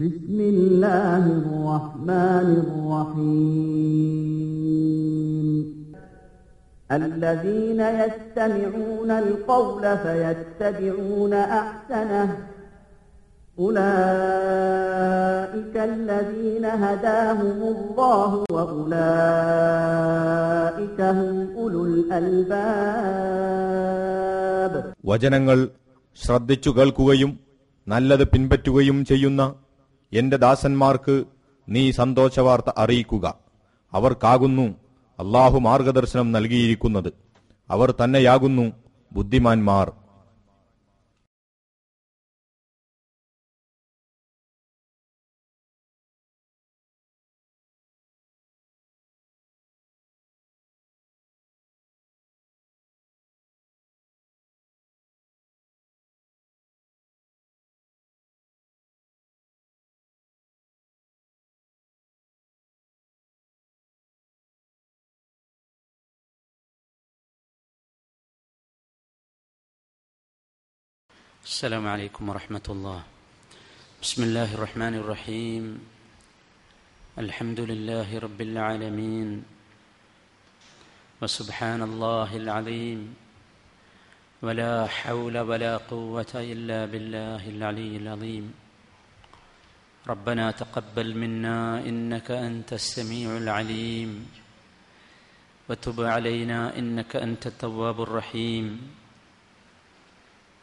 بسم الله الرحمن الرحيم الذين يستمعون القول فيتبعون أحسنه أولئك الذين هداهم الله وأولئك هم أولو الألباب വചനങ്ങൾ ശ്രദ്ധിച്ചു കേൾക്കുകയും നല്ലത് പിൻപറ്റുകയും ചെയ്യുന്ന എന്റെ ദാസന്മാർക്ക് നീ സന്തോഷവാർത്ത അറിയിക്കുക. അവർക്കാകുന്നു അള്ളാഹു മാർഗദർശനം നൽകിയിരിക്കുന്നത്. അവർ തന്നെയാകുന്നു ബുദ്ധിമാന്മാർ. السلام عليكم ورحمة الله. بسم الله الرحمن الرحيم. الحمد لله رب العالمين. وسبحان الله العظيم. ولا حول ولا قوة إلا بالله العلي العظيم. ربنا تقبل منا إنك أنت السميع العليم. وتب علينا إنك أنت التواب الرحيم.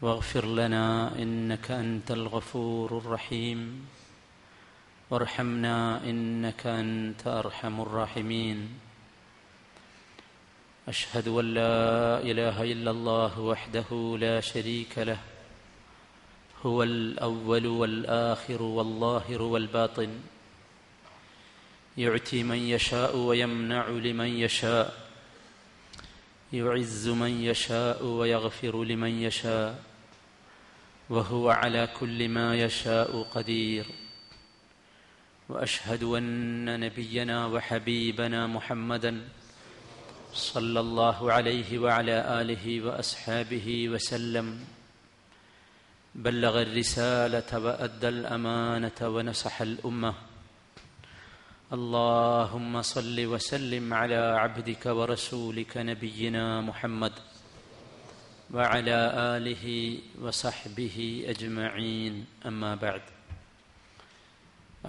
واغفر لنا إنك أنت الغفور الرحيم. وارحمنا إنك أنت أرحم الراحمين. أشهد أن لا إله إلا الله وحده لا شريك له. هو الأول والآخر والظاهر والباطن. يعطي من يشاء ويمنع لمن يشاء. يعز من يشاء ويغفر لمن يشاء. وهو على كل ما يشاء قدير. وأشهد أن نبينا وحبيبنا محمدا صلى الله عليه وعلى آله وأصحابه وسلم. بلغ الرسالة وأدى الأمانة ونصح الأمة. اللهم صل وسلم على عبدك ورسولك نبينا محمد. وعلى اله وصحبه اجمعين اما بعد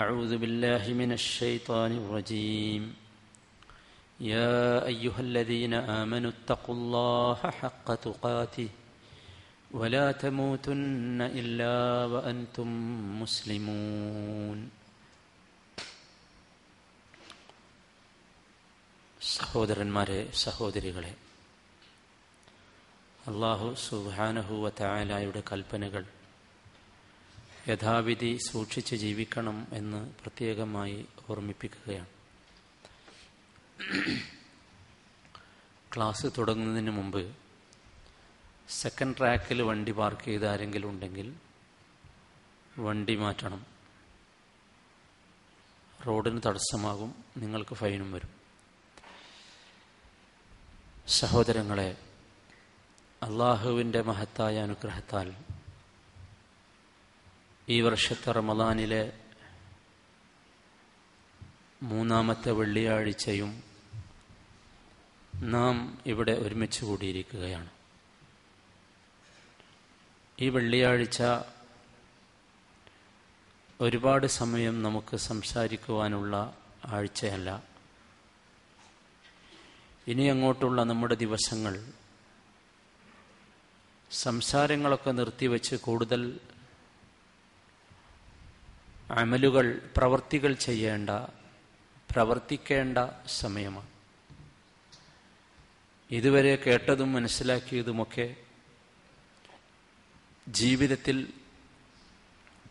اعوذ بالله من الشيطان الرجيم يا ايها الذين امنوا اتقوا الله حق تقاته ولا تموتن الا وانتم مسلمون സഹോദരന്മാരെ സഹോദരികളെ അള്ളാഹു സുബാനഹുവ തായാലായുടെ കൽപ്പനകൾ യഥാവിധി സൂക്ഷിച്ച് ജീവിക്കണം എന്ന് പ്രത്യേകമായി ഓർമ്മിപ്പിക്കുകയാണ്. ക്ലാസ് തുടങ്ങുന്നതിന് മുമ്പ് സെക്കൻഡ് ട്രാക്കിൽ വണ്ടി പാർക്ക് ചെയ്ത ആരെങ്കിലും ഉണ്ടെങ്കിൽ വണ്ടി മാറ്റണം. റോഡിന് തടസ്സമാകും നിങ്ങൾക്ക് ഫൈനും വരും. സഹോദരങ്ങളെ അള്ളാഹുവിന്റെ മഹത്തായ അനുഗ്രഹത്താൽ ഈ വർഷത്തെ റമദാനിലെ മൂന്നാമത്തെ വെള്ളിയാഴ്ചയും നാം ഇവിടെ ഒരുമിച്ച് കൂടിയിരിക്കുകയാണ്. ഈ വെള്ളിയാഴ്ച ഒരുപാട് സമയം നമുക്ക് സംസാരിക്കുവാനുള്ള ആഴ്ചയല്ല. ഇനി അങ്ങോട്ടുള്ള നമ്മുടെ ദിവസങ്ങൾ സംസാരങ്ങളൊക്കെ നിർത്തിവെച്ച് കൂടുതൽ അമലുകൾ പ്രവർത്തികൾ ചെയ്യേണ്ട പ്രവർത്തിക്കേണ്ട സമയമാണ്. ഇതുവരെ കേട്ടതും മനസ്സിലാക്കിയതുമൊക്കെ ജീവിതത്തിൽ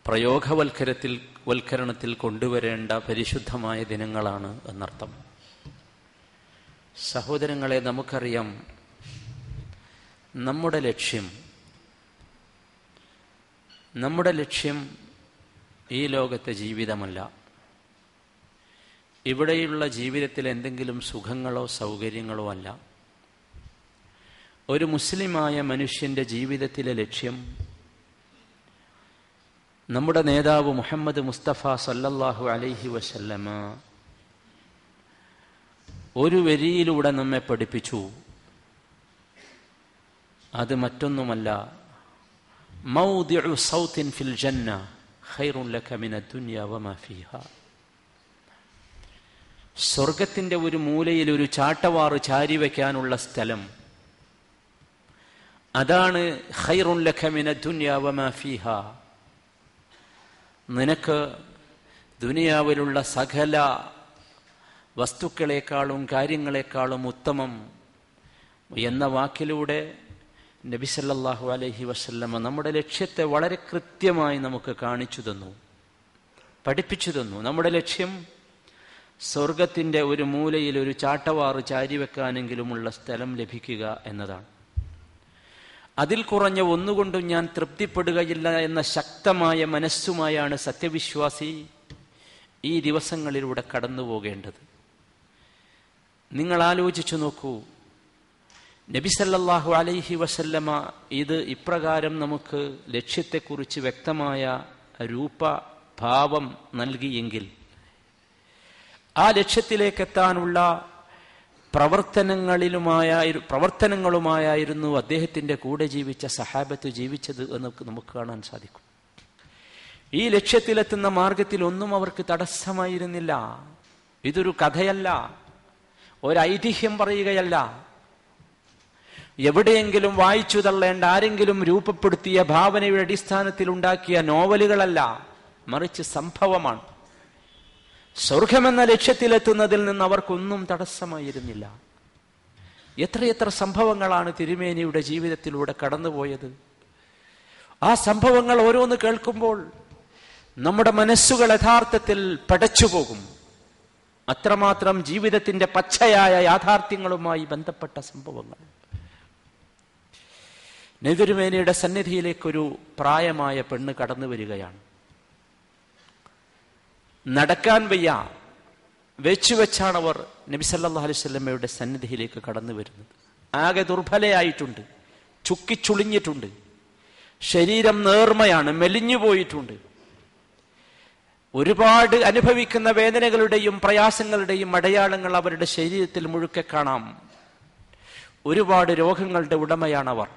പ്രയോഗവൽക്കരത്തിൽ വൽക്കരണത്തിൽ കൊണ്ടുവരേണ്ട പരിശുദ്ധമായ ദിനങ്ങളാണ് എന്നർത്ഥം. സഹോദരങ്ങളെ നമുക്കറിയാം നമ്മുടെ ലക്ഷ്യം നമ്മുടെ ലക്ഷ്യം ഈ ലോകത്തെ ജീവിതമല്ല. ഇവിടെയുള്ള ജീവിതത്തിൽ എന്തെങ്കിലും സുഖങ്ങളോ സൗകര്യങ്ങളോ അല്ല. ഒരു മുസ്ലിമായ മനുഷ്യന്റെ ജീവിതത്തിലെ ലക്ഷ്യം നമ്മുടെ നേതാവ് മുഹമ്മദ് മുസ്തഫ സല്ലല്ലാഹു അലൈഹി വസല്ലമ ഒരു വരിയിലൂടെ നമ്മെ പഠിപ്പിച്ചു. അത് മറ്റൊന്നുമല്ല. മൗദിഉ ഫിൽ ജന്ന ഖൈറുൻ ലക മിന വമാ ഒരു മൂലയിൽ ഒരു ചാട്ടവാറ് ചാരി വയ്ക്കാനുള്ള സ്ഥലം. അതാണ് ഖൈറുൻ ലക മിന വമാ ഫീഹാ. നിനക്ക് ദുനിയാവിലുള്ള സകല വസ്തുക്കളെക്കാളും കാര്യങ്ങളെക്കാളും ഉത്തമം എന്ന വാക്കിലൂടെ നബി അലഹി വസ്ല്ലമ്മ വസല്ലമ നമ്മുടെ ലക്ഷ്യത്തെ വളരെ കൃത്യമായി നമുക്ക് കാണിച്ചു തന്നു പഠിപ്പിച്ചു തന്നു. നമ്മുടെ ലക്ഷ്യം സ്വർഗത്തിന്റെ ഒരു മൂലയിൽ ഒരു ചാട്ടവാറ് ചാരിവെക്കാനെങ്കിലുമുള്ള സ്ഥലം ലഭിക്കുക എന്നതാണ്. അതിൽ കുറഞ്ഞ ഒന്നുകൊണ്ടും ഞാൻ തൃപ്തിപ്പെടുകയില്ല എന്ന ശക്തമായ മനസ്സുമായാണ് സത്യവിശ്വാസി ഈ ദിവസങ്ങളിലൂടെ കടന്നു പോകേണ്ടത് നിങ്ങൾ ആലോചിച്ചു നോക്കൂ നബിസല്ലാഹു അലൈഹി വസല്ലമ ഇത് ഇപ്രകാരം നമുക്ക് ലക്ഷ്യത്തെക്കുറിച്ച് വ്യക്തമായ രൂപ ഭാവം നൽകിയെങ്കിൽ ആ ലക്ഷ്യത്തിലേക്കെത്താനുള്ള പ്രവർത്തനങ്ങളിലുമായ പ്രവർത്തനങ്ങളുമായായിരുന്നു അദ്ദേഹത്തിന്റെ കൂടെ ജീവിച്ച സഹാബത്ത് ജീവിച്ചത് എന്ന് നമുക്ക് കാണാൻ സാധിക്കും. ഈ ലക്ഷ്യത്തിലെത്തുന്ന മാർഗത്തിൽ ഒന്നും അവർക്ക് തടസ്സമായിരുന്നില്ല. ഇതൊരു കഥയല്ല. ഒരു ഐതിഹ്യം പറയുകയല്ല. എവിടെയെങ്കിലും വായിച്ചു തള്ളേണ്ട ആരെങ്കിലും രൂപപ്പെടുത്തിയ ഭാവനയുടെ അടിസ്ഥാനത്തിൽ ഉണ്ടാക്കിയ നോവലുകളല്ല മറിച്ച് സംഭവമാണ്. സ്വർഗമെന്ന ലക്ഷ്യത്തിലെത്തുന്നതിൽ നിന്ന് അവർക്കൊന്നും തടസ്സമായിരുന്നില്ല. എത്രയെത്ര സംഭവങ്ങളാണ് തിരുമേനിയുടെ ജീവിതത്തിലൂടെ കടന്നുപോയത്. ആ സംഭവങ്ങൾ ഓരോന്ന് കേൾക്കുമ്പോൾ നമ്മുടെ മനസ്സുകൾ യഥാർത്ഥത്തിൽ പടച്ചുപോകും. അത്രമാത്രം ജീവിതത്തിന്റെ പച്ചയായ യാഥാർത്ഥ്യങ്ങളുമായി ബന്ധപ്പെട്ട സംഭവങ്ങൾ. നെതിരുമേനയുടെ സന്നിധിയിലേക്കൊരു പ്രായമായ പെണ്ണ് കടന്നു വരികയാണ്. നടക്കാൻ വയ്യ വെച്ചു വെച്ചാണ് അവർ നബിസല്ലാ അലൈവല്ലമ്മയുടെ സന്നിധിയിലേക്ക് കടന്നു വരുന്നത്. ആകെ ദുർബലയായിട്ടുണ്ട് ചുക്കിച്ചുളിഞ്ഞിട്ടുണ്ട് ശരീരം നേർമയാണ് മെലിഞ്ഞു പോയിട്ടുണ്ട്. ഒരുപാട് അനുഭവിക്കുന്ന വേദനകളുടെയും പ്രയാസങ്ങളുടെയും അടയാളങ്ങൾ അവരുടെ ശരീരത്തിൽ മുഴുക്കെ കാണാം. ഒരുപാട് രോഗങ്ങളുടെ ഉടമയാണവർ.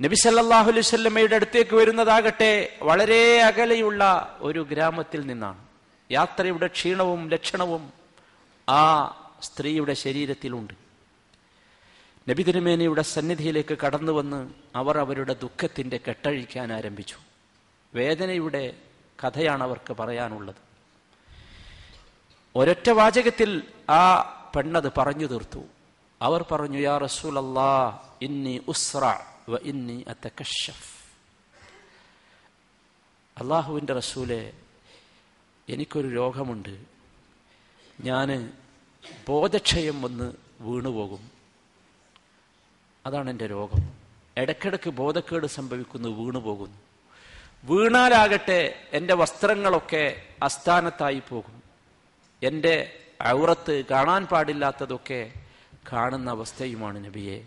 നബി സല്ലാഹു അലൈവല്ലമ്മയുടെ അടുത്തേക്ക് വരുന്നതാകട്ടെ വളരെ അകലെയുള്ള ഒരു ഗ്രാമത്തിൽ നിന്നാണ്. യാത്രയുടെ ക്ഷീണവും ലക്ഷണവും ആ സ്ത്രീയുടെ ശരീരത്തിലുണ്ട്. നബി തിരുമേനിയുടെ സന്നിധിയിലേക്ക് കടന്നു വന്ന് അവർ അവരുടെ ദുഃഖത്തിന്റെ കെട്ടഴിക്കാൻ ആരംഭിച്ചു. വേദനയുടെ കഥയാണ് അവർക്ക് പറയാനുള്ളത്. ഒരൊറ്റ വാചകത്തിൽ ആ പെണ്ണത് പറഞ്ഞു തീർത്തു. അവർ പറഞ്ഞു യാ റസൂൽ അല്ലാ ഇന്നി ഉസ്ര വ ഇന്നി അള്ളാഹുവിന്റെ റസൂലെ എനിക്കൊരു രോഗമുണ്ട്. ഞാൻ ബോധക്ഷയം വന്ന് വീണുപോകും. അതാണ് എന്റെ രോഗം. ഇടയ്ക്കിടയ്ക്ക് ബോധക്കേട് സംഭവിക്കുന്നു വീണുപോകുന്നു. വീണാലാകട്ടെ എന്റെ വസ്ത്രങ്ങളൊക്കെ അസ്ഥാനത്തായി പോകും. എന്റെ ഔറത്ത് കാണാൻ പാടില്ലാത്തതൊക്കെ കാണുന്ന അവസ്ഥയുമാണ് നബിയെ.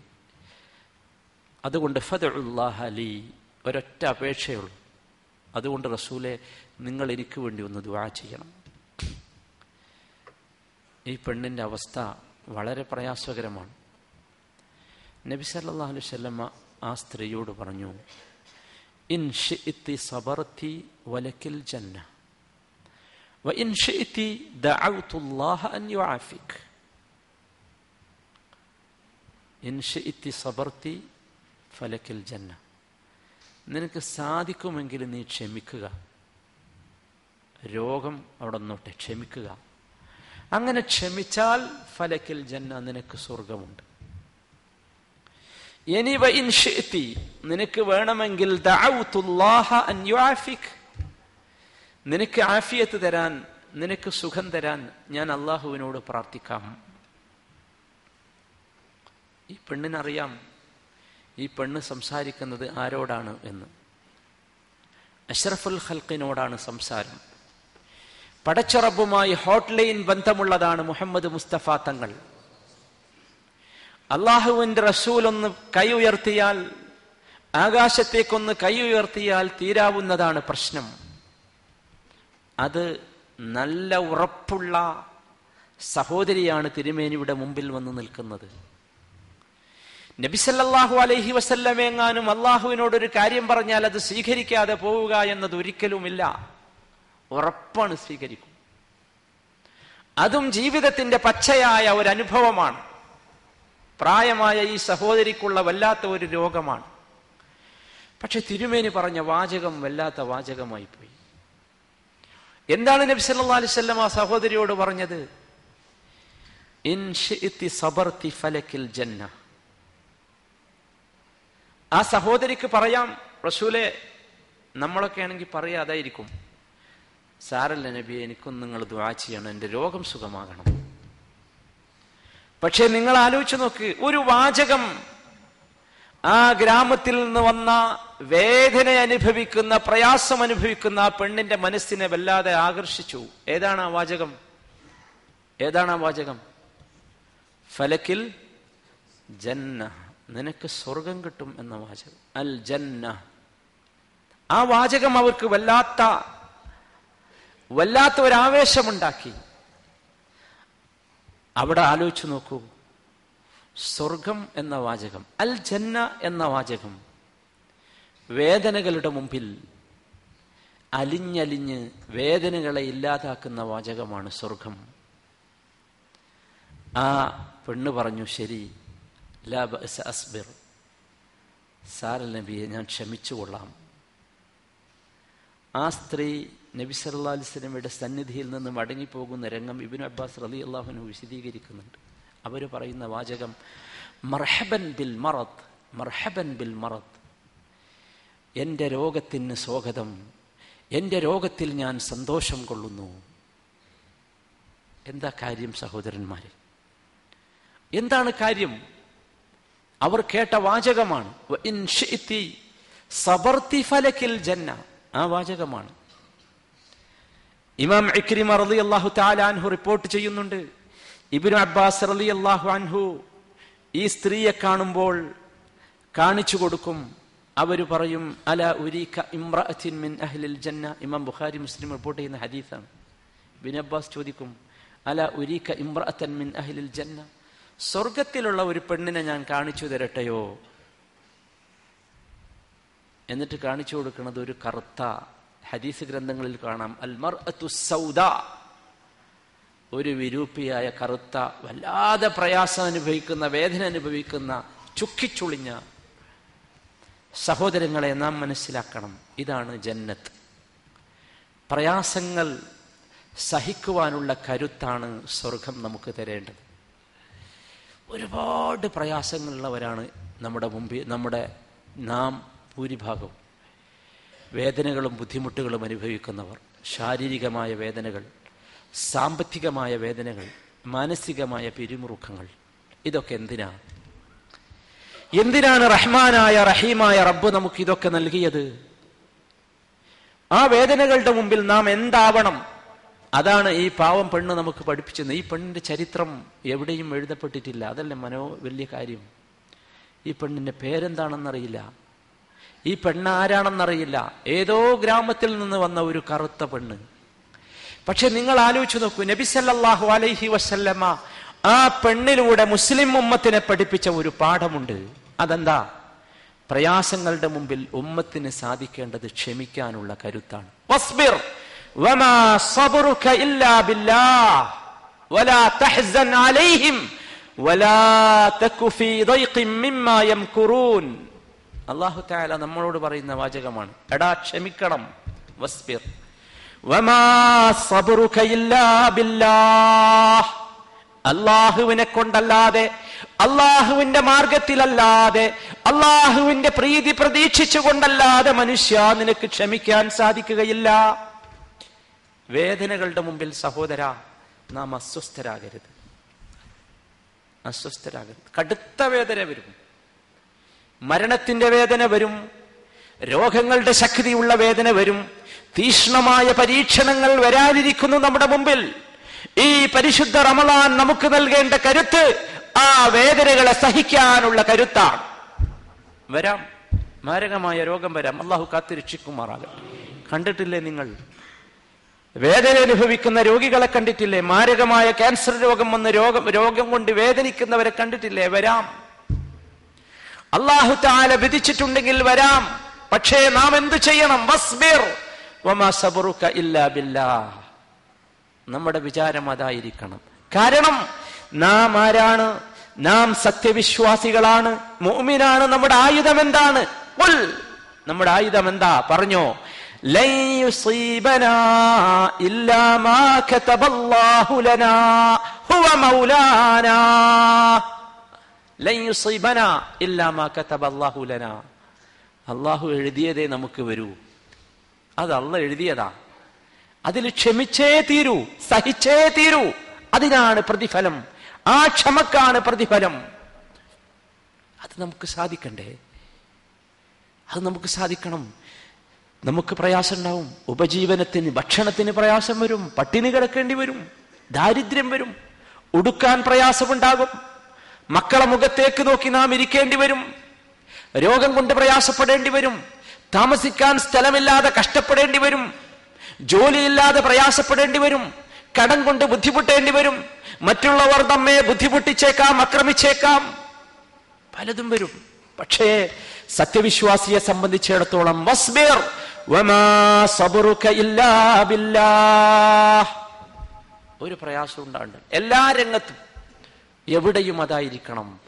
അതുകൊണ്ട് ഫതഉല്ലാഹലി ഒരൊറ്റ അപേക്ഷയുള്ളൂ. അതുകൊണ്ട് റസൂലെ നിങ്ങൾ എനിക്ക് വേണ്ടി ഒന്ന് ദുവാ ചെയ്യണം. ഈ പെണ്ണിന്റെ അവസ്ഥ വളരെ പ്രയാസകരമാണ്. നബി സല്ലാ അലൈഹി ആ സ്ത്രീയോട് പറഞ്ഞു ഇൻ ഷിഇത്തി വലക്കിൽ ജന്ന വ ഇൻ ഷിഇത്തി അൻ ഇൻ ഷിഇത്തി ഫലക്കിൽ ജന്ന നിനക്ക് സാധിക്കുമെങ്കിൽ നീ ക്ഷമിക്കുക. രോഗം അവിടെ നോട്ടെ ക്ഷമിക്കുക. അങ്ങനെ ക്ഷമിച്ചാൽ ഫലക്കിൽ ജന്ന നിനക്ക് സ്വർഗമുണ്ട്. എനിവ ഇൻഷെത്തി നിനക്ക് വേണമെങ്കിൽ നിനക്ക് ആഫിയത്ത് തരാൻ നിനക്ക് സുഖം തരാൻ ഞാൻ അള്ളാഹുവിനോട് പ്രാർത്ഥിക്കാം. ഈ പെണ്ണിനറിയാം ഈ പെണ്ണ് സംസാരിക്കുന്നത് ആരോടാണ് എന്ന്. അഷ്റഫുൽ ഖൽക്കിനോടാണ് സംസാരം. പടച്ചുറബുമായി ഹോട്ട്ലൈൻ ബന്ധമുള്ളതാണ് മുഹമ്മദ് മുസ്തഫ തങ്ങൾ. അള്ളാഹുവിന്റെ റസൂൽ ഒന്ന് കൈ ഉയർത്തിയാൽ ആകാശത്തേക്കൊന്ന് കൈ ഉയർത്തിയാൽ തീരാവുന്നതാണ് പ്രശ്നം. അത് നല്ല ഉറപ്പുള്ള സഹോദരിയാണ് തിരുമേനിയുടെ മുമ്പിൽ വന്ന് നിൽക്കുന്നത്. നബിസല്ലാഹു അലൈഹി വസല്ലമേങ്ങാനും അള്ളാഹുവിനോട് ഒരു കാര്യം പറഞ്ഞാൽ അത് സ്വീകരിക്കാതെ പോവുക എന്നത് ഒരിക്കലുമില്ല ഉറപ്പാണ് സ്വീകരിക്കും. അതും ജീവിതത്തിന്റെ പച്ചയായ ഒരു അനുഭവമാണ് പ്രായമായ ഈ സഹോദരിക്കുള്ള വല്ലാത്ത ഒരു രോഗമാണ്. പക്ഷെ തിരുമേനി പറഞ്ഞ വാചകം വല്ലാത്ത വാചകമായി പോയി. എന്താണ് നബി സല്ലല്ലാഹു അലൈഹി വസല്ലം ആ സഹോദരിയോട് പറഞ്ഞത്? ഇൻ ഫലക്കിൽ ജന്ന. ആ സഹോദരിക്ക് പറയാം റസൂലെ നമ്മളൊക്കെ ആണെങ്കിൽ പറയാ അതായിരിക്കും. സാരല്ല നബി എനിക്കൊന്ന് നിങ്ങൾ ദ്വാ ചെയ്യണം. എന്റെ രോഗം സുഖമാകണം. പക്ഷെ നിങ്ങൾ ആലോചിച്ചു നോക്ക് ഒരു വാചകം ആ ഗ്രാമത്തിൽ നിന്ന് വന്ന വേദന അനുഭവിക്കുന്ന പ്രയാസം അനുഭവിക്കുന്ന ആ പെണ്ണിന്റെ മനസ്സിനെ വല്ലാതെ ആകർഷിച്ചു. ഏതാണ് ആ വാചകം? ഏതാണ് ആ വാചകം? ഫലക്കിൽ ജന്ന നിനക്ക് സ്വർഗം കിട്ടും എന്ന വാചകം. അൽ ജന്ന ആ വാചകം അവർക്ക് വല്ലാത്ത വല്ലാത്ത ഒരു ആവേശമുണ്ടാക്കി. അവിടെ ആലോചിച്ചു നോക്കൂ. സ്വർഗം എന്ന വാചകം അൽ ജന്ന എന്ന വാചകം വേദനകളുടെ മുമ്പിൽ അലിഞ്ഞലിഞ്ഞ് വേദനകളെ ഇല്ലാതാക്കുന്ന വാചകമാണ് സ്വർഗം. ആ പെണ്ണ് പറഞ്ഞു ശരി ലാ അസ്ബിർ. സാരൽ നബിയെ ഞാൻ ക്ഷമിച്ചുകൊള്ളാം ആ സ്ത്രീ നബി സല്ലാ സന്നിധിയിൽ നിന്ന് മടങ്ങിപ്പോകുന്ന രംഗം ഇബിൻ അബ്ബാസ് റലി അള്ളാഹുനു വിശദീകരിക്കുന്നുണ്ട്. അവർ പറയുന്ന വാചകം മർഹബൻ ബിൽ മറത്ത് മർഹബൻ ബിൽ മറത്ത് എന്റെ രോഗത്തിന് സ്വാഗതം എന്റെ രോഗത്തിൽ ഞാൻ സന്തോഷം കൊള്ളുന്നു. എന്താ കാര്യം സഹോദരന്മാരെ? എന്താണ് കാര്യം? അവർ കേട്ട വാചകമാണ്. ഫലക്കിൽ ജന്ന. ആ വാചകമാണ്. ഇമാം ഇക്രിമ റലി അള്ളാഹു താലാൻഹു റിപ്പോർട്ട് ചെയ്യുന്നുണ്ട്. ഇബിനു അബ്ബാസ് റലി അള്ളാഹു അൻഹു ഈ സ്ത്രീയെ കാണുമ്പോൾ കാണിച്ചു കൊടുക്കും. അവർ പറയും അല ഉരീഖ ഇമ്രഅത്തിൻ മിൻ അഹ്ലിൽ ജന്ന. ഇമാം ബുഖാരി മുസ്ലിം റിപ്പോർട്ട് ചെയ്യുന്ന ഹദീസാണ്. ഇബിൻ അബ്ബാസ് ചോദിക്കും അല ഉരീഖ ഇമ്രഅത്തൻ മിൻ അഹ്ലിൽ ജന്ന? സ്വർഗത്തിലുള്ള ഒരു പെണ്ണിനെ ഞാൻ കാണിച്ചു തരട്ടെയോ? എന്നിട്ട് കാണിച്ചു കൊടുക്കുന്നത് ഒരു കറുത്ത ഹദീസ് ഗ്രന്ഥങ്ങളിൽ കാണാം. അൽമർ സൗദ. ഒരു വിരൂപിയായ കറുത്ത വല്ലാതെ പ്രയാസം അനുഭവിക്കുന്ന വേദന അനുഭവിക്കുന്ന ചുക്കിച്ചുളിഞ്ഞ സഹോദരങ്ങളെ നാം മനസ്സിലാക്കണം. ഇതാണ് ജന്നത്ത്. പ്രയാസങ്ങൾ സഹിക്കുവാനുള്ള കരുത്താണ് സ്വർഗം നമുക്ക് തരേണ്ടത്. ഒരുപാട് പ്രയാസങ്ങളുള്ളവരാണ് നമ്മുടെ മുമ്പിൽ നമ്മുടെ നാം ഭൂരിഭാഗവും. വേദനകളും ബുദ്ധിമുട്ടുകളും അനുഭവിക്കുന്നവർ ശാരീരികമായ വേദനകൾ സാമ്പത്തികമായ വേദനകൾ മാനസികമായ പിരിമുറുക്കങ്ങൾ ഇതൊക്കെ എന്തിനാണ് എന്തിനാണ് റഹ്മാനായ റഹീമായ റബ്ബ് നമുക്ക് ഇതൊക്കെ നൽകിയത്? ആ വേദനകളുടെ മുമ്പിൽ നാം എന്താവണം? അതാണ് ഈ പാവം പെണ്ണ് നമുക്ക് പഠിപ്പിച്ചത്. ഈ പെണ്ണിന്റെ ചരിത്രം എവിടെയും എഴുതപ്പെട്ടിട്ടില്ല. അതല്ലേ മനോ വലിയ കാര്യം. ഈ പെണ്ണിന്റെ പേരെന്താണെന്നറിയില്ല. ഈ പെണ്ണ് ആരാണെന്നറിയില്ല ഏതോ ഗ്രാമത്തിൽ നിന്ന് വന്ന ഒരു കറുത്ത പെണ്ണ്. പക്ഷെ നിങ്ങൾ ആലോചിച്ചു നോക്കൂ. നബിസല്ലാഹു അലൈഹി വസല്ലമ ആ പെണ്ണിലൂടെ മുസ്ലിം ഉമ്മത്തിനെ പഠിപ്പിച്ച ഒരു പാഠമുണ്ട്. അതെന്താ? പ്രയാസങ്ങളുടെ മുമ്പിൽ ഉമ്മത്തിന് സാധിക്കേണ്ടത് ക്ഷമിക്കാനുള്ള കരുത്താണ്. വസ്ബിർ വമാ إلا ഇല്ലാ ولا വലാ തഹ്സൻ അലൈഹിം വലാ في ضيق مما മിമ്മാ അള്ളാഹു തആല നമ്മളോട് പറയുന്ന വാചകമാണ്. എടാ ക്ഷമിക്കണം. വസ്ബിർ. അള്ളാഹുവിനെ കൊണ്ടല്ലാതെ അള്ളാഹുവിന്റെ മാർഗത്തിലല്ലാതെ അള്ളാഹുവിന്റെ പ്രീതി പ്രതീക്ഷിച്ചുകൊണ്ടല്ലാതെ മനുഷ്യ നിനക്ക് ക്ഷമിക്കാൻ സാധിക്കുകയില്ല. വേദനകളുടെ മുമ്പിൽ സഹോദര നാം അസ്വസ്ഥരാകരുത്. അസ്വസ്ഥരാകരുത്. കടുത്ത വേദന വരും. മരണത്തിന്റെ വേദന വരും. രോഗങ്ങളുടെ ശക്തിയുള്ള വേദന വരും. തീഷ്ണമായ പരീക്ഷണങ്ങൾ വരാതിരിക്കുന്നു നമ്മുടെ മുമ്പിൽ. ഈ പരിശുദ്ധ റമളാൻ നമുക്ക് നൽകേണ്ട കരുത്ത് ആ വേദനകളെ സഹിക്കാനുള്ള കരുത്താണ്. വരാം. മാരകമായ രോഗം വരാം. അള്ളാഹു കാത്തിരക്ഷിക്കുമാറാകട്ടെ കണ്ടിട്ടില്ലേ നിങ്ങൾ? വേദന അനുഭവിക്കുന്ന രോഗികളെ കണ്ടിട്ടില്ലേ? മാരകമായ ക്യാൻസർ രോഗം വന്ന് രോഗം രോഗം കൊണ്ട് വേദനിക്കുന്നവരെ കണ്ടിട്ടില്ലേ? വരാം. അള്ളാഹു താല വിധിച്ചിട്ടുണ്ടെങ്കിൽ വരാം. പക്ഷേ നാം എന്ത് ചെയ്യണം? വസ്ബിർ. നമ്മുടെ വിചാരം അതായിരിക്കണം. കാരണം നാം ആരാണ്? നാം സത്യവിശ്വാസികളാണ്. മോമിനാണ് നമ്മുടെ ആയുധം എന്താണ്? നമ്മുടെ ആയുധം എന്താ? പറഞ്ഞോ. അള്ളാഹു എഴുതിയതേ നമുക്ക് വരൂ. അത് അള്ള എഴുതിയതാ. അതിൽ ക്ഷമിച്ചേ തീരൂ സഹിച്ചേ തീരൂ. അതിനാണ് പ്രതിഫലം. ആ ക്ഷമക്കാണ് പ്രതിഫലം. അത് നമുക്ക് സാധിക്കണ്ടേ? അത് നമുക്ക് സാധിക്കണം. നമുക്ക് പ്രയാസം ഉണ്ടാവും ഉപജീവനത്തിന് ഭക്ഷണത്തിന് പ്രയാസം വരും. പട്ടിണി കിടക്കേണ്ടി വരും. ദാരിദ്ര്യം വരും. ഉടുക്കാൻ പ്രയാസമുണ്ടാകും. മക്കളെ മുഖത്തേക്ക് നോക്കി നാം ഇരിക്കേണ്ടി വരും. രോഗം കൊണ്ട് പ്രയാസപ്പെടേണ്ടി വരും. താമസിക്കാൻ സ്ഥലമില്ലാതെ കഷ്ടപ്പെടേണ്ടി വരും. ജോലിയില്ലാതെ പ്രയാസപ്പെടേണ്ടി വരും. കടം കൊണ്ട് ബുദ്ധിമുട്ടേണ്ടി വരും. മറ്റുള്ളവർ നമ്മെ ബുദ്ധിമുട്ടിച്ചേക്കാം അക്രമിച്ചേക്കാം പലതും വരും. പക്ഷേ സത്യവിശ്വാസിയെ സംബന്ധിച്ചിടത്തോളം വസ്ബിർ ഒരു പ്രയാസം ഉണ്ടാണ്ട് എല്ലാ രംഗത്തും എവിടെയും അതായിരിക്കണം.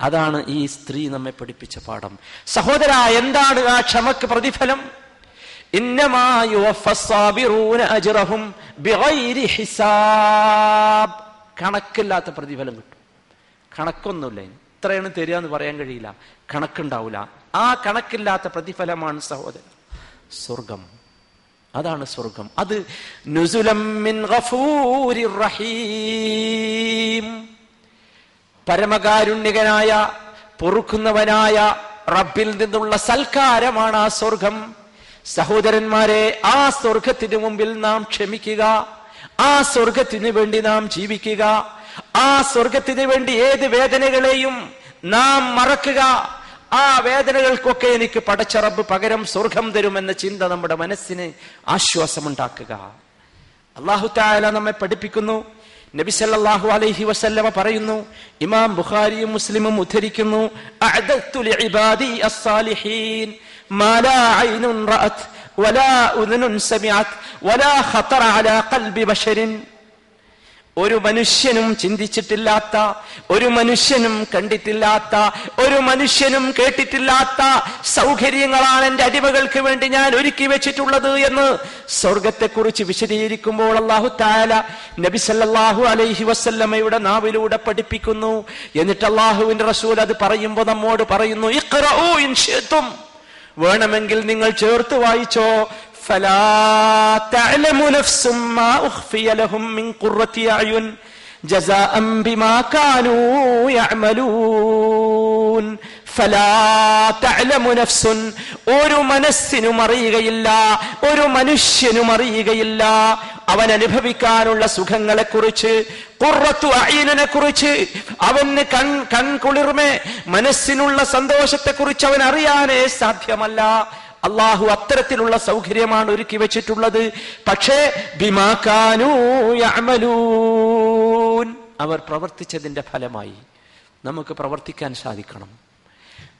അതാണ് ഈ സ്ത്രീ നമ്മെ പഠിപ്പിച്ച പാഠം. സഹോദര എന്താണ് ആ ക്ഷമക്ക് പ്രതിഫലം? കണക്കില്ലാത്ത പ്രതിഫലം കിട്ടും. കണക്കൊന്നുമില്ല. ഇത്രയാണ് തരിക എന്ന് പറയാൻ കഴിയില്ല. കണക്കുണ്ടാവില്ല ആ കണക്കില്ലാത്ത പ്രതിഫലമാണ് സഹോദരൻ. സ്വർഗം. അതാണ് സ്വർഗം. അത് പരമകാരുണ്യകനായ പൊറുക്കുന്നവനായ റബ്ബിൽ നിന്നുള്ള സൽക്കാരമാണ് ആ സ്വർഗം. സഹോദരന്മാരെ ആ സ്വർഗത്തിന് മുമ്പിൽ നാം ക്ഷമിക്കുക. ആ സ്വർഗത്തിന് വേണ്ടി നാം ജീവിക്കുക. ആ സ്വർഗത്തിന് വേണ്ടി ഏത് വേദനകളെയും നാം മറക്കുക. ആ വേദനകൾക്കൊക്കെ എനിക്ക് പടച്ചറബ് പകരം സ്വർഗം തരുമെന്ന ചിന്ത നമ്മുടെ മനസ്സിന് ആശ്വാസമുണ്ടാക്കുക. അള്ളാഹു താല നമ്മെ പഠിപ്പിക്കുന്നു. നബി സല്ലല്ലാഹു അലൈഹി വസല്ലമ പറയുന്നു ഇമാം ബുഖാരിയും മുസ്ലിമും ഉദ്ധരിക്കുന്നു അഅദത്തു ലിഇബാദി അസ്സാലിഹീൻ മാ ലാ ഐനുൻ റഅത് വലാ വലാ ഖതറ ഖൽബി ഒരു മനുഷ്യനും ചിന്തിച്ചിട്ടില്ലാത്ത ഒരു മനുഷ്യനും കണ്ടിട്ടില്ലാത്ത ഒരു മനുഷ്യനും കേട്ടിട്ടില്ലാത്ത സൗകര്യങ്ങളാണ് എന്റെ അടിമകൾക്ക് വേണ്ടി ഞാൻ ഒരുക്കി വെച്ചിട്ടുള്ളത് എന്ന് സ്വർഗത്തെക്കുറിച്ച് വിശദീകരിക്കുമ്പോൾ അള്ളാഹു താല നബി സല്ലല്ലാഹു അലൈഹി വസല്ലമയുടെ നാവിലൂടെ പഠിപ്പിക്കുന്നു എന്നിട്ട് അള്ളാഹുവിന്റെ റസൂൽ അത് പറയുമ്പോൾ നമ്മോട് പറയുന്നു. വേണമെങ്കിൽ നിങ്ങൾ ചേർത്ത് വായിച്ചോ ഒരു മനസ്സിനും അറിയുകയില്ല ഒരു മനുഷ്യനും അറിയുകയില്ല അവൻ അനുഭവിക്കാനുള്ള സുഖങ്ങളെ കുറിച്ച് കുറത്തു അയ്യനെ കുറിച്ച് അവന് കൺ കൺകുളിർമേ മനസ്സിനുള്ള സന്തോഷത്തെ കുറിച്ച് അവൻ അറിയാനേ സാധ്യമല്ല. അള്ളാഹു അത്തരത്തിലുള്ള സൗകര്യമാണ് ഒരുക്കി വെച്ചിട്ടുള്ളത്. പക്ഷേ അവർ പ്രവർത്തിച്ചതിന്റെ ഫലമായി നമുക്ക് പ്രവർത്തിക്കാൻ സാധിക്കണം.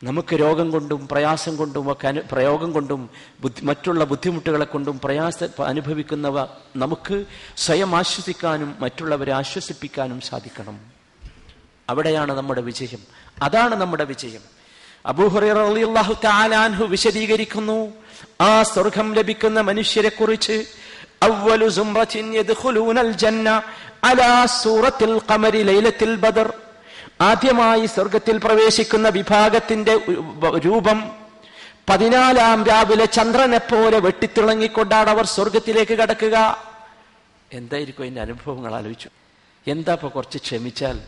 നമുക്ക് രോഗം കൊണ്ടും പ്രയാസം കൊണ്ടും ഒക്കെ അനു പ്രയോഗം കൊണ്ടും ബുദ്ധി മറ്റുള്ള ബുദ്ധിമുട്ടുകളെ കൊണ്ടും പ്രയാസ അനുഭവിക്കുന്നവ നമുക്ക് സ്വയം ആശ്വസിക്കാനും മറ്റുള്ളവരെ ആശ്വസിപ്പിക്കാനും സാധിക്കണം. അവിടെയാണ് നമ്മുടെ വിജയം. അതാണ് നമ്മുടെ വിജയം. താലാൻഹു വിശദീകരിക്കുന്നു ആ സ്വർഗം ലഭിക്കുന്ന മനുഷ്യരെ കുറിച്ച് ആദ്യമായി സ്വർഗത്തിൽ പ്രവേശിക്കുന്ന വിഭാഗത്തിന്റെ രൂപം പതിനാലാം രാവിലെ ചന്ദ്രനെ പോലെ വെട്ടിത്തിളങ്ങിക്കൊണ്ടാണ് അവർ സ്വർഗത്തിലേക്ക് കടക്കുക. എന്തായിരിക്കും അതിന്റെ അനുഭവങ്ങൾ? ആലോചിച്ചു. എന്താ ഇപ്പൊ കുറച്ച് ക്ഷമിച്ചാൽ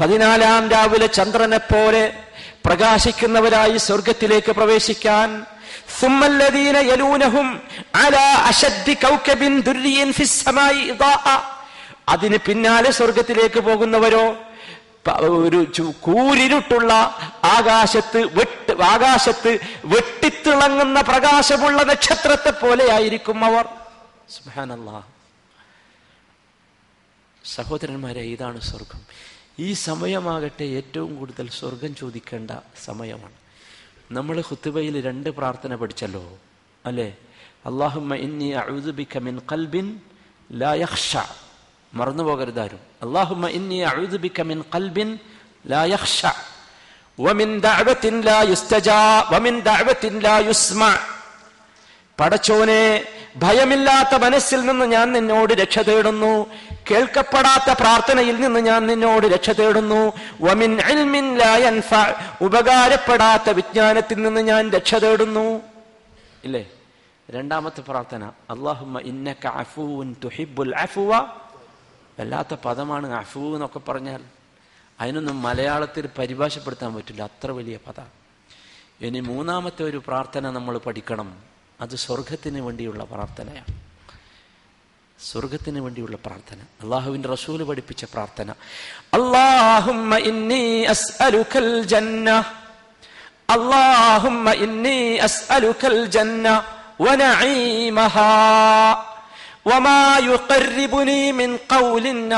പതിനാലാം രാവിലെ ചന്ദ്രനെ പോലെ പ്രകാശിക്കുന്നവരായി സ്വർഗത്തിലേക്ക് പ്രവേശിക്കാൻ. അതിന് പിന്നാലെ സ്വർഗത്തിലേക്ക് പോകുന്നവരോ ഒരു കൂരിരുട്ടുള്ള ആകാശത്ത് വെട്ട് ആകാശത്ത് വെട്ടിത്തിളങ്ങുന്ന പ്രകാശമുള്ള നക്ഷത്രത്തെ പോലെയായിരിക്കും അവർ. സഹോദരന്മാരെ ഇതാണ് സ്വർഗം. ഈ സമയമാകട്ടെ ഏറ്റവും കൂടുതൽ സ്വർഗം ചോദിക്കേണ്ട സമയമാണ്. നമ്മൾ ഹുത്തുബയിൽ രണ്ട് പ്രാർത്ഥന പഠിച്ചല്ലോ അല്ലേ? അള്ളാഹുമ്മ ഇന്നി മിൻ മറന്നു പോകരുതാരും അള്ളാഹുമ്മ ഇന്നി മിൻ പടച്ചോനെ ഭയമില്ലാത്ത മനസ്സിൽ നിന്ന് ഞാൻ നിന്നോട് രക്ഷ തേടുന്നു. കേൾക്കപ്പെടാത്ത പ്രാർത്ഥനയിൽ നിന്ന് ഞാൻ നിന്നോട് രക്ഷ തേടുന്നു. വമിൻ ഉപകാരപ്പെടാത്ത വിജ്ഞാനത്തിൽ നിന്ന് ഞാൻ രക്ഷ തേടുന്നു. ഇല്ലേ? രണ്ടാമത്തെ പ്രാർത്ഥന. അഫുവ. വല്ലാത്ത പദമാണ് അഫു എന്നൊക്കെ പറഞ്ഞാൽ. അതിനൊന്നും മലയാളത്തിൽ പരിഭാഷപ്പെടുത്താൻ പറ്റില്ല. അത്ര വലിയ പദം. ഇനി മൂന്നാമത്തെ ഒരു പ്രാർത്ഥന നമ്മൾ പഠിക്കണം. അത് സ്വർഗത്തിന് വേണ്ടിയുള്ള പ്രാർത്ഥനയാണ്. സ്വർഗത്തിന് വേണ്ടിയുള്ള പ്രാർത്ഥന. അള്ളാഹുവിന്റെ റസൂൽ പഠിപ്പിച്ച പ്രാർത്ഥന. അള്ളാഹുമ്മ ഇന്നി അസ്അലുക്കൽ ജന്ന. അള്ളാഹുമ്മ ഇന്നി അസ്അലുക്കൽ ജന്ന. വനഈമഹാ. വമാ മിൻ ഖൗലിൻ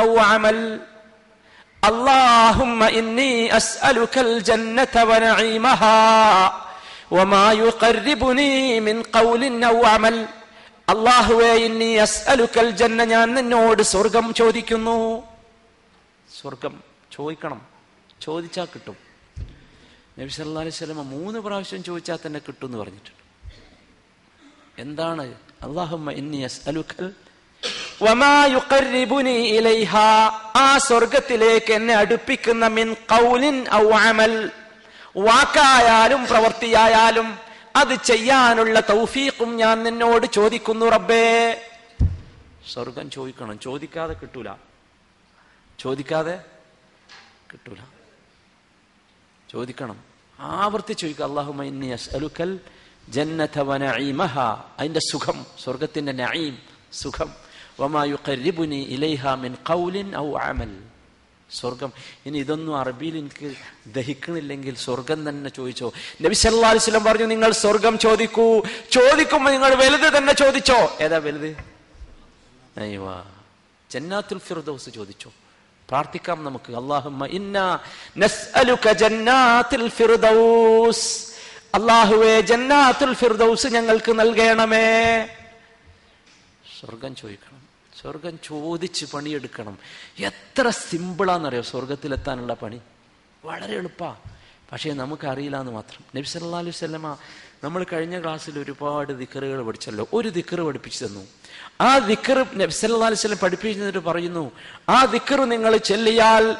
ഇന്നി അസ്അലുക്കൽ വനഈമഹാ. അള്ളാഹുവേ ഇന്നി അസ്അലുക്കൽ ജന്ന ഞാൻ നിന്നോട് സ്വർഗം ചോദിക്കുന്നു. സ്വർഗം ചോദിക്കണം. ചോദിച്ചാൽ കിട്ടും. നബി സല്ലല്ലാഹു അലൈഹി വസല്ലം മൂന്ന് പ്രാവശ്യം ചോദിച്ചാൽ തന്നെ കിട്ടും എന്ന് പറഞ്ഞിട്ടുണ്ട്. എന്താണ്? അല്ലാഹുമ്മ ഇന്നി അസ്അലുക്കൽ ആ സ്വർഗത്തിലേക്ക് എന്നെ അടുപ്പിക്കുന്ന മിൻ ഖൗലിൻ ഔ അമൽ. വാക്കായാലും പ്രവൃത്തിയായാലും അത് ചെയ്യാനുള്ള തൗഫീഖും ഞാൻ നിന്നോട് ചോദിക്കുന്നു റബ്ബേ. സ്വർഗം ചോദിക്കണം. ചോദിക്കാതെ കിട്ടൂല. ചോദിക്കാതെ കിട്ടൂല. ചോദിക്കണം. ആവർത്തി ചോദിക്കുക. അള്ളാഹുമ ഇന്നി അസ്അലുക്കൽ ജന്നത വനഈമഹ അതിന്റെ സുഖം സ്വർഗത്തിന്റെ നഈം സുഖം. വമാ യുഖർരിബുനി ഇലൈഹ മിൻ ഖൗലിൻ ഔ അമൽ. സ്വർഗം. ഇനി ഇതൊന്നും അറബിയിൽ എനിക്ക് ദഹിക്കണില്ലെങ്കിൽ സ്വർഗം തന്നെ ചോദിച്ചോ? നബി സല്ലല്ലാഹു അലൈഹി വസല്ലം പറഞ്ഞു നിങ്ങൾ സ്വർഗം ചോദിക്കൂ. ചോദിക്കുമ്പോൾ നിങ്ങൾ വലുത് തന്നെ ചോദിച്ചോ? ഏതാ വലുത്? അയ്യവാ ജന്നാത്തുൽ ഫിർദൗസ് ചോദിച്ചോ? പ്രാർത്ഥിക്കാം നമുക്ക്. ഫിർദൗസ് ഞങ്ങൾക്ക് നൽകണമേ. സ്വർഗം ചോദിക്കണം. സ്വർഗം ചോദിച്ച് പണിയെടുക്കണം. എത്ര സിമ്പിളാണെന്നറിയോ സ്വർഗത്തിലെത്താനുള്ള പണി? വളരെ എളുപ്പാ. പക്ഷേ നമുക്കറിയില്ല എന്ന് മാത്രം. നബി സല്ലാ അലൈഹി വസല്ലമ നമ്മൾ കഴിഞ്ഞ ക്ലാസ്സിൽ ഒരുപാട് ദിക്കറുകൾ പഠിച്ചല്ലോ. ഒരു ദിക്കറ് പഠിപ്പിച്ചു തന്നു. ആ സല്ലല്ലാഹു അലൈഹി വസല്ലം പഠിപ്പിച്ചിട്ട് പറയുന്നു ആ ദിക്കറ് നിങ്ങൾ ചെല്ലിയാൽ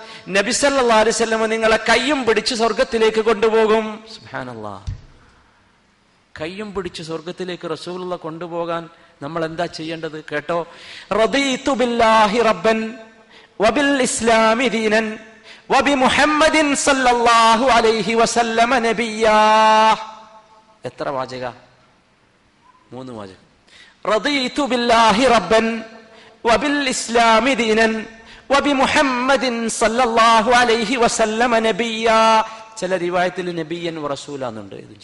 അലൈഹി വസല്ലമ നിങ്ങളെ കയ്യും പിടിച്ച് സ്വർഗത്തിലേക്ക് കൊണ്ടുപോകും. സുബ്ഹാനല്ലാഹ്. കയ്യും പിടിച്ച് സ്വർഗത്തിലേക്ക് റസൂലുള്ള കൊണ്ടുപോകാൻ നമ്മൾ എന്താ ചെയ്യേണ്ടത് കേട്ടോ? ബില്ലാഹി റബ്ബൻ വബിൽ ഇസ്ലാമി ദീനൻ വബി മുഹമ്മദിൻ സല്ലല്ലാഹു അലൈഹി വസല്ലമ നബിയാ. എത്ര വാചക? മൂന്ന് വാചകം. റദീതു ബില്ലാഹി റബ്ബൻ വബിൽ ഇസ്ലാമി ദീനൻ വബി മുഹമ്മദിൻ സല്ലല്ലാഹു അലൈഹി വസല്ലമ നബിയാ. ചില റിവായത്തിൽ നബിയൻ റസൂലാന്നുണ്ട് ഇത്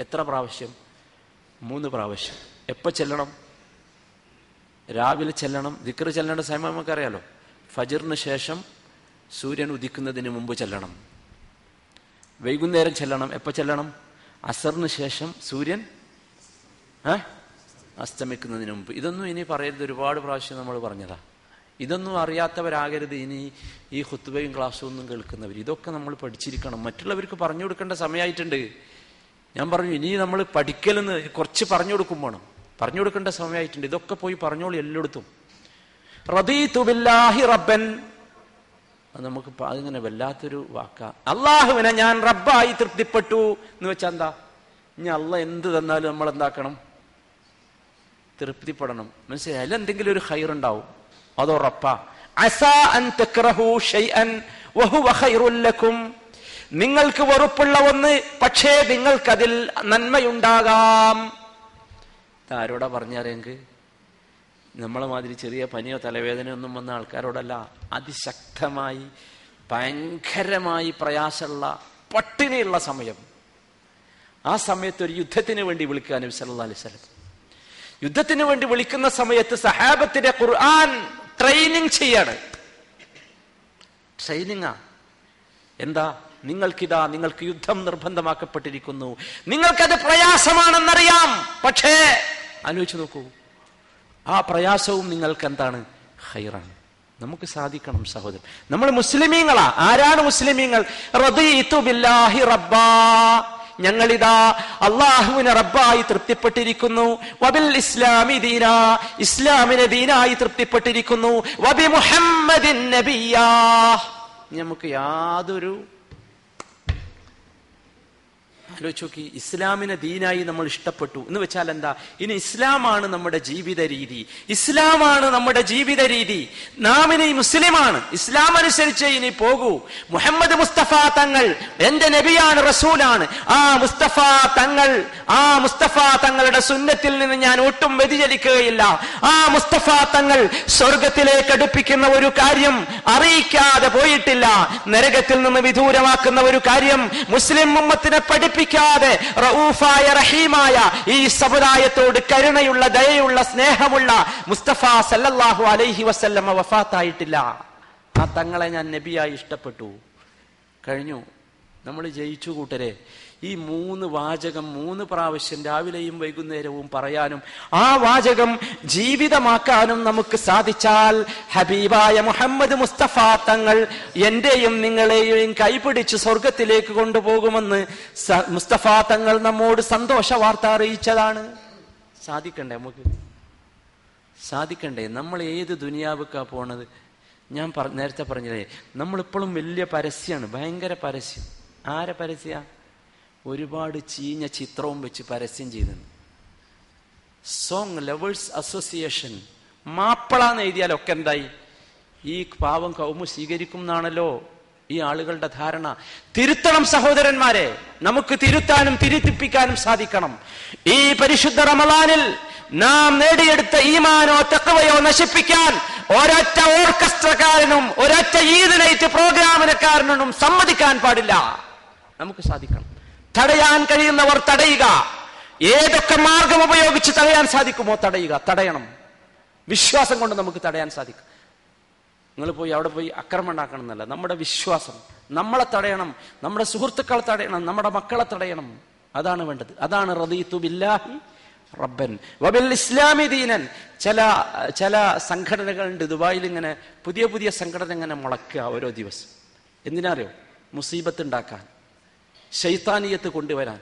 എത്ര പ്രാവശ്യം? മൂന്ന് പ്രാവശ്യം. എപ്പോ ചെല്ലണം? രാവിലെ ചെല്ലണം. ദിക്കർ ചെല്ലേണ്ട സമയം നമുക്കറിയാലോ. ഫജറിന് ശേഷം സൂര്യൻ ഉദിക്കുന്നതിന് മുമ്പ് ചെല്ലണം. വൈകുന്നേരം ചെല്ലണം. എപ്പോൾ ചെല്ലണം? അസറിന് ശേഷം സൂര്യൻ അസ്തമിക്കുന്നതിന് മുമ്പ്. ഇതൊന്നും ഇനി പറയരുത്. ഒരുപാട് പ്രാവശ്യം നമ്മൾ പറഞ്ഞതാ. ഇതൊന്നും അറിയാത്തവരാകരുത്. ഇനി ഈ ഹുത്തുബയും ക്ലാസ്സും ഒന്നും കേൾക്കുന്നവർ ഇതൊക്കെ നമ്മൾ പഠിച്ചിരിക്കണം. മറ്റുള്ളവർക്ക് പറഞ്ഞു കൊടുക്കേണ്ട സമയമായിട്ടുണ്ട് ഞാൻ പറഞ്ഞു ഇനി നമ്മൾ പഠിക്കലെന്ന് കുറച്ച് പറഞ്ഞു കൊടുക്കും പറഞ്ഞു കൊടുക്കേണ്ട സമയമായിട്ടുണ്ട്. ഇതൊക്കെ പോയി പറഞ്ഞോളൂ എല്ലായിടത്തും. റദീതു ബില്ലാഹി റബ്ബൻ. നമുക്ക് അതിങ്ങനെ വല്ലാത്തൊരു വാക്ക. അള്ളാഹുവിനെ ഞാൻ റബ്ബായി തൃപ്തിപ്പെട്ടു. എന്ന് വെച്ചാൽ എന്താ? ഇനി അള്ള എന്ത് തന്നാലും നമ്മൾ എന്താക്കണം? തൃപ്തിപ്പെടണം. മനസ്സിലായി? അതിലെന്തെങ്കിലും ഒരു ഹൈർ ഉണ്ടാവും. അതോ റപ്പാ നിങ്ങൾക്ക് വെറുപ്പുള്ള ഒന്ന് പക്ഷേ നിങ്ങൾക്കതിൽ നന്മയുണ്ടാകാം. ആരോടാ പറഞ്ഞറിയെങ്കിൽ നമ്മളെ മാതിരി ചെറിയ പനിയോ തലവേദനയോ ഒന്നും വന്ന ആൾക്കാരോടല്ല അതിശക്തമായി ഭയങ്കരമായി പ്രയാസമുള്ള പട്ടിണിയുള്ള സമയം. ആ സമയത്ത് ഒരു യുദ്ധത്തിന് വേണ്ടി വിളിക്കുക നബി സല്ലാ അലൈഹി സ്വലം യുദ്ധത്തിന് വേണ്ടി വിളിക്കുന്ന സമയത്ത് സഹാബത്തിന്റെ ഖുർആൻ ട്രെയിനിങ് ചെയ്യാണ്. ട്രെയിനിങ്ങാ എന്താ? നിങ്ങൾക്കിതാ നിങ്ങൾക്ക് യുദ്ധം നിർബന്ധമാക്കപ്പെട്ടിരിക്കുന്നു. നിങ്ങൾക്കത് പ്രയാസമാണെന്നറിയാം. പക്ഷേ ആലോചിച്ച് നോക്കൂ. ആ പ്രയാസവും നിങ്ങൾക്ക് എന്താണ് ഹൈറാണ് നമുക്ക് സാധിക്കണം സഹോദരൻ. നമ്മൾ മുസ്ലിമീങ്ങളാ. ആരാണ് മുസ്ലിമീങ്ങൾ? ഞങ്ങളിതാ അള്ളാഹുവിനെ റബ്ബായി തൃപ്തിപ്പെട്ടിരിക്കുന്നു. വബിൽ ഇസ്ലാമി ദീന. ഇസ്ലാമിനെ ദീനായി തൃപ്തിപ്പെട്ടിരിക്കുന്നു. വബി മുഹമ്മദിൻ നബിയാ നമുക്ക് യാതൊരു ആലോചിച്ച് നോക്കി. ഇസ്ലാമിനെ ദീനായി നമ്മൾ ഇഷ്ടപ്പെട്ടു. എന്ന് വെച്ചാൽ എന്താ? ഇനി ഇസ്ലാമാണ് നമ്മുടെ ജീവിത രീതി. ഇസ്ലാമാണ് നമ്മുടെ ജീവിത രീതി. നാം ഇനി മുസ്ലിമാണ്. ഇസ്ലാം അനുസരിച്ച് ഇനി പോകൂ. മുഹമ്മദ് മുസ്തഫ തങ്ങൾ എന്റെ നബിയാണ് റസൂലാണ്. ആ മുസ്തഫ തങ്ങൾ ആ മുസ്തഫ തങ്ങളുടെ സുന്നത്തിൽ നിന്ന് ഞാൻ ഒട്ടും വ്യതിചലിക്കുകയില്ല. ആ മുസ്തഫ തങ്ങൾ സ്വർഗത്തിലേക്ക് അടുപ്പിക്കുന്ന ഒരു കാര്യം അറിയിക്കാതെ പോയിട്ടില്ല. നരകത്തിൽ നിന്ന് വിദൂരമാക്കുന്ന ഒരു കാര്യം മുസ്ലിം ഉമ്മത്തിനെ പഠിപ്പിക്കാതെ റഊഫായ റഹീമായ ഈ സമുദായത്തോട് കരുണയുള്ള ദയയുള്ള സ്നേഹമുള്ള മുസ്തഫ സല്ലല്ലാഹു അലൈഹി വസല്ലമ വഫാത്തായിട്ടില്ല. ആ തങ്ങളെ ഞാൻ നബിയായി ഇഷ്ടപ്പെട്ടു. കഴിഞ്ഞു. നമ്മൾ ജയിച്ചു കൂട്ടരെ. ഈ മൂന്ന് വാചകം മൂന്ന് പ്രാവശ്യം രാവിലെയും വൈകുന്നേരവും പറയാനും ആ വാചകം ജീവിതമാക്കാനും നമുക്ക് സാധിച്ചാൽ ഹബീബായ മുഹമ്മദ് മുസ്തഫ തങ്ങൾ എന്റെയും നിങ്ങളെയും കൈപിടിച്ച് സ്വർഗത്തിലേക്ക് കൊണ്ടുപോകുമെന്ന് മുസ്തഫ തങ്ങൾ നമ്മോട് സന്തോഷ വാർത്ത അറിയിച്ചതാണ്. സാധിക്കണ്ടേ നമുക്ക്? സാധിക്കണ്ടേ? നമ്മൾ ഏത് ദുനിയാവുക്കാ പോണത്? ഞാൻ നേരത്തെ പറഞ്ഞതേ നമ്മളിപ്പോഴും വലിയ പരസ്യമാണ് ഭയങ്കര പരസ്യം. ആരെ പരസ്യ? ഒരുപാട് ചീഞ്ഞ ചിത്രവും വെച്ച് പരസ്യം ചെയ്തിരുന്നു. സോങ് ലവേഴ്സ് അസോസിയേഷൻ മാപ്പിള എന്ന് എഴുതിയാലൊക്കെ എന്തായി? ഈ പാവം കൗമു സ്വീകരിക്കും എന്നാണല്ലോ ഈ ആളുകളുടെ ധാരണ. തിരുത്തണം സഹോദരന്മാരെ നമുക്ക് തിരുത്താനും തിരുത്തിപ്പിക്കാനും സാധിക്കണം. ഈ പരിശുദ്ധ റമലാനിൽ നാം നേടിയെടുത്ത ഈമാനോ തെക്കവയോ നശിപ്പിക്കാൻ ഒരൊറ്റ ഓർക്കസ്ട്രക്കാരനും ഒരൊറ്റ ഈദ് നൈറ്റ് പ്രോഗ്രാമിനക്കാരനും സമ്മതിക്കാൻ പാടില്ല. നമുക്ക് സാധിക്കണം. തടയാൻ കഴിയുന്നവർ തടയുക. ഏതൊക്കെ മാർഗം ഉപയോഗിച്ച് തടയാൻ സാധിക്കുമോ തടയുക. തടയണം. വിശ്വാസം കൊണ്ട് നമുക്ക് തടയാൻ സാധിക്കും. നിങ്ങൾ പോയി അവിടെ പോയി അക്രമം ഉണ്ടാക്കണം എന്നല്ല നമ്മുടെ വിശ്വാസം. നമ്മളെ തടയണം. നമ്മുടെ സുഹൃത്തുക്കളെ തടയണം. നമ്മുടെ മക്കളെ തടയണം. അതാണ് വേണ്ടത്. അതാണ് റദീതു ബില്ലാഹി റബ്ബൻ. വബിൽ ഇസ്ലാമി ദീനൻ. ചില ചില സംഘടനകളുണ്ട് ദുബായിൽ ഇങ്ങനെ പുതിയ പുതിയ സംഘടന ഇങ്ങനെ മുളക്കുക ഓരോ ദിവസം. എന്തിനാറിയോ മുസീബത്ത് ഉണ്ടാക്കാൻ. ശൈത്താനീയത്ത് കൊണ്ടുവരാൻ.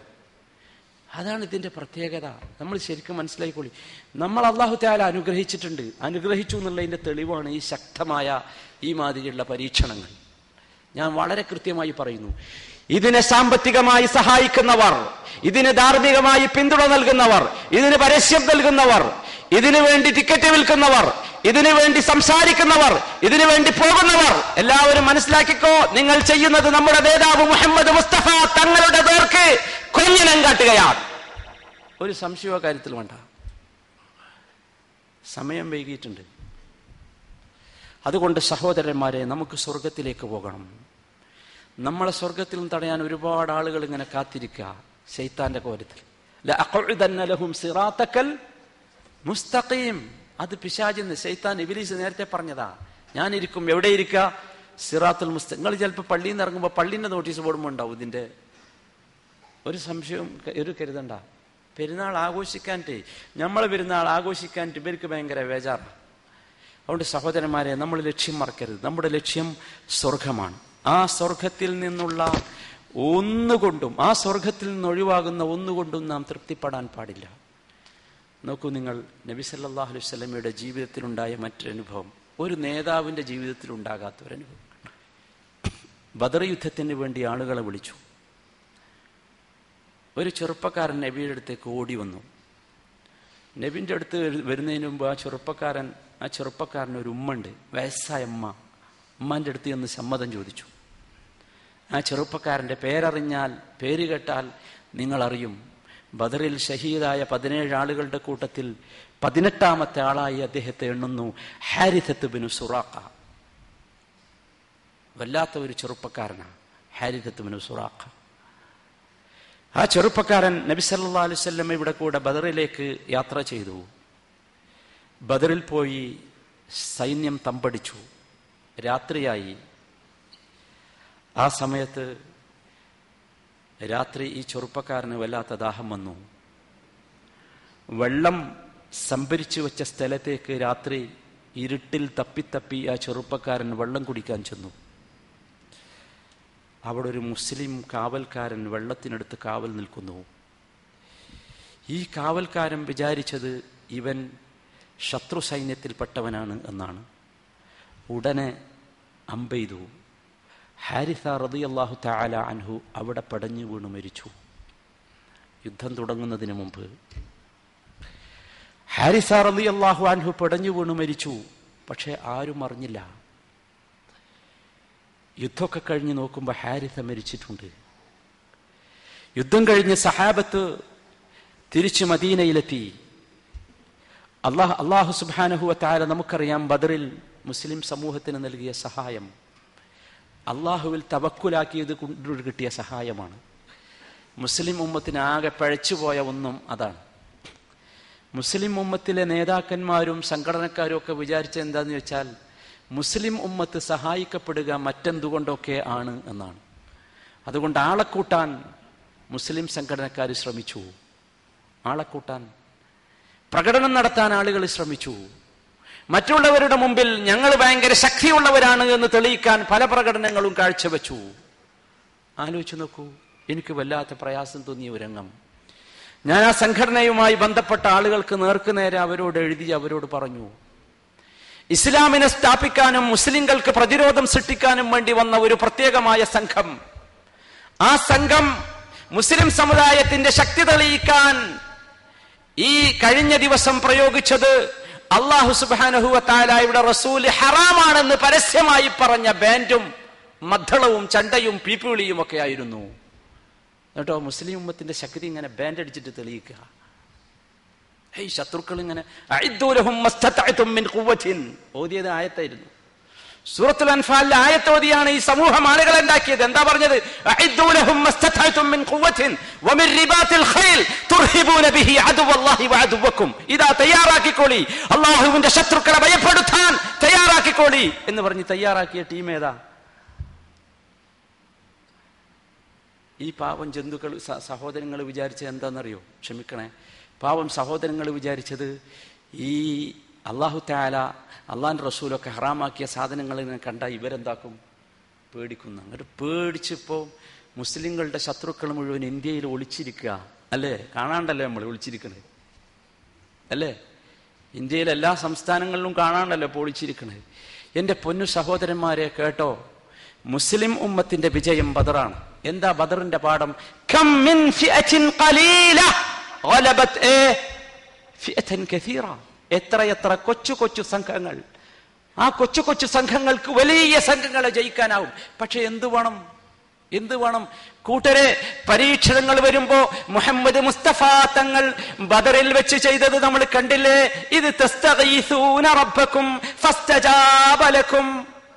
അതാണ് ഇതിന്റെ പ്രത്യേകത. നമ്മൾ ശരിക്കും മനസ്സിലാക്കിക്കൊള്ളി നമ്മൾ അള്ളാഹു താല അനുഗ്രഹിച്ചിട്ടുണ്ട്. അനുഗ്രഹിച്ചു എന്നുള്ളതിന്റെ തെളിവാണ് ഈ ശക്തമായ ഈ മാതിരിയുള്ള പരീക്ഷണങ്ങൾ. ഞാൻ വളരെ കൃത്യമായി പറയുന്നു. ഇതിനെ സാമ്പത്തികമായി സഹായിക്കുന്നവർ ഇതിന് ധാർമ്മികമായി പിന്തുണ നൽകുന്നവർ ഇതിന് പരസ്യം നൽകുന്നവർ ഇതിനു വേണ്ടി ടിക്കറ്റ് വിൽക്കുന്നവർ ഇതിനു വേണ്ടി സംസാരിക്കുന്നവർ ഇതിനു വേണ്ടി പോകുന്നവർ എല്ലാവരും മനസ്സിലാക്കിക്കോ നിങ്ങൾ ചെയ്യുന്നത് നമ്മുടെ നേതാവ് മുഹമ്മദ് മുസ്തഫ തങ്ങളുടെ പേർക്ക് കൊഞ്ഞനം കാട്ടുകയാണ്. ഒരു സംശയ കാര്യത്തിൽ വേണ്ട. സമയം വൈകിയിട്ടുണ്ട്. അതുകൊണ്ട് സഹോദരന്മാരെ നമുക്ക് സ്വർഗത്തിലേക്ക് പോകണം. നമ്മളെ സ്വർഗത്തിൽ നിന്ന് തടയാൻ ഒരുപാട് ആളുകൾ ഇങ്ങനെ കാത്തിരിക്കുക ശൈത്താന്റെ കോരത്തിൽ. മുസ്തഖീം. അത് പിശാചിന്ന് ശൈത്താൻ ഇബിലീസ് നേരത്തെ പറഞ്ഞതാ. ഞാനിരിക്കും എവിടെ ഇരിക്കുക? സിറാത്തുൽ മുസ്ത നിങ്ങൾ ചിലപ്പോൾ പള്ളിയിൽ നിന്ന് ഇറങ്ങുമ്പോൾ പള്ളിന്റെ നോട്ടീസ് ബോർഡുമ്പോൾ ഉണ്ടാവും ഇതിന്റെ. ഒരു സംശയവും ഒരു കരുതണ്ട. പെരുന്നാൾ ആഘോഷിക്കാൻട്ടേ നമ്മളെ പെരുന്നാൾ ആഘോഷിക്കാൻട്ട് ഇവർക്ക് ഭയങ്കര വേജാറാണ് അതുകൊണ്ട് സഹോദരന്മാരെ നമ്മൾ ലക്ഷ്യം മറക്കരുത്. നമ്മുടെ ലക്ഷ്യം സ്വർഗമാണ് ആ സ്വർഗത്തിൽ നിന്നുള്ള ഒന്നുകൊണ്ടും ആ സ്വർഗത്തിൽ നിന്ന് ഒഴിവാകുന്ന ഒന്നുകൊണ്ടും നാം തൃപ്തിപ്പെടാൻ പാടില്ല. നോക്കൂ നിങ്ങൾ നബി സല്ലല്ലാഹു അലൈഹി വസല്ലമയുടെ ജീവിതത്തിലുണ്ടായ മറ്റൊരനുഭവം. ഒരു നേതാവിന്റെ ജീവിതത്തിൽ ഉണ്ടാകാത്ത ഒരു അനുഭവം ബദർ യുദ്ധത്തിന് വേണ്ടി ആളുകളെ വിളിച്ചു. ഒരു ചെറുപ്പക്കാരൻ നബിയുടെ അടുത്തേക്ക് ഓടി വന്നു. നബിന്റെ അടുത്ത് വരുന്നതിന് മുമ്പ് ആ ചെറുപ്പക്കാരൻ ആ ചെറുപ്പക്കാരൻ ഒരു ഉമ്മ ഉണ്ട് വയസ്സായ അമ്മ ഉമ്മാന്റെ അടുത്ത് ചെന്ന് സമ്മതം ചോദിച്ചു. ആ ചെറുപ്പക്കാരന്റെ പേരറിഞ്ഞാൽ പേര് കേട്ടാൽ നിങ്ങളറിയും. ബദറിൽ ഷഹീദായ പതിനേഴ് ആളുകളുടെ കൂട്ടത്തിൽ പതിനെട്ടാമത്തെ ആളായി അദ്ദേഹത്തെ എണ്ണുന്നു ഹാരിഥത്ത് ബിനു സുറാഖ. വല്ലാത്ത ഒരു ചെറുപ്പക്കാരനാണ് ഹാരിഥത്ത് ബിനു സുറാഖ. ആ ചെറുപ്പക്കാരൻ നബി സല്ലാ അലുസല്ലം ഇവിടെ കൂടെ ബദറിലേക്ക് യാത്ര ചെയ്തു. ബദറിൽ പോയി സൈന്യം തമ്പടിച്ചു. രാത്രിയായി ആ സമയത്ത് രാത്രി ഈ ചെറുപ്പക്കാരന് വല്ലാത്ത ദാഹം വന്നു. വെള്ളം സംഭരിച്ചു വെച്ച സ്ഥലത്തേക്ക് രാത്രി ഇരുട്ടിൽ തപ്പിത്തപ്പി ആ ചെറുപ്പക്കാരൻ വെള്ളം കുടിക്കാൻ ചെന്നു. അവിടെ ഒരു മുസ്ലിം കാവൽക്കാരൻ വെള്ളത്തിനടുത്ത് കാവൽ നിൽക്കുന്നു. ഈ കാവൽക്കാരൻ വിചാരിച്ചത് ഇവൻ ശത്രു സൈന്യത്തിൽപ്പെട്ടവനാണ് എന്നാണ്. ഉടനെ അമ്പെയ്തു. ഹാരിസ റതിയല്ലാഹു താല അൻഹു അവിടെ പടഞ്ഞു വീണു മരിച്ചു. യുദ്ധം തുടങ്ങുന്നതിന് മുമ്പ് ഹാരിസ റതിയല്ലാഹു അൻഹു പടഞ്ഞു വീണു മരിച്ചു. പക്ഷെ ആരും അറിഞ്ഞില്ല. യുദ്ധമൊക്കെ കഴിഞ്ഞ് നോക്കുമ്പോൾ ഹാരിസ മരിച്ചിട്ടുണ്ട്. യുദ്ധം കഴിഞ്ഞ് സഹാബത്ത് തിരിച്ച് മദീനയിലെത്തി. അള്ളാഹ് അള്ളാഹു സുബാനഹുവ താര നമുക്കറിയാം ബദറിൽ മുസ്ലിം സമൂഹത്തിന് നൽകിയ സഹായം. അള്ളാഹുവിൽ തവക്കുലാക്കിയത് കൊണ്ട് കിട്ടിയ സഹായമാണ്. മുസ്ലിം ഉമ്മത്തിനാകെ പഴച്ചുപോയ ഒന്നും അതാണ്. മുസ്ലിം ഉമ്മത്തിലെ നേതാക്കന്മാരും സംഘടനക്കാരും ഒക്കെ വിചാരിച്ചത് എന്താന്ന് വെച്ചാൽ മുസ്ലിം ഉമ്മത്ത് സഹായിക്കപ്പെടുക മറ്റെന്തുകൊണ്ടൊക്കെ ആണ് എന്നാണ്. അതുകൊണ്ട് ആളെ കൂട്ടാൻ മുസ്ലിം സംഘടനക്കാർ ശ്രമിച്ചു. ആളെ കൂട്ടാൻ പ്രകടനം നടത്താൻ ആളുകൾ ശ്രമിച്ചു. മറ്റുള്ളവരുടെ മുമ്പിൽ ഞങ്ങൾ ഭയങ്കര ശക്തിയുള്ളവരാണ് എന്ന് തെളിയിക്കാൻ പല പ്രകടനങ്ങളും കാഴ്ചവെച്ചു. ആലോചിച്ചു നോക്കൂ എനിക്ക് വല്ലാത്ത പ്രയാസം തോന്നിയ ഒരു രംഗം ഞാൻ ആ സംഘടനയുമായി ബന്ധപ്പെട്ട ആളുകൾക്ക് നേർക്കുനേരെ അവരോട് എഴുതി അവരോട് പറഞ്ഞു ഇസ്ലാമിനെ സ്ഥാപിക്കാനും മുസ്ലിങ്ങൾക്ക് പ്രതിരോധം സൃഷ്ടിക്കാനും വേണ്ടി വന്ന ഒരു പ്രത്യേകമായ സംഘം. ആ സംഘം മുസ്ലിം സമുദായത്തിന്റെ ശക്തി തെളിയിക്കാൻ ഈ കഴിഞ്ഞ ദിവസം പ്രയോഗിച്ചത് അള്ളാഹു സുബാനഹുവ താലായുടെ റസൂൽ ഹറാമാണെന്ന് പരസ്യമായി പറഞ്ഞ ബാൻഡും മദ്ദളവും ചണ്ടയും പീപ്പിളിയും ഒക്കെ ആയിരുന്നു. എന്നിട്ടോ മുസ്ലിം ഉമ്മത്തിന്റെ ശക്തി ഇങ്ങനെ ബാൻഡ് അടിച്ചിട്ട് തെളിയിക്കുക. ഏയ് ശത്രുക്കൾ ഇങ്ങനെ ഓതിയത് ആയത്തായിരുന്നു. സൂറത്തുൽ അൻഫാലിലെ ആയത്തോതിയാണ് ഈ സമൂഹം ആളുകളെ ഉണ്ടാക്കിയത് എന്താ പറഞ്ഞത്? ഇതാ തയ്യാറാക്കിക്കോളി. അള്ളാഹുവിന്റെ ശത്രുക്കളെ ഭയപ്പെടുത്താൻ തയ്യാറാക്കിക്കോളി എന്ന് പറഞ്ഞ് തയ്യാറാക്കിയ ടീം ഏതാ? ഈ പാവം ജന്തുക്കൾ സഹോദരങ്ങൾ വിചാരിച്ചത് എന്താണെന്നറിയോ ക്ഷമിക്കണേ. പാവം സഹോദരങ്ങൾ വിചാരിച്ചത് ഈ അള്ളാഹു താല അള്ളാൻ റസൂലൊക്കെ ഹറാമാക്കിയ സാധനങ്ങൾ ഇങ്ങനെ കണ്ട ഇവരെന്താക്കും? പേടിക്കുന്നു. അങ്ങോട്ട് പേടിച്ചിപ്പോൾ മുസ്ലിങ്ങളുടെ ശത്രുക്കൾ മുഴുവൻ ഇന്ത്യയിൽ ഒളിച്ചിരിക്കുക. അല്ലേ? കാണാണ്ടല്ലേ നമ്മൾ ഒളിച്ചിരിക്കണേ? അല്ലേ? ഇന്ത്യയിലെ എല്ലാ സംസ്ഥാനങ്ങളിലും കാണാണ്ടല്ലോ ഇപ്പോൾ ഒളിച്ചിരിക്കണേ? എന്റെ പൊന്നു സഹോദരന്മാരെ കേട്ടോ മുസ്ലിം ഉമ്മത്തിന്റെ വിജയം ബദറാണ്. എന്താ ബദറിന്റെ പാഠം? ഖലീല ഗലബത് കസീറ. എത്രയെത്ര കൊച്ചു കൊച്ചു സംഘങ്ങൾ. ആ കൊച്ചു കൊച്ചു സംഘങ്ങൾക്ക് വലിയ സംഘങ്ങളെ ജയിക്കാനാവും. പക്ഷെ എന്തു വേണം? എന്ത് വേണം? കൂട്ടരെ പരീക്ഷണങ്ങൾ വരുമ്പോ മുഹമ്മദ് മുസ്തഫ തങ്ങൾ ബദറിൽ വെച്ച് ചെയ്തത് നമ്മൾ കണ്ടില്ലേ? ഇത് റബ്ബക്കും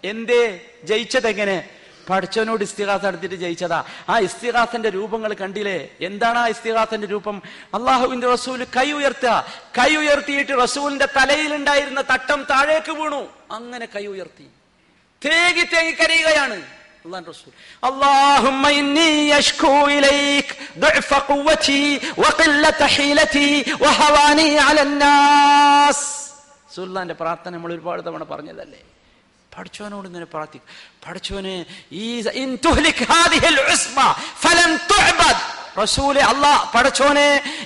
എന്തേ? ജയിച്ചതെങ്ങനെ? പഠിച്ചവനോട് ഇസ്തിഹാസ നടത്തിയിട്ട് ജയിച്ചതാ ആ ഇസ്തിഹാസന്റെ രൂപങ്ങൾ കണ്ടില്ലേ എന്താണ് ആ ഇസ്തിഹാസന്റെ രൂപം അള്ളാഹുവിന്റെ റസൂൽ കൈ ഉയർത്തുക കൈ ഉയർത്തിയിട്ട് റസൂലിന്റെ തലയിലുണ്ടായിരുന്ന തട്ടം താഴേക്ക് വീണു അങ്ങനെ കൈ ഉയർത്തി തേങ്ങി തേങ്ങി കരയുകയാണ് അള്ളാൻ റസൂൽ اللهم إني أشكو إليك ضعف قوتي وقلة حيلتي وهواني على الناس സുല്ലാന്റെ പ്രാർത്ഥന നമ്മൾ ഒരുപാട് തവണ പറഞ്ഞതല്ലേ പഠിച്ചവനോട് ഇങ്ങനെ പ്രാർത്ഥിക്കും. പഠിച്ചവന് ഈ റസൂലെ അല്ലാ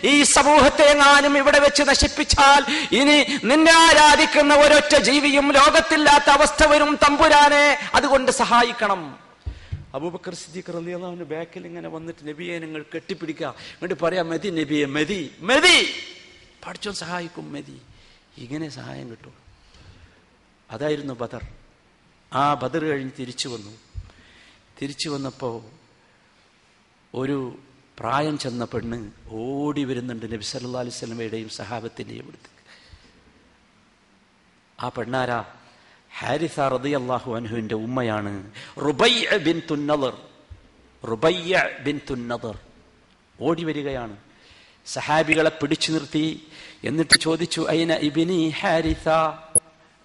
ഈ സമൂഹത്തെ എങ്ങാനും ഇവിടെ വെച്ച് നശിപ്പിച്ചാൽ ഇനി നിന്നെ ആരാധിക്കുന്ന ഒരൊറ്റ ജീവിയും ലോകത്തില്ലാത്ത അവസ്ഥ വരും തമ്പുരാനെ അതുകൊണ്ട് സഹായിക്കണം. അബൂബക്കർ സിദ്ദീഖ് റളിയല്ലാഹുവിന്റെ ബാക്കിൽ ഇങ്ങനെ വന്നിട്ട് നബിയെ നിങ്ങൾ കെട്ടിപ്പിടിക്കുക. എന്നിട്ട് പറയാ മതി നബിയെ മതി മതി. പഠിച്ചോൻ സഹായിക്കും മതി. ഇങ്ങനെ സഹായം കിട്ടും. അതായിരുന്നു ബദർ. ആ ബദർ കഴിഞ്ഞ് തിരിച്ചു വന്നു. തിരിച്ചു വന്നപ്പോൾ ഒരു പ്രായം ചെന്ന പെണ്ണ് ഓടി വരുന്നുണ്ട് നബി സല്ലാ അലൈഹി സ്വലമയുടെയും സഹാബത്തിന്റെയും അടുത്ത്. ആ പെണ്ണാരാ? ഹാരിസ റദി അള്ളാഹു അനുഹുവിന്റെ ഉമ്മയാണ് ബിൻ ബിൻ ഓടി വരികയാണ്. സഹാബികളെ പിടിച്ചു നിർത്തി. എന്നിട്ട് ചോദിച്ചു അയിന ഇബിനി ഹാരിസ?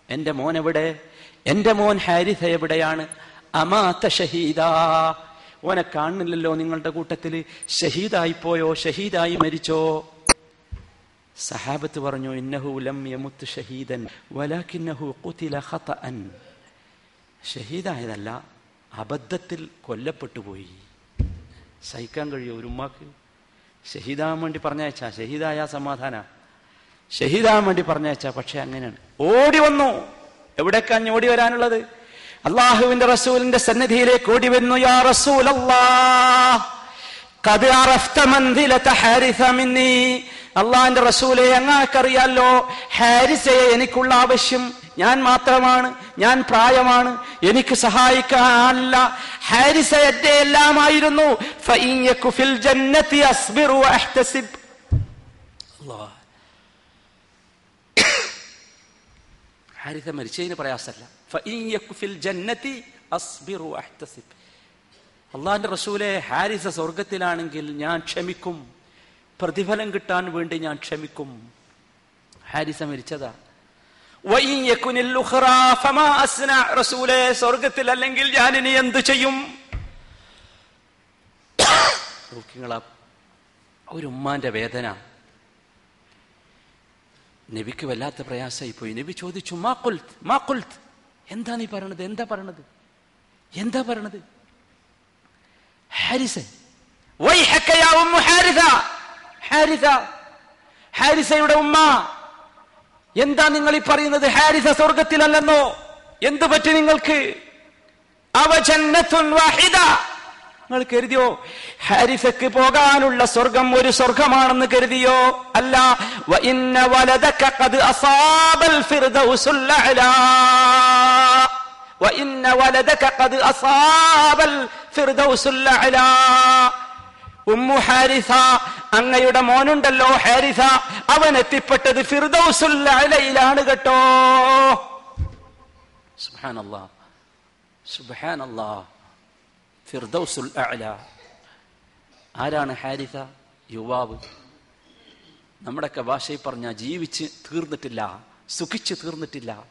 എന്റെ മോനെവിടെ? എന്റെ മോൻ ഹാരിഥ എവിടെയാണ്? അമാത്ത ഷഹീദ. ഓനെ കാണുന്നില്ലല്ലോ നിങ്ങളുടെ കൂട്ടത്തിൽ ഷഹീദായി പോയോ ഷഹീദായി മരിച്ചോ? സഹാബത്ത് പറഞ്ഞു ഇന്നഹു ലം യമുത്ത് ഷഹീദൻ ഷഹീദായതല്ല അബദ്ധത്തിൽ കൊല്ലപ്പെട്ടു പോയി. സഹിക്കാൻ കഴിയോ ഒരു ഉമ്മാക്ക്? ഷഹീദാൻ വേണ്ടി പറഞ്ഞയച്ചാ ഷഹീദായ സമാധാന. ഷഹീദാൻ വേണ്ടി പറഞ്ഞയച്ചാ പക്ഷെ അങ്ങനെയാണ്. ഓടി വന്നു. എവിടേക്കാണ് ഓടി വരാനുള്ളത്? അള്ളാഹുവിന്റെ റസൂലിന്റെ സന്നിധിയിലേക്ക് ഓടി വരുന്നു യാ റസൂൽ അള്ളാഹിന്റെ റസൂലെ അങ്ങാക്കറിയാലോ ഹാരിസയെ എനിക്കുള്ള ആവശ്യം. ഞാൻ മാത്രമാണ് ഞാൻ പ്രായമാണ് എനിക്ക് സഹായിക്കാനല്ല. ഹാരിസ എന്റെ എല്ലാമായിരുന്നു. ഹാരിസ മരിച്ചതിന് പ്രയാസമല്ല. അള്ളാഹിന്റെ റസൂലെ ഹാരിസ സ്വർഗത്തിലാണെങ്കിൽ ഞാൻ ക്ഷമിക്കും. പ്രതിഫലം കിട്ടാൻ വേണ്ടി ഞാൻ ക്ഷമിക്കും. ഹാരിസ മരിച്ചതാ. റസൂലേ സ്വർഗത്തിൽ അല്ലെങ്കിൽ ഞാൻ ഇനി എന്ത് ചെയ്യും? നോക്കിങ്ങളാ ഒരു ഉമ്മാന്റെ വേദന. നബിക്ക് വല്ലാത്ത പ്രയാസമായി പോയി നബി ചോദിച്ചു മാ കൊൽത്ത് മാ കൊൽത്ത് എന്താ നീ പറയണത്? എന്താ പറയണത്? എന്താ പറയണത്? ഹാരിസൻ ഹാരിസയുടെ ഉമ്മ. എന്താ നിങ്ങൾ ഈ പറയുന്നത്? ഹാരിസ സ്വർഗത്തിലല്ലെന്നോ എന്തു പറ്റി നിങ്ങൾക്ക് അവജന്നത്തുൻ വാഹിദ. നിങ്ങൾ കരുതിയോ? ഹാരിസക്ക് പോകാനുള്ള സ്വർഗം ഒരു സ്വർഗമാണെന്ന് കരുതിയോ? അല്ല. ഉമ്മു ഹാരിസ അങ്ങയുടെ മോനുണ്ടല്ലോ ഹാരിസ. അവൻ എത്തിപ്പെട്ടത് ഫിർദൌസുല്ലയിലാണ് കേട്ടോ. സുബാനല്ലാ സുബ്ഹാനല്ലാ. ഫിർദൗസുൽ അഅല ആരാണ് ഹാരിസ? യുവാവ്. നമ്മുടെയൊക്കെ ഭാഷയിൽ പറഞ്ഞ ജീവിച്ച് തീർന്നിട്ടില്ല സുഖിച്ച് തീർന്നിട്ടില്ല.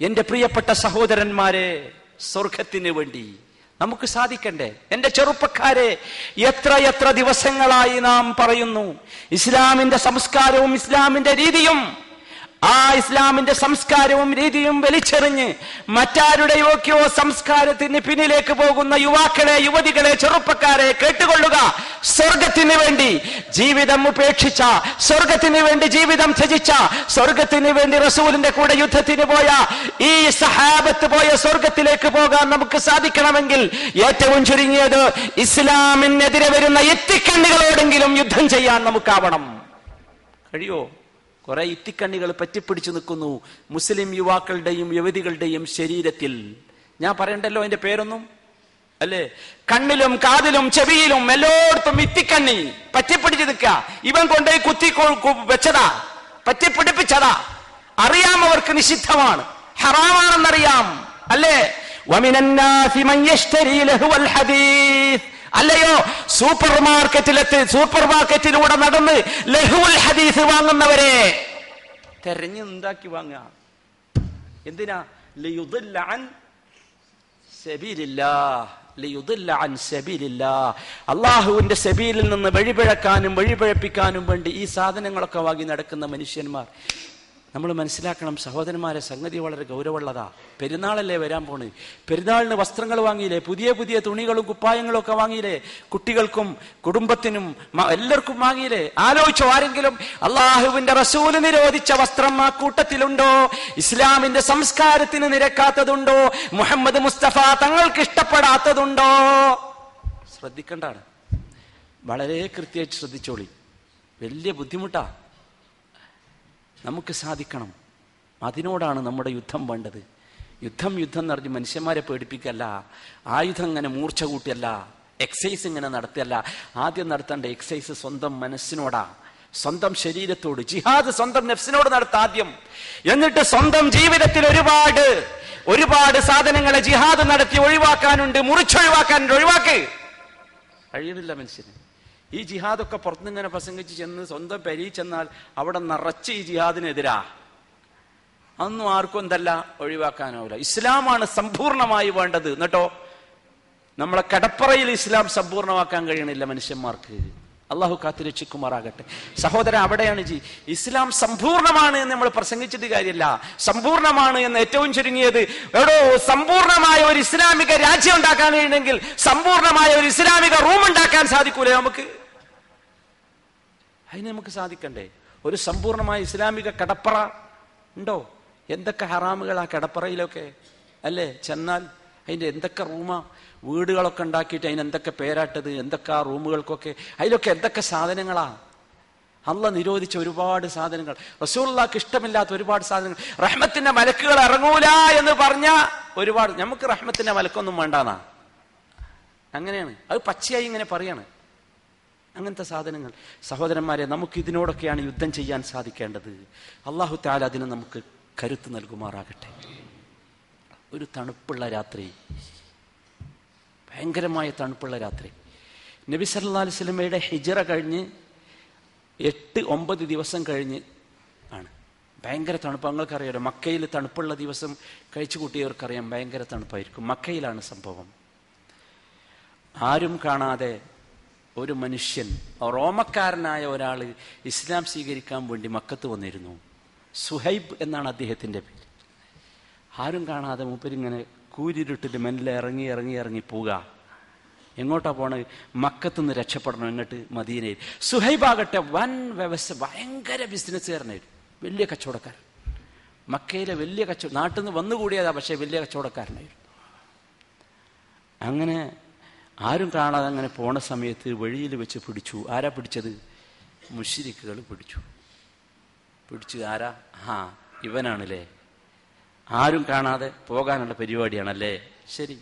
എന്റെ പ്രിയപ്പെട്ട സഹോദരന്മാരെ സ്വർഗത്തിന് വേണ്ടി നമുക്ക് സാധിക്കണ്ടേ? എന്റെ ചെറുപ്പക്കാരെ എത്ര എത്ര ദിവസങ്ങളായി നാം പറയുന്നു ഇസ്ലാമിന്റെ സംസ്കാരവും ഇസ്ലാമിന്റെ രീതിയും ആ ഇസ്ലാമിന്റെ സംസ്കാരവും രീതിയും വലിച്ചെറിഞ്ഞ് മറ്റാരുടെയൊക്കെയോ സംസ്കാരത്തിന് പിന്നിലേക്ക് പോകുന്ന യുവാക്കളെ യുവതികളെ ചെറുപ്പക്കാരെ കേട്ടുകൊള്ളുക. സ്വർഗത്തിന് വേണ്ടി ജീവിതം ഉപേക്ഷിച്ച സ്വർഗത്തിന് വേണ്ടി ജീവിതം ത്യജിച്ച സ്വർഗത്തിന് വേണ്ടി റസൂലിന്റെ കൂടെ യുദ്ധത്തിന് പോയ ഈ സഹാബത്ത് പോയ സ്വർഗത്തിലേക്ക് പോകാൻ നമുക്ക് സാധിക്കണമെങ്കിൽ ഏറ്റവും ചുരുങ്ങിയത് ഇസ്ലാമിനെതിരെ വരുന്ന എത്തിക്കണ്ണികളോടെങ്കിലും യുദ്ധം ചെയ്യാൻ നമുക്കാവണം. കഴിയോ? കുറെ ഇത്തിക്കണ്ണികൾ പറ്റിപ്പിടിച്ചു നിൽക്കുന്നു. മുസ്ലിം യുവാക്കളുടെയും യുവതികളുടെയും ശരീരത്തിൽ. ഞാൻ പറയണ്ടല്ലോ അതിന്റെ പേരൊന്നും? അല്ലേ? കണ്ണിലും കാതിലും ചെവിയിലും എല്ലായിടത്തും ഇത്തിക്കണ്ണി പറ്റിപ്പിടിച്ച് നിൽക്ക ഇവൻ കൊണ്ടുപോയി കുത്തി വെച്ചതാ. പറ്റിപ്പിടിപ്പിച്ചതാ. അറിയാം അവർക്ക് നിഷിദ്ധമാണ്. ഹറാമാണെന്നറിയാം. അല്ലേ? വമിനന്നാസി മൻ അല്ലയോ? സൂപ്പർ മാർക്കറ്റിലെത്തി സൂപ്പർ മാർക്കറ്റിലൂടെ നടന്ന് ലഹുൽ ഹദീസ് വാങ്ങുന്നവരെ. തെരഞ്ഞു ഉണ്ടാക്കി വാങ്ങുക. എന്തിനാ? അള്ളാഹുവിന്റെ സെബീലിൽ നിന്ന് വഴിപിഴക്കാനും വഴിപിഴപ്പിക്കാനും വേണ്ടി ഈ സാധനങ്ങളൊക്കെ വാങ്ങി നടക്കുന്ന മനുഷ്യന്മാർ. നമ്മൾ മനസ്സിലാക്കണം സഹോദരന്മാരെ സംഗതി വളരെ ഗൗരവമുള്ളതാ. പെരുന്നാളല്ലേ വരാൻ പോണേ. പെരുന്നാളിന് വസ്ത്രങ്ങൾ വാങ്ങിയില്ലേ? പുതിയ പുതിയ തുണികളും കുപ്പായങ്ങളും ഒക്കെ വാങ്ങിയില്ലേ? കുട്ടികൾക്കും കുടുംബത്തിനും എല്ലാവർക്കും വാങ്ങിയില്ലേ? ആലോചിച്ചോ ആരെങ്കിലും? അള്ളാഹുവിന്റെ റസൂൽ നിരോധിച്ച വസ്ത്രം ആ കൂട്ടത്തിലുണ്ടോ? ഇസ്ലാമിന്റെ സംസ്കാരത്തിന് നിരക്കാത്തതുണ്ടോ? മുഹമ്മദ് മുസ്തഫ തങ്ങൾക്ക് ഇഷ്ടപ്പെടാത്തതുണ്ടോ? ശ്രദ്ധിക്കണ്ടാണ്. വളരെ കൃത്യമായിട്ട് ശ്രദ്ധിച്ചോളി. വലിയ ബുദ്ധിമുട്ടാ. നമുക്ക് സാധിക്കണം. അതിനോടാണ് നമ്മുടെ യുദ്ധം വേണ്ടത്. യുദ്ധം യുദ്ധം എന്ന് പറഞ്ഞ് മനുഷ്യന്മാരെ പേടിപ്പിക്കല്ല. ആയുധം ഇങ്ങനെ മൂർച്ച കൂട്ടിയല്ല. എക്സസൈസ് ഇങ്ങനെ നടത്തിയല്ല. ആദ്യം നടത്തേണ്ട എക്സസൈസ് സ്വന്തം മനസ്സിനോടാ. സ്വന്തം ശരീരത്തോട്. ജിഹാദ് സ്വന്തം നെഫ്സിനോട് നടത്ത ആദ്യം. എന്നിട്ട് സ്വന്തം ജീവിതത്തിൽ ഒരുപാട് ഒരുപാട് സാധനങ്ങളെ ജിഹാദ് നടത്തി ഒഴിവാക്കാനുണ്ട്. മുറിച്ചൊഴിവാക്കാനുണ്ട്. ഒഴിവാക്ക്. കഴിയുന്നില്ല മനുഷ്യന്. ഈ ജിഹാദൊക്കെ പുറത്തുനിങ്ങനെ പ്രസംഗിച്ച് ചെന്ന് സ്വന്തം പെരി ചെന്നാൽ അവിടെ നിറച്ച് ഈ ജിഹാദിനെതിരാ. അതൊന്നും ആർക്കും എന്തല്ല ഒഴിവാക്കാനാവില്ല ഇസ്ലാമാണ് സമ്പൂർണമായി വേണ്ടത്. എന്നിട്ടോ നമ്മളെ കടപ്പറയിൽ ഇസ്ലാം സമ്പൂർണമാക്കാൻ കഴിയണില്ല മനുഷ്യന്മാർക്ക്. അള്ളാഹു കാത്തിരക്ഷിക്കുമാറാകട്ടെ സഹോദരൻ അവിടെയാണ് ജി. ഇസ്ലാം സമ്പൂർണമാണ് എന്ന് നമ്മൾ പ്രസംഗിച്ചിട്ട് കാര്യമില്ല സമ്പൂർണമാണ് എന്ന് ഏറ്റവും ചുരുങ്ങിയത്. എടോ സമ്പൂർണമായ ഒരു ഇസ്ലാമിക രാജ്യം ഉണ്ടാക്കാൻ കഴിയണമെങ്കിൽ സമ്പൂർണമായ ഒരു ഇസ്ലാമിക റൂം ഉണ്ടാക്കാൻ സാധിക്കൂലേ നമുക്ക്? അതിന് നമുക്ക് സാധിക്കണ്ടേ? ഒരു സമ്പൂർണമായ ഇസ്ലാമിക കടപ്പറ ഉണ്ടോ? എന്തൊക്കെ ഹറാമുകൾ ആ കിടപ്പറയിലൊക്കെ? അല്ലേ? ചെന്നാൽ അതിന്റെ എന്തൊക്കെ റൂമാ? വീടുകളൊക്കെ ഉണ്ടാക്കിയിട്ട് അതിന് എന്തൊക്കെ പേരാട്ടത്? എന്തൊക്കെ ആ റൂമുകൾക്കൊക്കെ? അതിലൊക്കെ എന്തൊക്കെ സാധനങ്ങളാ? അല്ല നിരോധിച്ച ഒരുപാട് സാധനങ്ങൾ. റസൂള്ളാക്ക് ഇഷ്ടമില്ലാത്ത ഒരുപാട് സാധനങ്ങൾ. റഹ്മത്തിന്റെ മലക്കുകൾ ഇറങ്ങൂല എന്ന് പറഞ്ഞ ഒരുപാട്. നമുക്ക് റഹ്മത്തിന്റെ മലക്കൊന്നും വേണ്ടാന്നാ? അങ്ങനെയാണ്. അത് പച്ചയായി ഇങ്ങനെ പറയാണ്. അങ്ങനത്തെ സാധനങ്ങൾ. സഹോദരന്മാരെ നമുക്ക് ഇതിനോടൊക്കെയാണ് യുദ്ധം ചെയ്യാൻ സാധിക്കേണ്ടത്. അള്ളാഹു താല അതിന് നമുക്ക് കരുത്ത് നൽകുമാറാകട്ടെ. ഒരു തണുപ്പുള്ള രാത്രി. ഭയങ്കരമായ തണുപ്പുള്ള രാത്രി. നബി സല്ലാ അലൈഹി സ്വലമയുടെ ഹിജറ കഴിഞ്ഞ് എട്ട് ഒമ്പത് ദിവസം കഴിഞ്ഞ് ആണ്. ഭയങ്കര തണുപ്പ്. നിങ്ങൾക്കറിയാലോ മക്കയിൽ തണുപ്പുള്ള ദിവസം കഴിച്ചു കൂട്ടിയവർക്കറിയാം ഭയങ്കര തണുപ്പായിരിക്കും. മക്കയിലാണ് സംഭവം. ആരും കാണാതെ ഒരു മനുഷ്യൻ റോമക്കാരനായ ഒരാൾ ഇസ്ലാം സ്വീകരിക്കാൻ വേണ്ടി മക്കത്ത് വന്നിരുന്നു. സുഹൈബ് എന്നാണ് അദ്ദേഹത്തിന്റെ പേര്. ആരും കാണാതെ മൂപ്പരിങ്ങനെ കൂരിരുട്ടിൽ മെല്ലെ ഇറങ്ങി ഇറങ്ങി ഇറങ്ങി പോവുക. എങ്ങോട്ടാ പോണത്? മക്കത്തുനിന്ന് രക്ഷപ്പെടണം എന്നിട്ട് മദീനയിൽ. സുഹൈബാകട്ടെ വൻ വ്യവസ്ഥ ഭയങ്കര ബിസിനസ്സുകാരനായിരുന്നു വലിയ കച്ചവടക്കാരൻ. മക്കയിലെ വലിയ കച്ചവടം നാട്ടിൽ നിന്ന് വന്നുകൂടിയതാ പക്ഷേ വലിയ കച്ചവടക്കാരനായിരുന്നു. അങ്ങനെ ആരും കാണാതെ അങ്ങനെ പോണ സമയത്ത് വഴിയിൽ വെച്ച് പിടിച്ചു. ആരാ പിടിച്ചത്? മുഷിരിക്കുകൾ പിടിച്ചു. പിടിച്ചു ആരാ? ആ ഇവനാണല്ലേ. ആരും കാണാതെ പോകാനുള്ള പരിപാടിയാണല്ലേ. ശരി.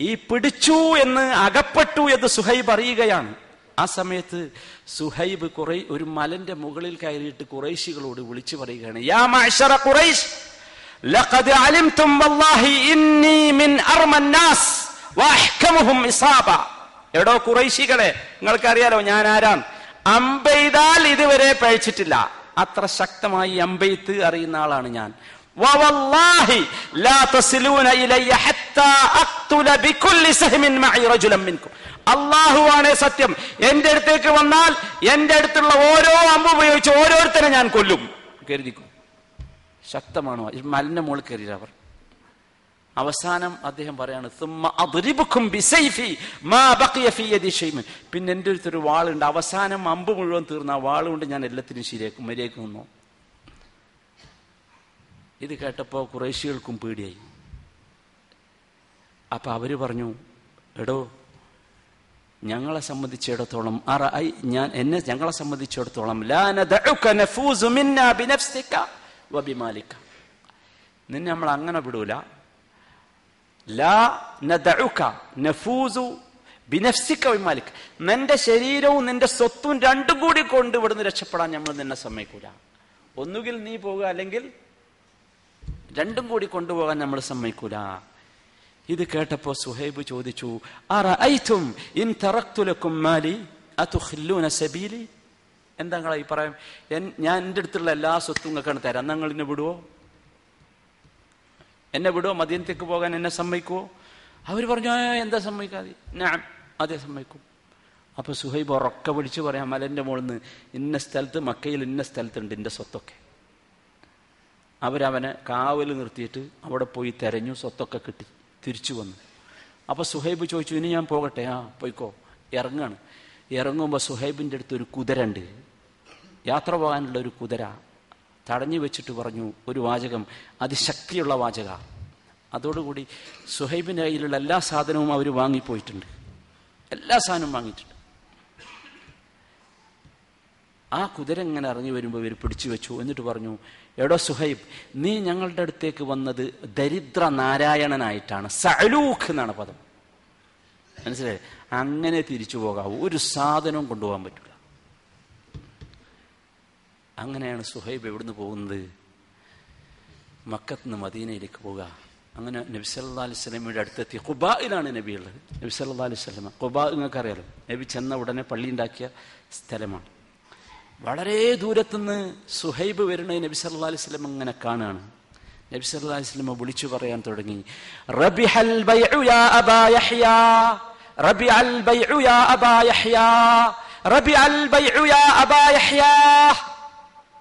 ഈ പിടിച്ചു എന്ന് അകപ്പെട്ടു എന്ന് സുഹൈബ് അറിയുകയാണ്. ആ സമയത്ത് സുഹൈബ് കുറെ ഒരു മലന്റെ മുകളിൽ കയറിയിട്ട് കുറേശികളോട് വിളിച്ചു പറയുകയാണ്. യാ ഇസാബ എടോ കുറൈശികളെ നിങ്ങൾക്കറിയാലോ ഞാൻ ആരാം അമ്പെയ്താൽ ഇതുവരെ പഴിച്ചിട്ടില്ല. അത്ര ശക്തമായി അമ്പെയ്ത്ത് അറിയുന്ന ആളാണ് ഞാൻ. അള്ളാഹുവാണ് സത്യം. എന്റെ അടുത്തേക്ക് വന്നാൽ എന്റെ അടുത്തുള്ള ഓരോ അമ്പ് ഉപയോഗിച്ച് ഓരോരുത്തരെ ഞാൻ കൊല്ലും. കരുതിക്കും? ശക്തമാണ്? മലിന്റെ മോൾ കരുതി അവർ. അവസാനം അദ്ദേഹം പറയാണ് "സുമ്മ അദ്രിബുക്കും ബിസൈഫി മാ ബഖിയ ഫീ യദി പിന്നെ എന്റെ അടുത്തൊരു വാളുണ്ട് അവസാനം അമ്പ് മുഴുവൻ തീർന്ന ആ വാളുകൊണ്ട് ഞാൻ എല്ലാത്തിനും ശരിയാക്കും മര്യാദയ്ക്ക് നിന്നു. ഇത് കേട്ടപ്പോൾ കുറേശികൾക്കും പേടിയായി. അപ്പൊ അവർ പറഞ്ഞു എടോ ഞങ്ങളെ സംബന്ധിച്ചിടത്തോളം ഞാൻ എന്നെ ഞങ്ങളെ സംബന്ധിച്ചിടത്തോളം നിന്നെ നമ്മൾ അങ്ങനെ വിടൂല. ലാ നദഉക നഫൂസു ബിനഫ്സിക വബിമാലിക നിന്റെ ശരീരവും നിന്റെ സ്വത്തും രണ്ടും കൂടി കൊണ്ട് ഇവിടുന്ന് രക്ഷപ്പെടാൻ നമ്മൾ നിന്നെ സമ്മതിക്കൂല. ഒന്നുകിൽ നീ പോകുക അല്ലെങ്കിൽ രണ്ടും കൂടി കൊണ്ടുപോകാൻ നമ്മൾ സമ്മതിക്കൂല. ഇത് കേട്ടപ്പോ സുഹൈബ് ചോദിച്ചു എന്താ ഈ പറയാം ഞാൻ എന്റെ അടുത്തുള്ള എല്ലാ സ്വത്തും നിങ്ങൾക്കാണ് തരാം. നിങ്ങൾ വിടുവോ? എന്നെ വിടുവോ? മദീനത്തേക്ക് പോകാൻ എന്നെ സമ്മതിക്കുവോ? അവർ പറഞ്ഞു എന്താ സമ്മതിക്കാതെ? ഞാൻ അതെ സമ്മതിക്കും. അപ്പൊ സുഹൈബ് ഉറക്കെ പിടിച്ച് പറയാം മലന്റെ മുകളിൽ നിന്ന് ഇന്ന സ്ഥലത്ത് മക്കയിൽ ഇന്ന സ്ഥലത്തുണ്ട് എന്റെ സ്വത്തൊക്കെ. അവരവനെ കാവൽ നിർത്തിയിട്ട് അവിടെ പോയി തെരഞ്ഞു സ്വത്തൊക്കെ കിട്ടി തിരിച്ചു വന്നു. അപ്പൊ സുഹൈബ് ചോദിച്ചു ഇനി ഞാൻ പോകട്ടെ? ആ പോയിക്കോ. ഇറങ്ങാണ്. ഇറങ്ങുമ്പോൾ സുഹൈബിന്റെ അടുത്ത് ഒരു കുതിര ഉണ്ട് യാത്ര പോകാനുള്ള ഒരു കുതിര. തടഞ്ഞു വെച്ചിട്ട് പറഞ്ഞു ഒരു വാചകം. അതിശക്തിയുള്ള വാചക. അതോടുകൂടി സുഹൈബിന്റെ കയ്യിലുള്ള എല്ലാ സാധനവും അവർ വാങ്ങിപ്പോയിട്ടുണ്ട്. എല്ലാ സാധനവും വാങ്ങിയിട്ടുണ്ട്. ആ കുതിര ഇങ്ങനെ ഇറങ്ങി വരുമ്പോൾ ഇവർ പിടിച്ചു വെച്ചു. എന്നിട്ട് പറഞ്ഞു എടോ സുഹൈബ് നീ ഞങ്ങളുടെ അടുത്തേക്ക് വന്നത് ദരിദ്ര നാരായണനായിട്ടാണ്. സലൂഖ് എന്നാണ് പദം. മനസ്സിലായി? അങ്ങനെ തിരിച്ചു പോകാവൂ. ഒരു സാധനവും കൊണ്ടുപോകാൻ പറ്റില്ല അങ്ങനെയാണ് സുഹൈബ് എവിടുന്ന് പോകുന്നത്? മക്കത്ത് നിന്ന് മദീനയിലേക്ക് പോവുക. അങ്ങനെ നബി സല്ലാ അലൈഹി സ്വലമയുടെ അടുത്തെത്തി. ഖുബായിലാണ് നബി ഉള്ളത്. നബി സല്ലാ അലൈഹി സ്വലമ ഖുബാ നിങ്ങൾക്ക് അറിയാലോ നബി ചെന്ന ഉടനെ പള്ളി ഉണ്ടാക്കിയ സ്ഥലമാണ്. വളരെ ദൂരത്തുനിന്ന് സുഹൈബ് വരുന്ന നബി സല്ലാ അലൈഹി സ്വലം അങ്ങനെ കാണുകയാണ്. നബി സല്ലാ അലൈഹി സ്വലമ വിളിച്ചു പറയാൻ തുടങ്ങി. റബിഹൽ റബിഅൽ റബിഅൽ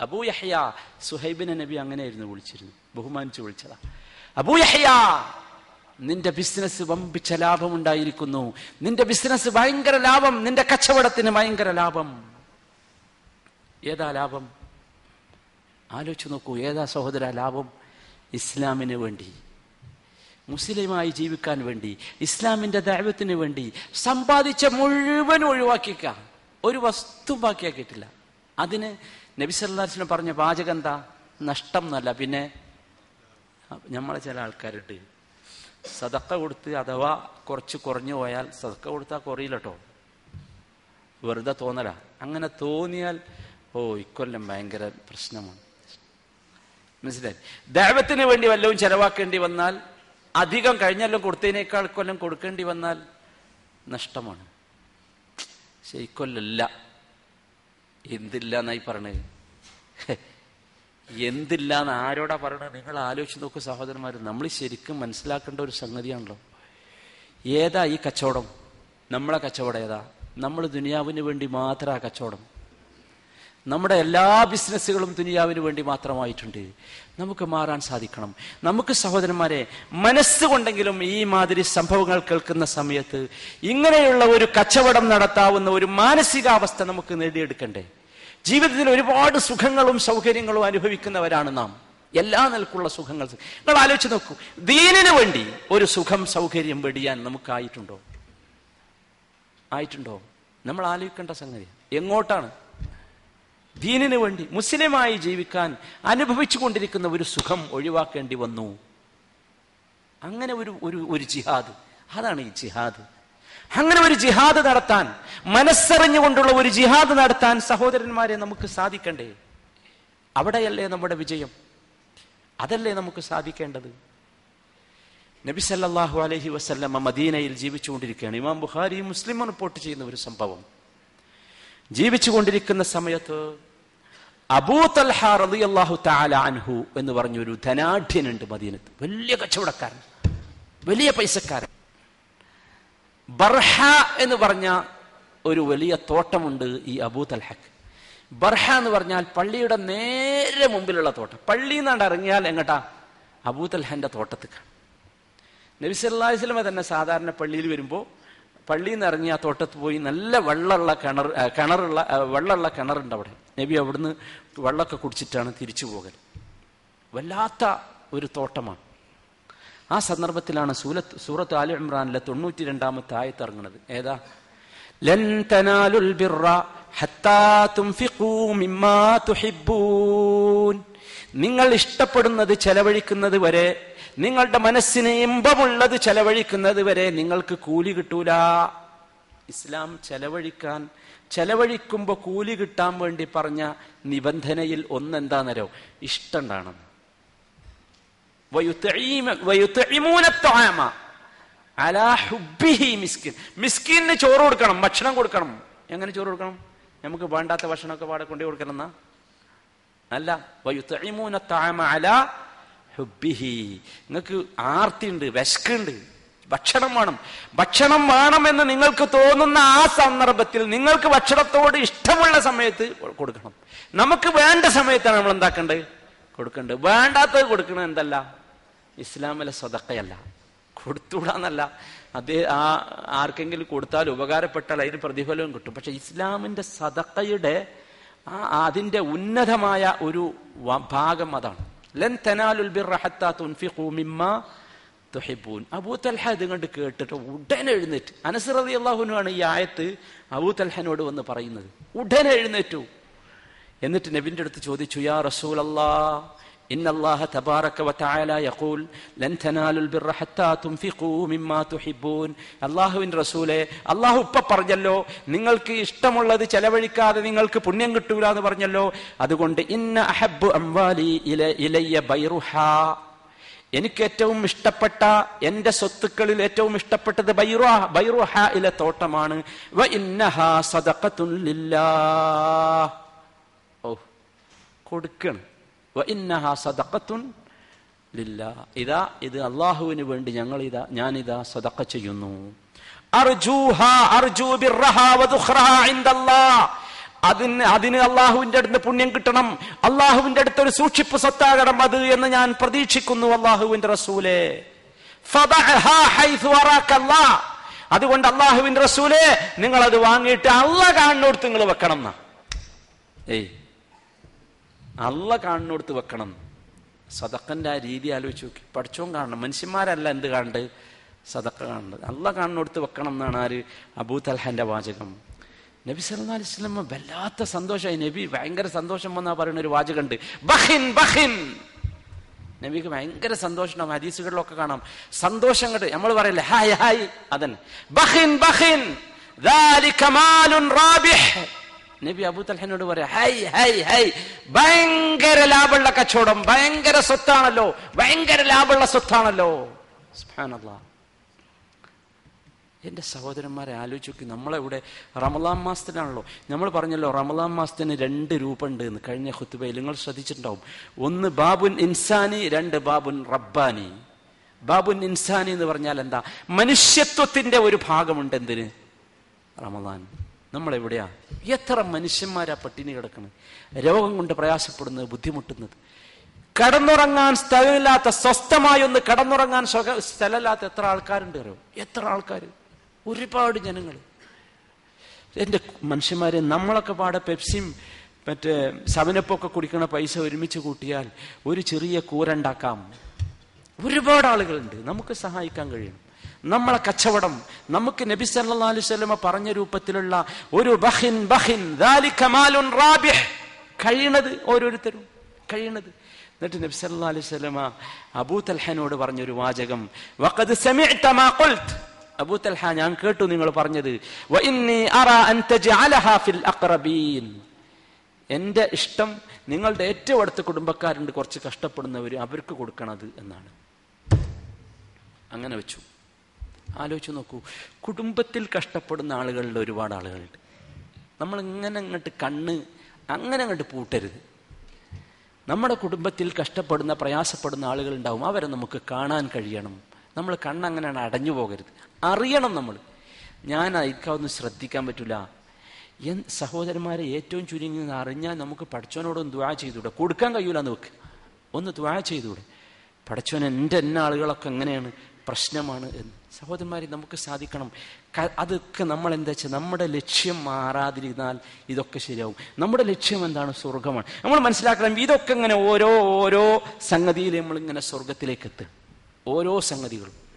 അബാ യഹ്യാ സുഹൈബിനെ നബി അങ്ങനെയായിരുന്നു വിളിച്ചിരുന്നു ബഹുമാനിച്ചു വിളിച്ചതാ. അബൂ യഹ്യ നിന്റെ ബിസിനസ് വമ്പിച്ച ലാഭം ഉണ്ടായിരിക്കുന്നു. നിന്റെ ബിസിനസ് ഭയങ്കര ലാഭം നിന്റെ കച്ചവടത്തിന് ഭയങ്കര ലാഭം. ഏതാ ലാഭം? ആലോചിച്ച് നോക്കൂ ഏതാ സഹോദര ലാഭം? ഇസ്ലാമിന് വേണ്ടി മുസ്ലിമായി ജീവിക്കാൻ വേണ്ടി ഇസ്ലാമിന്റെ ദൈവത്തിന് വേണ്ടി സമ്പാദിച്ച മുഴുവൻ ഒഴിവാക്കിക്ക. ഒരു വസ്തു ബാക്കിയാക്കിയിട്ടില്ല. അതിന് നബി സല്ലാസിന് പറഞ്ഞ പാചകം എന്താ നഷ്ടം എന്നല്ല. പിന്നെ നമ്മളെ ചില ആൾക്കാരുണ്ട്. സതക്ക കൊടുത്ത് അഥവാ കുറച്ച് കുറഞ്ഞു പോയാൽ സതക്ക കൊടുത്താൽ കുറയില്ല കേട്ടോ വെറുതെ തോന്നല. അങ്ങനെ തോന്നിയാൽ ഓ ഇക്കൊല്ലം ഭയങ്കര പ്രശ്നമാണ്. മനസ്സിലായി? ദൈവത്തിന് വേണ്ടി വല്ലതും ചെലവാക്കേണ്ടി വന്നാൽ അധികം കഴിഞ്ഞല്ലോ കൊടുത്തതിനേക്കാൾ കൊല്ലം കൊടുക്കേണ്ടി വന്നാൽ നഷ്ടമാണ്. പക്ഷെ ഇക്കൊല്ലല്ല എന്തില്ല എന്നായി പറഞ്ഞത് എന്തില്ല എന്ന് ആരോടാ പറയണത് നിങ്ങൾ ആലോചിച്ച് നോക്കൂ സഹോദരന്മാർ നമ്മൾ ശരിക്കും മനസ്സിലാക്കേണ്ട ഒരു സംഗതിയാണല്ലോ. ഏതാ ഈ കച്ചവടം? നമ്മളെ കച്ചവടം ഏതാ? നമ്മൾ ദുനിയാവിന് വേണ്ടി മാത്രം ആ കച്ചവടം. നമ്മുടെ എല്ലാ ബിസിനസ്സുകളും ദുനിയാവിന് വേണ്ടി മാത്രമായിട്ടുണ്ട്. നമുക്ക് മാറാൻ സാധിക്കണം. നമുക്ക് സഹോദരന്മാരെ മനസ്സുകൊണ്ടെങ്കിലും ഈ മാതിരി സംഭവങ്ങൾ കേൾക്കുന്ന സമയത്ത് ഇങ്ങനെയുള്ള ഒരു കച്ചവടം നടത്താവുന്ന ഒരു മാനസികാവസ്ഥ നമുക്ക് നേടിയെടുക്കണ്ടേ? ജീവിതത്തിൽ ഒരുപാട് സുഖങ്ങളും സൗകര്യങ്ങളും അനുഭവിക്കുന്നവരാണ് നാം. എല്ലാ നിലക്കുള്ള സുഖങ്ങൾ നിങ്ങൾ ആലോചിച്ച് നോക്കൂ. ദീനിന് വേണ്ടി ഒരു സുഖം സൗകര്യം വെടിയാൻ നമുക്കായിട്ടുണ്ടോ? ആയിട്ടുണ്ടോ? നമ്മൾ ആലോചിക്കേണ്ട സംഗതി. എങ്ങോട്ടാണ്? ദീനിന് വേണ്ടി മുസ്ലിമായി ജീവിക്കാൻ അനുഭവിച്ചു കൊണ്ടിരിക്കുന്ന ഒരു സുഖം ഒഴിവാക്കേണ്ടി വന്നു. അങ്ങനെ ഒരു ഒരു ഒരു ജിഹാദ്. അതാണ് ഈ ജിഹാദ്. അങ്ങനെ ഒരു ജിഹാദ് നടത്താൻ മനസ്സറിഞ്ഞുകൊണ്ടുള്ള ഒരു ജിഹാദ് നടത്താൻ സഹോദരന്മാരെ നമുക്ക് സാധിക്കണ്ടേ? അവിടെയല്ലേ നമ്മുടെ വിജയം? അതല്ലേ നമുക്ക് സാധിക്കേണ്ടത്? നബി സല്ലാഹു അലഹി വസ്ല്ലമ്മ മദീനയിൽ ജീവിച്ചുകൊണ്ടിരിക്കുകയാണ്. ഇമാം ബുഖാരി മുസ്ലിം റിപ്പോർട്ട് ചെയ്യുന്ന ഒരു സംഭവം. ജീവിച്ചുകൊണ്ടിരിക്കുന്ന സമയത്ത് അബൂ തൽഹ അൻഹു എന്ന് പറഞ്ഞൊരു ധനാഢ്യനുണ്ട് മദീനത്ത്. വലിയ കച്ചവടക്കാരൻ. വലിയ പൈസക്കാരൻ. ബർഹ എന്ന് പറഞ്ഞ ഒരു വലിയ തോട്ടമുണ്ട് ഈ അബൂ തൽഹക്ക് ബർഹ എന്ന് പറഞ്ഞാൽ പള്ളിയുടെ നേരെ മുമ്പിലുള്ള തോട്ടം. പള്ളി എന്നാണ്ട് ഇറങ്ങിയാൽ എങ്ങട്ടാ? അബൂ തൽഹന്റെ തോട്ടത്തേക്കാണ്. നബി സല്ലല്ലാഹു അലൈഹി വസല്ലമ തന്നെ സാധാരണ പള്ളിയിൽ വരുമ്പോൾ പള്ളിയിൽ നിന്ന് ഇറങ്ങി ആ തോട്ടത്ത് പോയി നല്ല വെള്ളമുള്ള കിണർ കിണറുള്ള വെള്ളമുള്ള കിണറുണ്ട് അവിടെ. നബി അവിടുന്ന് വെള്ളമൊക്കെ കുടിച്ചിട്ടാണ് തിരിച്ചു പോകൽ വല്ലാത്ത ഒരു തോട്ടമാണ്. ആ സന്ദർഭത്തിലാണ് സൂലത്ത് സൂറത്ത് ആലി ഇമ്രാനിലെ തൊണ്ണൂറ്റി രണ്ടാമത്തെ ആയത്ത് ഇറങ്ങുന്നത്. ഏതാ? ലൻ തനാലുൽ മിമ്മാ തുഹിബ്ബൂൻ. നിങ്ങൾ ഇഷ്ടപ്പെടുന്നത് ചെലവഴിക്കുന്നത് വരെ നിങ്ങളുടെ മനസ്സിന് ഇമ്പമുള്ളത് ചെലവഴിക്കുന്നത് വരെ നിങ്ങൾക്ക് കൂലി കിട്ടൂല. ഇസ്ലാം ചെലവഴിക്കാൻ ചെലവഴിക്കുമ്പോൾ കൂലി കിട്ടാൻ വേണ്ടി പറഞ്ഞ നിബന്ധനയിൽ ഒന്നെന്താന്നരോ ഇഷ്ടം മിസ്കിന് ചോറ് കൊടുക്കണം ഭക്ഷണം കൊടുക്കണം. എങ്ങനെ ചോറ് കൊടുക്കണം? നമുക്ക് വേണ്ടാത്ത ഭക്ഷണമൊക്കെ പാടെ കൊണ്ടു കൊടുക്കണം അല്ല നിങ്ങൾക്ക് ആർത്തി ഉണ്ട് വിശക്കുണ്ട്. ഭക്ഷണം വേണം. ഭക്ഷണം വേണമെന്ന് നിങ്ങൾക്ക് തോന്നുന്ന ആ സന്ദർഭത്തിൽ നിങ്ങൾക്ക് ഭക്ഷണത്തോട് ഇഷ്ടമുള്ള സമയത്ത് കൊടുക്കണം. നമുക്ക് വേണ്ട സമയത്താണ് നമ്മൾ എന്താക്കേണ്ടത് കൊടുക്കേണ്ടത്. വേണ്ടാത്തത് കൊടുക്കണം എന്തല്ല? ഇസ്ലാമിലെ സ്വതക്കയല്ല. കൊടുത്തുകൂടാന്നല്ല. അതേ ആ ആർക്കെങ്കിലും കൊടുത്താൽ ഉപകാരപ്പെട്ടാൽ അതിന് പ്രതിഫലവും കിട്ടും. പക്ഷെ ഇസ്ലാമിന്റെ സദക്കയുടെ ആ അതിന്റെ ഉന്നതമായ ഒരു ഭാഗം അതാണ്. ലൻ തനാലുൽ ഹത്താ തുൻഫിഖൂ തുഹിബൂൻ. അബൂ തൽഹ ഇത് കണ്ട് കേട്ടിട്ട് ഉടനെ എഴുന്നേറ്റ്. അനസ് അള്ളാഹുനുമാണ് ഈ ആയത്ത് അബൂ തൽഹനോട് വന്ന് പറയുന്നത്. ഉടനെ എഴുന്നേറ്റു. എന്നിട്ട് നബിന്റെ അടുത്ത് ചോദിച്ചു യാ റസൂലല്ലാ إن الله تبارك وتعالى يقول لن تنالوا البر حتى تنفقوا مما تحبون അള്ളാഹുവിൻ റസൂലെ അള്ളാഹു ഇപ്പ പറഞ്ഞല്ലോ നിങ്ങൾക്ക് ഇഷ്ടമുള്ളത് ചെലവഴിക്കാതെ നിങ്ങൾക്ക് പുണ്യം കിട്ടൂല എന്ന് പറഞ്ഞല്ലോ അതുകൊണ്ട് ഇന്ന അഹബ്ബു അംവാലി ഇല ഇലയ്യ ബൈറുഹ എനിക്ക് ഏറ്റവും ഇഷ്ടപ്പെട്ട എന്റെ സ്വത്തുക്കളിൽ ഏറ്റവും ഇഷ്ടപ്പെട്ടത് ബൈറുഹ ബൈറുഹ ഇലെ തോട്ടമാണ് വ ഇന്നഹ സദഖത്തുൻ ലില്ലാഹ് ഓ കൊടുക്കണം ഇതാ ഇത് അള്ളാഹുവിന് വേണ്ടി ഞങ്ങൾ ഇതാ ഞാനിതാ സദക്ക ചെയ്യുന്നു. അതിന് അതിന് അള്ളാഹുവിന്റെ അടുത്ത് പുണ്യം കിട്ടണം. അള്ളാഹുവിന്റെ അടുത്ത് ഒരു സൂക്ഷിപ്പ് സത്താകണം അത് എന്ന് ഞാൻ പ്രതീക്ഷിക്കുന്നു അള്ളാഹുവിന്റെ റസൂലെ. അതുകൊണ്ട് അള്ളാഹുവിന്റെ റസൂലെ നിങ്ങൾ അത് വാങ്ങിയിട്ട് അള്ള കാണുന്നിടത്ത് നിങ്ങൾ വെക്കണം എന്നാ ഏയ് അള്ള കാണുന്നിടത്ത് വെക്കണം സദക്കന്റെ ആ രീതി ആലോചിച്ച് നോക്കി പഠിച്ചോൻ കാണണം മനുഷ്യന്മാരല്ല എന്ത് കാണണ്ട് സദക്ക കാണുന്നത് അള്ള കാണുന്നിടത്ത് വെക്കണം എന്നാണ് ആര് അബൂ തൽഹന്റെ വാചകം നബി സല്ലാ അലൈഹി സ്വലമ വല്ലാത്ത സന്തോഷമായി നബി ഭയങ്കര സന്തോഷം വന്നാ പറയുന്ന ഒരു വാചകമുണ്ട് ബഹിൻ ബഹിൻ നബിക്ക് ഭയങ്കര സന്തോഷം ഹദീസുകളിലൊക്കെ കാണാം സന്തോഷം കണ്ട് നമ്മൾ പറയില്ലേ ഹായ് ഹായ് അതന്നെ ബഹിൻ ബഹിൻ ذلك مال رابح നബി അബൂ തൽഹനോട് പറയാ ഹൈ ഹൈ ഹൈ ഭയങ്കര ലാഭമുള്ള കച്ചവടം ഭയങ്കര സ്വത്താണല്ലോ ഭയങ്കര ലാഭമുള്ള സ്വത്താണല്ലോ. എന്റെ സഹോദരന്മാരെ ആലോചിക്കും നമ്മളെവിടെ റമലാൻ മാസത്തിനാണല്ലോ നമ്മൾ പറഞ്ഞല്ലോ റമലാൻ മാസത്തിന് രണ്ട് രൂപമുണ്ട് എന്ന് കഴിഞ്ഞ ഹുത്തുബയിൽ നിങ്ങൾ ശ്രദ്ധിച്ചിട്ടുണ്ടാവും. ഒന്ന് ബാബുൻ ഇൻസാനി രണ്ട് ബാബുൻ റബ്ബാനി. ബാബുൻ ഇൻസാനി എന്ന് പറഞ്ഞാൽ എന്താ? മനുഷ്യത്വത്തിന്റെ ഒരു ഭാഗമുണ്ട് എന്തിന് റമലാൻ നമ്മളെവിടെയാ? എത്ര മനുഷ്യന്മാരാ പട്ടിണി കിടക്കുന്നത് രോഗം കൊണ്ട് പ്രയാസപ്പെടുന്നത് ബുദ്ധിമുട്ടുന്നത്. കടന്നുറങ്ങാൻ സ്ഥലമില്ലാത്ത സ്വസ്ഥമായി ഒന്ന് കടന്നുറങ്ങാൻ സ്ഥലമില്ലാത്ത എത്ര ആൾക്കാരുണ്ട് അറിയോ? എത്ര ആൾക്കാർ ഒരുപാട് ജനങ്ങൾ എന്റെ മനുഷ്യന്മാരെ നമ്മളൊക്കെ പാടെ പെപ്സിയും മറ്റേ സവനപ്പൊക്കെ കുടിക്കുന്ന പൈസ ഒരുമിച്ച് കൂട്ടിയാൽ ഒരു ചെറിയ കൂരണ്ടാക്കാം. ഒരുപാട് ആളുകളുണ്ട്. നമുക്ക് സഹായിക്കാൻ കഴിയണം. നമ്മളെ കച്ചവടം. നമുക്ക് നബി സല്ലാ സ്വലമ പറഞ്ഞ രൂപത്തിലുള്ള ഒരു ബഹിൻ ബഹിൻ റാബിഹ്. കഴിയണത് ഓരോരുത്തരും. കഴിയണത്. എന്നിട്ട് നബി സല്ലാ സ്വലമ അബൂ തൽഹനോട് പറഞ്ഞൊരു വാചകം. വഖദ് അബൂ തൽഹ ഞാൻ കേട്ടു നിങ്ങൾ പറഞ്ഞത്. എന്റെ ഇഷ്ടം നിങ്ങളുടെ ഏറ്റവും അടുത്ത കുടുംബക്കാരുണ്ട് കുറച്ച് കഷ്ടപ്പെടുന്നവർ അവർക്ക് കൊടുക്കണത് എന്നാണ്. അങ്ങനെ വെച്ചു. ആലോചിച്ച് നോക്കൂ. കുടുംബത്തിൽ കഷ്ടപ്പെടുന്ന ആളുകളിൽ ഒരുപാട് ആളുകളുണ്ട്. നമ്മൾ ഇങ്ങനെ അങ്ങോട്ട് കണ്ണ് അങ്ങനെ അങ്ങോട്ട് പൂട്ടരുത്. നമ്മുടെ കുടുംബത്തിൽ കഷ്ടപ്പെടുന്ന പ്രയാസപ്പെടുന്ന ആളുകളുണ്ടാവും. അവരെ നമുക്ക് കാണാൻ കഴിയണം. നമ്മൾ കണ്ണങ്ങനെയാണ് അടഞ്ഞു പോകരുത്. അറിയണം നമ്മൾ. ഞാൻ അയക്കാവൊന്നും ശ്രദ്ധിക്കാൻ പറ്റില്ല എൻ സഹോദരന്മാരെ ഏറ്റവും ചുരുങ്ങി അറിഞ്ഞാൽ നമുക്ക് പഠിച്ചവനോടൊന്ന് ദ്വാ ചെയ്തൂടെ കൊടുക്കാൻ കഴിയൂല എന്ന് വെക്ക് ഒന്ന് ദ്വാ ചെയ്തൂടെ പഠിച്ചവൻ എന്റെ എന്നെ ആളുകളൊക്കെ എങ്ങനെയാണ്? പ്രശ്നമാണ് എന്ന്. സഹോദരന്മാരെ നമുക്ക് സാധിക്കണം. അതൊക്കെ നമ്മൾ എന്താ വെച്ചാൽ നമ്മുടെ ലക്ഷ്യം മാറാതിരുന്നാൽ ഇതൊക്കെ ശരിയാവും. നമ്മുടെ ലക്ഷ്യം എന്താണ്? സ്വർഗമാണ് നമ്മൾ മനസ്സിലാക്കണം ഇതൊക്കെ ഇങ്ങനെ ഓരോ ഓരോ സംഗതിയിൽ നമ്മൾ ഇങ്ങനെ സ്വർഗത്തിലേക്ക് എത്തുക ഓരോ സംഗതികളും.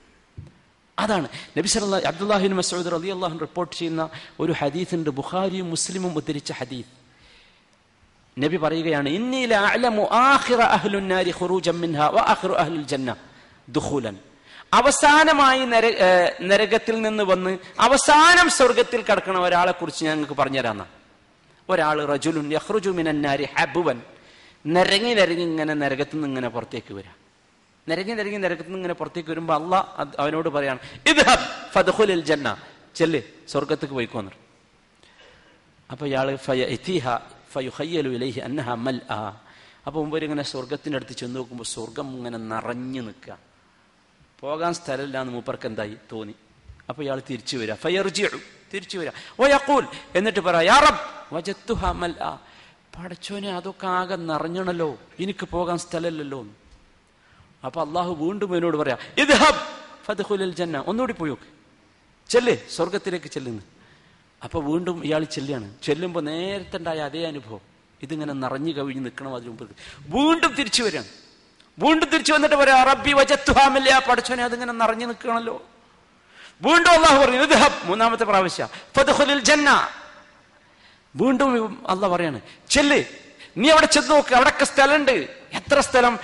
അതാണ്. നബി സല്ല അബ്ദുല്ലാഹിൻ മസൂദ് അലി അള്ളാഹു റിപ്പോർട്ട് ചെയ്യുന്ന ഒരു ഹദീസ് ഉണ്ട് ബുഖാരിയും മുസ്ലിമും ഉദ്ധരിച്ച ഹദീസ്. നബി പറയുകയാണ് ഇന്നീല അഹ്ലുൽ ജന്ന ദുഖൂലൻ. അവസാനമായി നര നരകത്തിൽ നിന്ന് വന്ന് അവസാനം സ്വർഗത്തിൽ കടക്കണ ഒരാളെ കുറിച്ച് ഞാൻ നിങ്ങൾക്ക് പറഞ്ഞുതരാന്ന. ഒരാൾ റജുലുൻ യഹ്റുജുമിനാരി ഹബുവൻ. നരങ്ങി നിരങ്ങി ഇങ്ങനെ നരകത്തിൽ നിന്ന് ഇങ്ങനെ പുറത്തേക്ക് വരാം. നരങ്ങി നരങ്ങി നരകത്തിൽ നിന്ന് ഇങ്ങനെ പുറത്തേക്ക് വരുമ്പോൾ അല്ല അവനോട് പറയാണ് ഇത് ഫദ്ഖുലിൽ ജന്ന ചെല്ല് സ്വർഗത്തേക്ക് പോയിക്കോന്നു അപ്പൊ ഇയാൾ അപ്പൊ മുമ്പ് ഇങ്ങനെ സ്വർഗത്തിന്റെ അടുത്ത് ചെന്ന് നോക്കുമ്പോൾ സ്വർഗം ഇങ്ങനെ നിറഞ്ഞു നിൽക്കുക പോകാൻ സ്ഥലമില്ല എന്ന് മൂപ്പർക്ക് എന്തായി? തോന്നി. അപ്പൊ ഇയാൾ തിരിച്ചു വരിക ഫയർജിഉ. തിരിച്ചു വരിക ഓ യഖൂൽ എന്നിട്ട് പറയാ പടച്ചോനെ അതൊക്കെ ആകെ നിറഞ്ഞണല്ലോ. എനിക്ക് പോകാൻ സ്ഥലമില്ലല്ലോ. അപ്പൊ അള്ളാഹു വീണ്ടും എന്നോട് പറയാ ഇദ്ഹബ് ഫദ്ഖുലിൽ ജന്ന. ഒന്നുകൂടി പോയോ ചെല്ല് സ്വർഗത്തിലേക്ക് ചെല്ലുന്നു. അപ്പൊ വീണ്ടും ഇയാൾ ചെല്ലുകയാണ് ചെല്ലുമ്പോൾ നേരത്തെ ഉണ്ടായ അതേ അനുഭവം. ഇതിങ്ങനെ നിറഞ്ഞു കവിഞ്ഞ് നിൽക്കണം അതിന് മുമ്പ് വീണ്ടും തിരിച്ചു വരികയാണ് വീണ്ടും തിരിച്ചു വന്നിട്ട് പറയാ റബ്ബി വജത്തുഹാമില്ല പഠിച്ചോനെ അതിങ്ങനെ നിറഞ്ഞു നിൽക്കണല്ലോ വീണ്ടും അള്ളാഹു പറഞ്ഞു ഇദ്ഹബ്. മൂന്നാമത്തെ പ്രാവശ്യം വീണ്ടും അല്ല പറയാണ് ചെല്ല്. നീ അവിടെ ചെന്ന് നോക്ക് അവിടൊക്കെ സ്ഥലമുണ്ട്. എത്ര സ്ഥലം?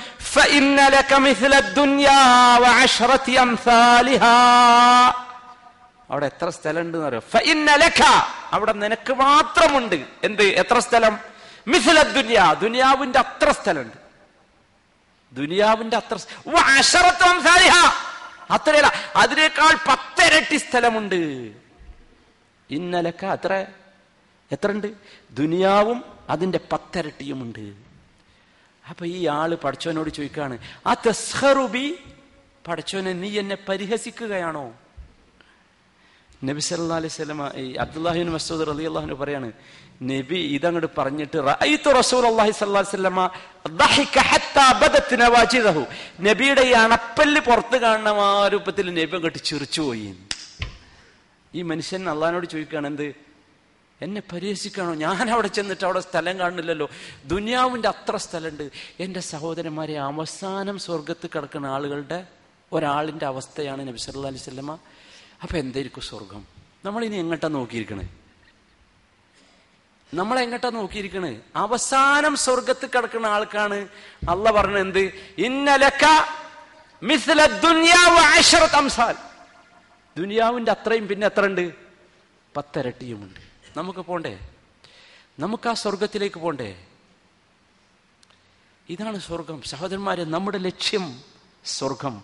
അവിടെ എത്ര സ്ഥലമുണ്ട് അവിടെ നിനക്ക് മാത്രമുണ്ട്. എന്ത്? എത്ര സ്ഥലം? മിഥില ദുനിയാ. ദുനിയാവിന്റെ അത്ര സ്ഥലമുണ്ട്. ദുനിയാവിന്റെ അത്ര അത്രയല്ല അതിനേക്കാൾ പത്തിരട്ടി സ്ഥലമുണ്ട്. ഇന്നലക്ക അത്ര എത്ര ഉണ്ട് ദുനിയാവും അതിന്റെ പത്തിരട്ടിയുമുണ്ട്. അപ്പൊ ഈ ആൾ പഠിച്ചവനോട് ചോദിക്കാണ് ആ തെസ്ഹറുബി പഠിച്ചവനെ നീ എന്നെ പരിഹസിക്കുകയാണോ? നബി സല്ലാ അലൈഹി സ്വലമ ഈ അബ്ദുല്ലാഹിൻ മസൂദ് അലി അള്ളാഹിന് പറയാണ് നബി ഇതങ്ങോട്ട് പറഞ്ഞിട്ട് നബിയുടെ ഈ അണപ്പല്ല് പുറത്ത് കാണുന്ന ആ രൂപത്തിൽ നബി അങ്ങോട്ട് ചിരിച്ചുപോയി ഈ മനുഷ്യൻ അള്ളഹാനോട് ചോദിക്കുകയാണ് എന്ത്? എന്നെ പരിഹസിക്കണോ ഞാൻ അവിടെ ചെന്നിട്ട് അവിടെ സ്ഥലം കാണുന്നില്ലല്ലോ. ദുനിയാവിന്റെ അത്ര സ്ഥലമുണ്ട്. എന്റെ സഹോദരന്മാരെ അവസാനം സ്വർഗത്ത് കിടക്കുന്ന ആളുകളുടെ ഒരാളിന്റെ അവസ്ഥയാണ് നബി സല്ലാ അലൈഹി സ്വല്ലമ്മ അപ്പം എന്തായിരിക്കും സ്വർഗം നമ്മളിനി എങ്ങോട്ടാണ് നോക്കിയിരിക്കണേ? നമ്മൾ എങ്ങോട്ടാ നോക്കിയിരിക്കണേ? അവസാനം സ്വർഗത്ത് കിടക്കുന്ന ആൾക്കാണ് അല്ല പറഞ്ഞ എന്ത്? ഇന്നലക്ക ദുനിയാവിന്റെ അത്രയും പിന്നെ എത്ര ഉണ്ട്? പത്തരട്ടിയുമുണ്ട്. നമുക്ക് പോണ്ടേ? നമുക്ക് ആ സ്വർഗത്തിലേക്ക് പോണ്ടേ? ഇതാണ് സ്വർഗം. സഹോദരന്മാരെ നമ്മുടെ ലക്ഷ്യം സ്വർഗം.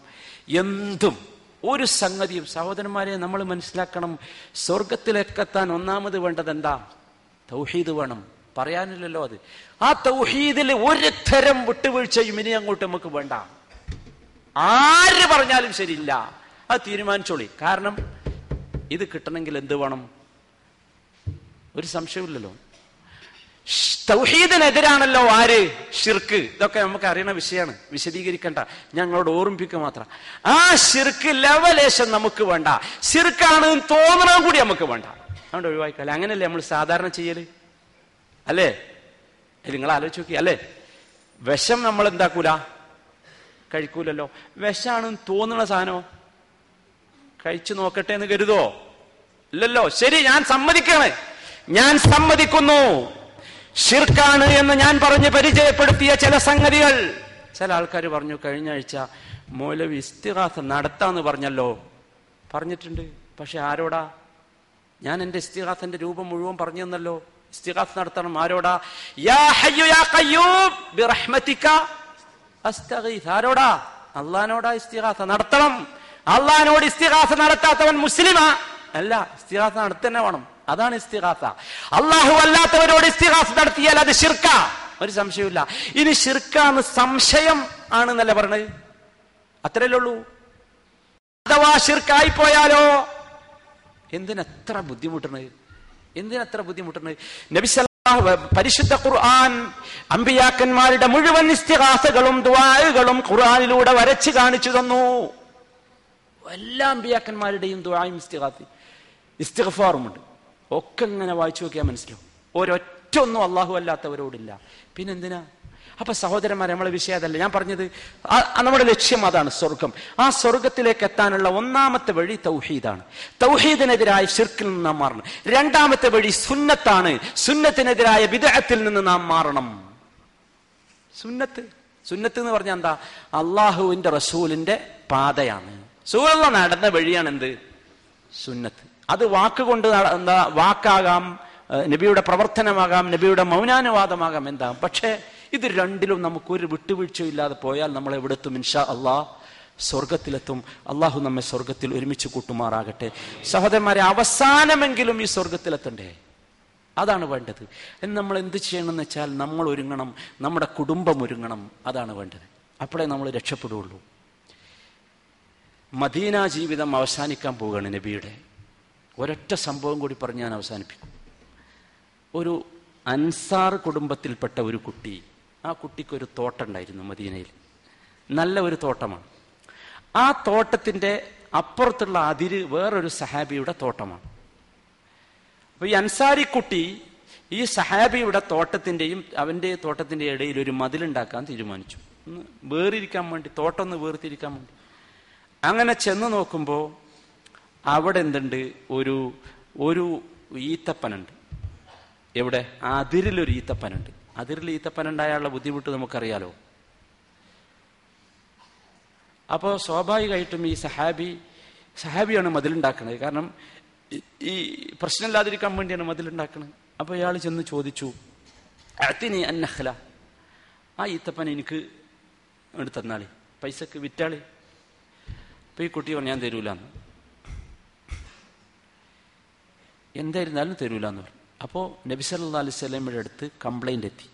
എന്തും ഒരു സംഗതിയും സഹോദരന്മാരെ നമ്മൾ മനസ്സിലാക്കണം. സ്വർഗത്തിലേക്കെത്താൻ ഒന്നാമത് വേണ്ടത് എന്താ? തൗഹീദ് വേണം. പറയാനില്ലല്ലോ അത്. ആ തൗഹീദിൽ ഒരു തരം വിട്ടുവീഴ്ചയും ഇനി അങ്ങോട്ട് നമുക്ക് വേണ്ട. ആര് പറഞ്ഞാലും ശരിയില്ല. അത് തീരുമാനിച്ചോളി. കാരണം ഇത് കിട്ടണമെങ്കിൽ എന്ത് വേണം? ഒരു സംശയമില്ലല്ലോ തൗഹീദിനെതിരാണല്ലോ ആര്? ഷിർക്ക് ഇതൊക്കെ നമുക്ക് അറിയണ വിഷയമാണ്. വിശദീകരിക്കണ്ട. ഞങ്ങളോട് ഓർമ്മിപ്പിക്കുക മാത്രം. ആ ഷിർക്ക് ലവലേശം നമുക്ക് വേണ്ട. ഷിർക്കാണ് തോന്നണം കൂടി നമുക്ക് വേണ്ട. അതുകൊണ്ട് ഒഴിവാക്കിക്കാല്ലേ? അങ്ങനെയല്ലേ നമ്മൾ സാധാരണ ചെയ്യൽ? അല്ലേ? നിങ്ങൾ ആലോചിച്ച് നോക്കി അല്ലേ? വിഷം നമ്മൾ എന്താക്കൂല? കഴിക്കൂലല്ലോ. വിഷാണെന്ന് തോന്നുന്ന സാധനമോ? കഴിച്ചു നോക്കട്ടെ എന്ന് കരുതോ? ഇല്ലല്ലോ. ശരി ഞാൻ സമ്മതിക്കണേ. ഞാൻ സമ്മതിക്കുന്നു. ഷിർക്കാണ് എന്ന് ഞാൻ പറഞ്ഞ് പരിചയപ്പെടുത്തിയ ചില സംഗതികൾ. ചില ആൾക്കാർ പറഞ്ഞു കഴിഞ്ഞ ആഴ്ച മൗലവി ഇസ്തിഹാസ നടത്താന്ന് പറഞ്ഞല്ലോ. പറഞ്ഞിട്ടുണ്ട്. പക്ഷെ ആരോടാ? ഞാൻ എന്റെ ഇസ്തിഹാസിന്റെ രൂപം മുഴുവൻ പറഞ്ഞു തന്നല്ലോ ഇസ്തിഹാസ് നടത്തണം. ആരോടാ? യാ ഹയ്യു യാ ബിറഹ്മതിക ആരോടാ? അള്ളഹാനോടാ ഇസ്തിഹാസ നടത്തണം. അള്ളഹാനോട് ഇസ്തിഹാസ നടത്താത്തവൻ മുസ്ലിമാ. അല്ല ഇസ്തിഹാസ നടത്തന്നെ വേണം. അതാണ് ഇസ്തിഹാസ അള്ളാഹു അല്ലാത്തവരോട് ഇസ്തിഹാസ നടത്തിയാൽ അത് ഷിർക്ക ഒരു സംശയമില്ല ഇനി ഷിർക്കാന്ന് സംശയം ആണെന്നല്ലേ പറഞ്ഞത്? അത്രയല്ലേ ഉള്ളൂ. അഥവാ ഷിർക്കായി പോയാലോ എന്തിനെത്ര ബുദ്ധിമുട്ടണത് എന്തിനത്ര ബുദ്ധിമുട്ടണത് നബി സല്ലല്ലാഹു പരിശുദ്ധ ഖുർആൻ അമ്പിയാക്കന്മാരുടെ മുഴുവൻ ഇസ്തിഹാസകളും ദുആകളും ഖുർആാനിലൂടെ വരച്ചു കാണിച്ചു തന്നു. എല്ലാ അമ്പിയാക്കന്മാരുടെയും ദുആയും ഇസ്തിഹാസി ഒക്കെ ഇങ്ങനെ വായിച്ചു നോക്കിയാൽ മനസ്സിലാവും. ഒരൊറ്റ ഒന്നും അള്ളാഹു അല്ലാത്തവരോടില്ല. പിന്നെന്തിനാ അപ്പൊ സഹോദരന്മാർ നമ്മളെ വിഷയം അതല്ല. ഞാൻ പറഞ്ഞത് നമ്മുടെ ലക്ഷ്യം അതാണ് സ്വർഗം. ആ സ്വർഗത്തിലേക്ക് എത്താനുള്ള ഒന്നാമത്തെ വഴി തൗഹീദാണ്. തൗഹീദിനെതിരായ ഷിർക്കിൽ നിന്ന് നാം മാറണം. രണ്ടാമത്തെ വഴി സുന്നത്താണ്. സുന്നത്തിനെതിരായ വിദഗത്തിൽ നിന്ന് നാം മാറണം. സുന്നത്ത്. സുന്നത്ത് എന്ന് പറഞ്ഞാൽ എന്താ? അള്ളാഹുവിന്റെ റസൂലിന്റെ പാതയാണ്. സൂലുള്ള നടന്ന വഴിയാണ് എന്ത്? സുന്നത്ത്. അത് വാക്കുകൊണ്ട് എന്താ വാക്കാകാം നബിയുടെ പ്രവർത്തനമാകാം നബിയുടെ മൗനാനുവാദമാകാം. എന്താ? പക്ഷേ ഇത് രണ്ടിലും നമുക്കൊരു വിട്ടുവീഴ്ചയില്ലാതെ പോയാൽ നമ്മൾ എവിടെത്തും? ഇൻഷാ അള്ളാ സ്വർഗത്തിലെത്തും അള്ളാഹു നമ്മെ സ്വർഗത്തിൽ ഒരുമിച്ച് കൂട്ടുമാറാകട്ടെ. സഹോദരന്മാരെ അവസാനമെങ്കിലും ഈ സ്വർഗത്തിലെത്തണ്ടേ അതാണ് വേണ്ടത്. നമ്മൾ എന്ത് ചെയ്യണമെന്ന് വെച്ചാൽ നമ്മൾ ഒരുങ്ങണം നമ്മുടെ കുടുംബം ഒരുങ്ങണം. അതാണ് വേണ്ടത്. അപ്പോഴേ നമ്മൾ രക്ഷപ്പെടുകയുള്ളൂ. മദീന ജീവിതം അവസാനിക്കാൻ പോവുകയാണ് നബിയുടെ. ഒരൊറ്റ സംഭവം കൂടി പറഞ്ഞ് ഞാൻ അവസാനിപ്പിക്കും. ഒരു അൻസാർ കുടുംബത്തിൽപ്പെട്ട ഒരു കുട്ടി ആ കുട്ടിക്കൊരു തോട്ടമുണ്ടായിരുന്നു മദീനയിൽ. നല്ല ഒരു തോട്ടമാണ്. ആ തോട്ടത്തിന്റെ അപ്പുറത്തുള്ള അതിര് വേറൊരു സഹാബിയുടെ തോട്ടമാണ്. അപ്പൊ ഈ അൻസാരി കുട്ടി ഈ സഹാബിയുടെ തോട്ടത്തിന്റെയും അവന്റെ തോട്ടത്തിന്റെ ഇടയിൽ ഒരു മതിലുണ്ടാക്കാൻ തീരുമാനിച്ചു. ഒന്ന് വേറിരിക്കാൻ വേണ്ടി തോട്ടം ഒന്ന് വേർതിരിക്കാൻ വേണ്ടി. അങ്ങനെ ചെന്ന് നോക്കുമ്പോൾ അവിടെ എന്തുണ്ട്? ഒരു ഒരു ഈത്തപ്പനുണ്ട്. എവിടെ? അതിരിലൊരു ഈത്തപ്പനുണ്ട്. അതിരിൽ ഈത്തപ്പനുണ്ടായുള്ള ബുദ്ധിമുട്ട് നമുക്കറിയാലോ? അപ്പോൾ സ്വാഭാവികമായിട്ടും ഈ സഹാബി സഹാബിയാണ് മതിലുണ്ടാക്കുന്നത് കാരണം ഈ- പ്രശ്നമില്ലാതിരിക്കാൻ വേണ്ടിയാണ് മതിലുണ്ടാക്കുന്നത് അപ്പോൾ ഇയാൾ ചെന്ന് ചോദിച്ചു അത്തിനി അന്നഹ്ല ആ ഈത്തപ്പൻ എനിക്ക് എടുത്ത് തന്നാളി പൈസക്ക് വിറ്റാളി. അപ്പൊ ഈ കുട്ടി പറഞ്ഞു ഞാൻ തരൂലെന്ന്. എന്തായിരുന്നാലും തരൂലെന്ന് പറഞ്ഞു. അപ്പോൾ നബി സല്ലാ അലൈഹി സ്വലമിയുടെ അടുത്ത് കംപ്ലൈന്റ് എത്തി.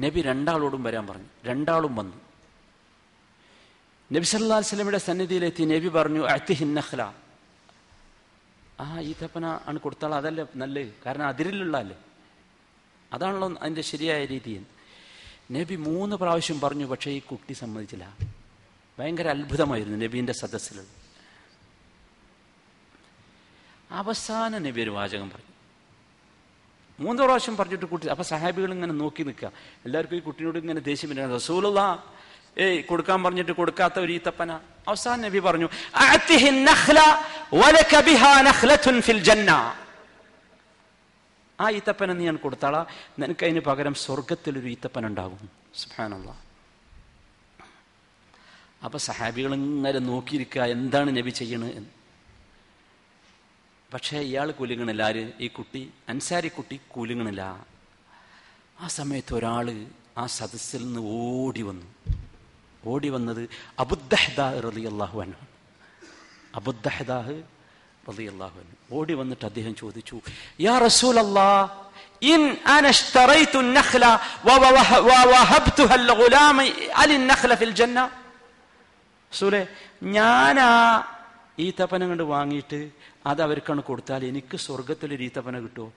നബി രണ്ടാളോടും വരാൻ പറഞ്ഞു. രണ്ടാളും വന്നു. നബി സല്ലാ സ്വലമിയുടെ സന്നിധിയിലെത്തി നബി പറഞ്ഞു അത്തിഹിന്നഹ്ല ആ ഈത്തപ്പന ആണ് കൊടുത്താൽ അതല്ലേ നല്ലത്? കാരണം അതിരിലുള്ളതല്ലേ അതാണല്ലോ അതിന്റെ ശരിയായ രീതി. നബി മൂന്ന് പ്രാവശ്യം പറഞ്ഞു പക്ഷേ ഈ കുട്ടി സമ്മതിച്ചില്ല. ഭയങ്കര അത്ഭുതമായിരുന്നു നബീന്റെ സദസ്സിൽ. അവസാന നബി ഒരു വാചകം പറഞ്ഞു. മൂന്നോ പ്രാവശ്യം പറഞ്ഞിട്ട് കുട്ടി അപ്പൊ സഹാബികൾ ഇങ്ങനെ നോക്കി നിൽക്കുക. എല്ലാവർക്കും ഈ കുട്ടിയോട് ഇങ്ങനെ ദേഷ്യം വരികയാണ് റസൂലുള്ള ഏയ് കൊടുക്കാൻ പറഞ്ഞിട്ട് കൊടുക്കാത്ത ഒരു ഈത്തപ്പന. അവസാന നബി പറഞ്ഞു ആ ഈത്തപ്പന നീ ഞാൻ കൊടുത്താളാ. നിനക്ക് അതിന് പകരം സ്വർഗത്തിൽ ഒരു ഈത്തപ്പന ഉണ്ടാകും. സുഹാനുള്ള അപ്പൊ സഹാബികൾ ഇങ്ങനെ നോക്കിയിരിക്കുക എന്താണ് നബി ചെയ്യണത് എന്ന്. പക്ഷേ ഇയാൾ കുലുങ്ങണില്ല ആര് ഈ കുട്ടി അൻസാരി കുട്ടി കുലുങ്ങണില്ല ആ സമയത്ത് ഒരാള് ആ സദസ്സിൽ നിന്ന് ഓടി വന്നു ഓടി വന്നത് അബുദ്ദഹദാഹ് റളിയല്ലാഹു അൻഹു അബുദ്ദഹദാഹ് റളിയല്ലാഹു അൻഹു ഓടി വന്നിട്ട് അദ്ദേഹം ചോദിച്ചു യാ റസൂലല്ലാ ഇൻ അന اشتريت النخلة ووه- ووهبتها الغلام على النخلة في الجنة റസൂലേ ഞാനാ ഈത്തപ്പന കണ്ട് വാങ്ങിയിട്ട് അത് അവർക്കാണ് കൊടുത്താൽ എനിക്ക് സ്വർഗത്തിലൊരു ഈത്തപ്പന കിട്ടുമോ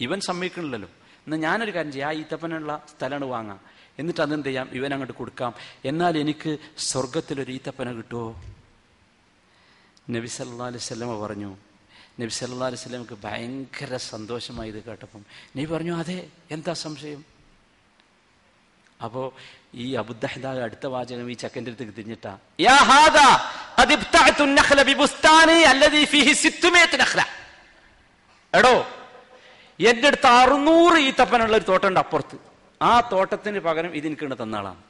ഇവൻ സമ്മതിക്കണില്ലല്ലോ. എന്നാൽ ഞാനൊരു കാര്യം ചെയ്യാം. ആ ഈത്തപ്പനുള്ള സ്ഥലമാണ് വാങ്ങാം. എന്നിട്ട് അതെന്ത് ചെയ്യാം? ഇവൻ അങ്ങോട്ട് കൊടുക്കാം. എന്നാൽ എനിക്ക് സ്വർഗത്തിലൊരു ഈത്തപ്പന കിട്ടുമോ നബി സല്ലാ അലൈഹി സ്വലമ പറഞ്ഞു നബി സല്ലാ അലൈഹി സ്വലമക്ക് ഭയങ്കര സന്തോഷമായി ഇത് കേട്ടപ്പം. നബി പറഞ്ഞു അതെ എന്താ സംശയം? അപ്പോ ഈ അബുദ്ധഹദ അടുത്ത വാചകം ഈ ചക്കന്റെ അടുത്ത് തിരിഞ്ഞിട്ടാ എടോ അടുത്ത് അറുന്നൂറ് ഈത്തപ്പനുള്ള ഒരു തോട്ടമുണ്ട് അപ്പുറത്ത്. ആ തോട്ടത്തിന് പകരം ഇതിനിക്കിണ്ട് തന്നാളാണ്.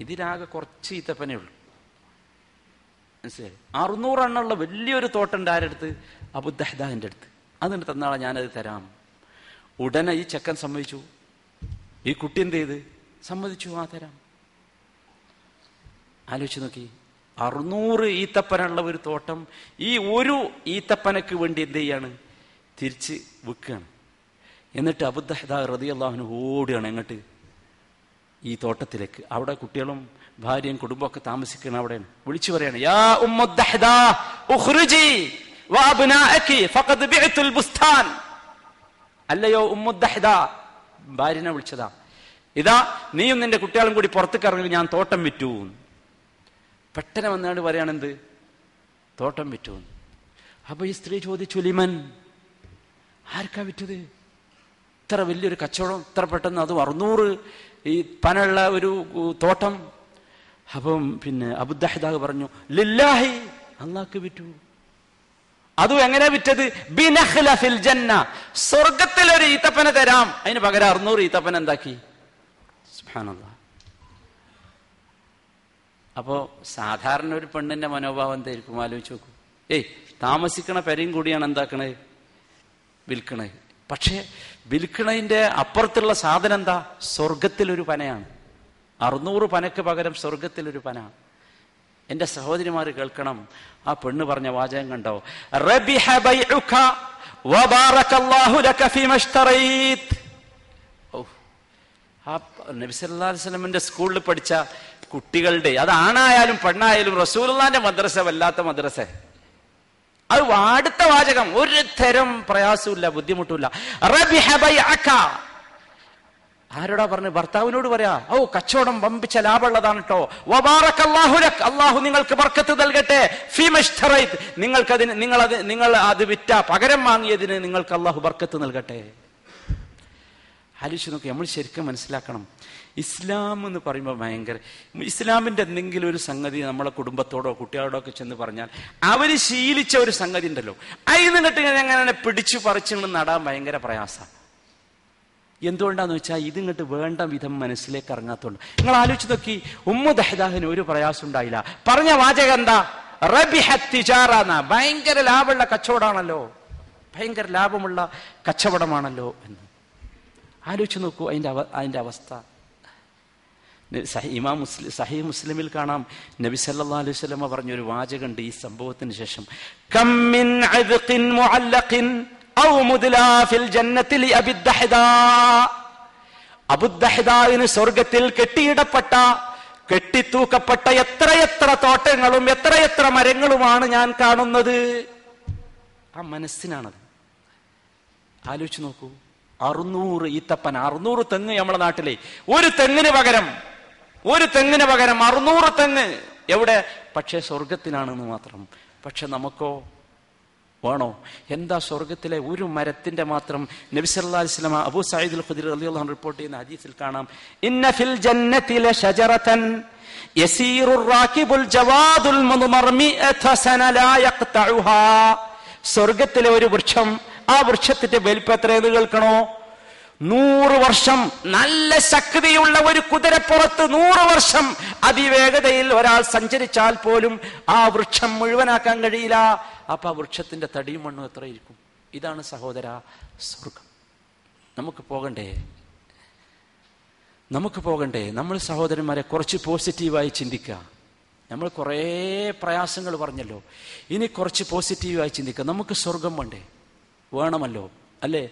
ഇതിനാകെ കുറച്ച് ഈത്തപ്പനേ ഉള്ളൂ. മനസ്സിലായി? അറുന്നൂറെണ്ണുള്ള വലിയൊരു തോട്ടമുണ്ട് ആരടുത്ത്? അബുദ്ധഹദ എന്റെ അടുത്ത്. അതിന് തന്നാളാ ഞാനത് തരാം. ഉടനെ ഈ ചക്കൻ സംഭവിച്ചു ഈ കുട്ടി എന്ത് ചെയ്ത്? സമ്മതിച്ചു ആ തരാം. ആലോചിച്ച് നോക്കി. അറുന്നൂറ് ഈത്തപ്പനുള്ള ഒരു തോട്ടം ഈ ഒരു ഈത്തപ്പനക്ക് വേണ്ടി എന്ത് ചെയ്യാണ്? തിരിച്ച് വിൽക്കുകയാണ് എന്നിട്ട് അബുദ്ധഹദ റതി അള്ളാഹുന് ഓടുകയാണ് എങ്ങോട്ട് ഈ തോട്ടത്തിലേക്ക്. അവിടെ കുട്ടികളും ഭാര്യയും കുടുംബമൊക്കെ താമസിക്കണം അവിടെയാണ്. വിളിച്ചു പറയാണ് അല്ലയോ ഉമ്മുദ്ദഹദ ഭാര്യനെ വിളിച്ചതാ. ഇതാ നീയും നിന്റെ കുട്ടികളും കൂടി പുറത്തേക്ക് ഇറങ്ങി ഞാൻ തോട്ടം വിറ്റു പെട്ടെന്ന് വന്നാണ്ട് പറയാണെന്ത്? തോട്ടം വിറ്റു അപ്പൊ ഈ സ്ത്രീ ചോദിച്ചു ലിമൻ ആർക്കാ വിറ്റത്? ഇത്ര വലിയൊരു കച്ചവടം ഇത്ര പെട്ടെന്ന് അതും അറുന്നൂറ് ഈ പനുള്ള ഒരു തോട്ടം? അപ്പം പിന്നെ അബുദ്ദഹദാഗ് പറഞ്ഞു ലില്ലാഹി അള്ളാഹ്ക്ക് വിറ്റു. അതും എങ്ങനെ വിറ്റത്? ബിനഹ്ലഫിൽ ജന്ന. സ്വർഗത്തിൽ ഒരു ഈത്തപ്പന തരാം. അതിന് പകരം അറുന്നൂറ് ഈത്തപ്പന എന്താക്കി? അപ്പോ സാധാരണ ഒരു പെണ്ണിന്റെ മനോഭാവം എന്തായിരിക്കും? ആലോചിച്ച് നോക്കൂ. ഏയ് താമസിക്കണ പെരയും കൂടിയാണ് എന്താക്കണേ? വിൽക്കണേ. പക്ഷേ വിൽക്കണതിന്റെ അപ്പുറത്തുള്ള സാധനം എന്താ? സ്വർഗത്തിലൊരു പനയാണ്. അറുന്നൂറ് പനക്ക് പകരം സ്വർഗത്തിലൊരു പന എന്റെ സഹോദരിമാർ കേൾക്കണം. ആ പെണ്ണ് പറഞ്ഞ വാചകം കണ്ടോ? നബിസ്ലമിന്റെ സ്കൂളിൽ പഠിച്ച കുട്ടികളുടെ അത് ആണായാലും പെണ്ണായാലും റസൂലുള്ളാന്റെ മദ്രസ വല്ലാത്ത മദ്രസ. അത് അടുത്ത വാചകം. ഒരു തരം പ്രയാസമില്ല ബുദ്ധിമുട്ടില്ല ആരോടാ പറഞ്ഞു? ഭർത്താവിനോട് പറയാ ഓ കച്ചവടം വമ്പിച്ച ലാഭമുള്ളതാണ് കേട്ടോ വബാറക്കല്ലാഹുലക് അള്ളാഹു നിങ്ങൾക്ക് ബർക്കത്ത് നൽകട്ടെ. ഫീമഷ്തറൈത് നിങ്ങൾക്ക് അതിന് നിങ്ങൾ അത് നിങ്ങൾ അത് വിറ്റ പകരം വാങ്ങിയതിന് നിങ്ങൾക്ക് അള്ളാഹു ബർക്കത്ത് നൽകട്ടെ. ആലോചിച്ച് നോക്കി നമ്മൾ ശരിക്കും മനസ്സിലാക്കണം. ഇസ്ലാം എന്ന് പറയുമ്പോൾ ഭയങ്കര ഇസ്ലാമിന്റെ എന്തെങ്കിലും ഒരു സംഗതി നമ്മളെ കുടുംബത്തോടോ കുട്ടികളോടോ ഒക്കെ ചെന്ന് പറഞ്ഞാൽ അവർ ശീലിച്ച ഒരു സംഗതി ഉണ്ടല്ലോ. അതിൽ നിന്നിട്ട് അങ്ങനെ പിടിച്ചു പറിച്ചു നടാൻ ഭയങ്കര പ്രയാസമാണ് എന്തുകൊണ്ടാന്ന് വെച്ചാൽ ഇതിങ്ങോട്ട് വേണ്ട വിധം മനസ്സിലേക്ക് ഇറങ്ങാത്തോണ്ട്. നിങ്ങൾ ആലോചിച്ച് നോക്കി ഉമ്മു ദഹദാഹിന് ഒരു പ്രയാസം ഉണ്ടായില്ല. പറഞ്ഞ വാചകം എന്താ? റബിഹത്തിജാറാന്ന ഭയങ്കര ലാഭമുള്ള കച്ചവടമാണല്ലോ. ഭയങ്കര ലാഭമുള്ള കച്ചവടമാണല്ലോ എന്ന്. ആലോചിച്ച് നോക്കൂ അതിന്റെ അവ അതിന്റെ അവസ്ഥ. ഇമാ മുസ്ലിം സഹി മുസ്ലിമിൽ കാണാം. നബി സല്ലാ അലൈഹി വസല്ലമ പറഞ്ഞ ഒരു വാചകമുണ്ട് ഈ സംഭവത്തിന് ശേഷം. അബുദ്ദഹദാവിന് സ്വർഗത്തിൽ കെട്ടിയിടപ്പെട്ട കെട്ടിത്തൂക്കപ്പെട്ട എത്രയെത്ര തോട്ടങ്ങളും എത്രയെത്ര മരങ്ങളുമാണ് ഞാൻ കാണുന്നത്. ആ മനസ്സിനാണത്. ആലോചിച്ച് നോക്കൂ. അറുന്നൂറ് ഈത്തപ്പന അറുന്നൂറ് തെങ്ങ് നമ്മുടെ നാട്ടിലെ. ഒരു തെങ്ങിന് പകരം ഒരു തെങ്ങിന് പകരം അറുന്നൂറ് തെങ്ങ്. എവിടെ? പക്ഷേ സ്വർഗത്തിലാണെന്ന് മാത്രം. പക്ഷെ നമുക്കോ വേണോ? എന്താ സ്വർഗത്തിലെ ഒരു മരത്തിന്റെ മാത്രം നബി അബു അൻഹു റിപ്പോർട്ട് ചെയ്യുന്ന ഹദീസിൽ കാണാം. ഇന്ന ഫിൽ ജന്നതി ലശജറതൻ യസീറു റാകിബുൽ ജവാദുൽ മുദ്മർമിഅത സന ലാ യഖ്തഉഹാ. സ്വർഗത്തിലെ ഒരു വൃക്ഷം ആ വൃക്ഷത്തിന്റെ വലിപ്പം എത്രയെന്ന് കേൾക്കണോ? നൂറ് വർഷം. നല്ല ശക്തിയുള്ള ഒരു കുതിരപ്പുറത്ത് നൂറ് വർഷം. അതിവേഗതയിൽ ഒരാൾ സഞ്ചരിച്ചാൽ പോലും ആ വൃക്ഷം മുഴുവനാക്കാൻ കഴിയില്ല. അപ്പൊ ആ വൃക്ഷത്തിന്റെ തടിയും മണ്ണും എത്രയിരിക്കും ഇതാണ് സഹോദര സ്വർഗം. നമുക്ക് പോകണ്ടേ? നമുക്ക് പോകണ്ടേ? നമ്മൾ സഹോദരന്മാരെ കുറച്ച് പോസിറ്റീവായി ചിന്തിക്കുക. നമ്മൾ കുറേ പ്രയാസങ്ങൾ പറഞ്ഞല്ലോ. ഇനി കുറച്ച് പോസിറ്റീവായി ചിന്തിക്കുക. നമുക്ക് സ്വർഗം വേണ്ടേ? വേണമല്ലോ. അല്ലേ?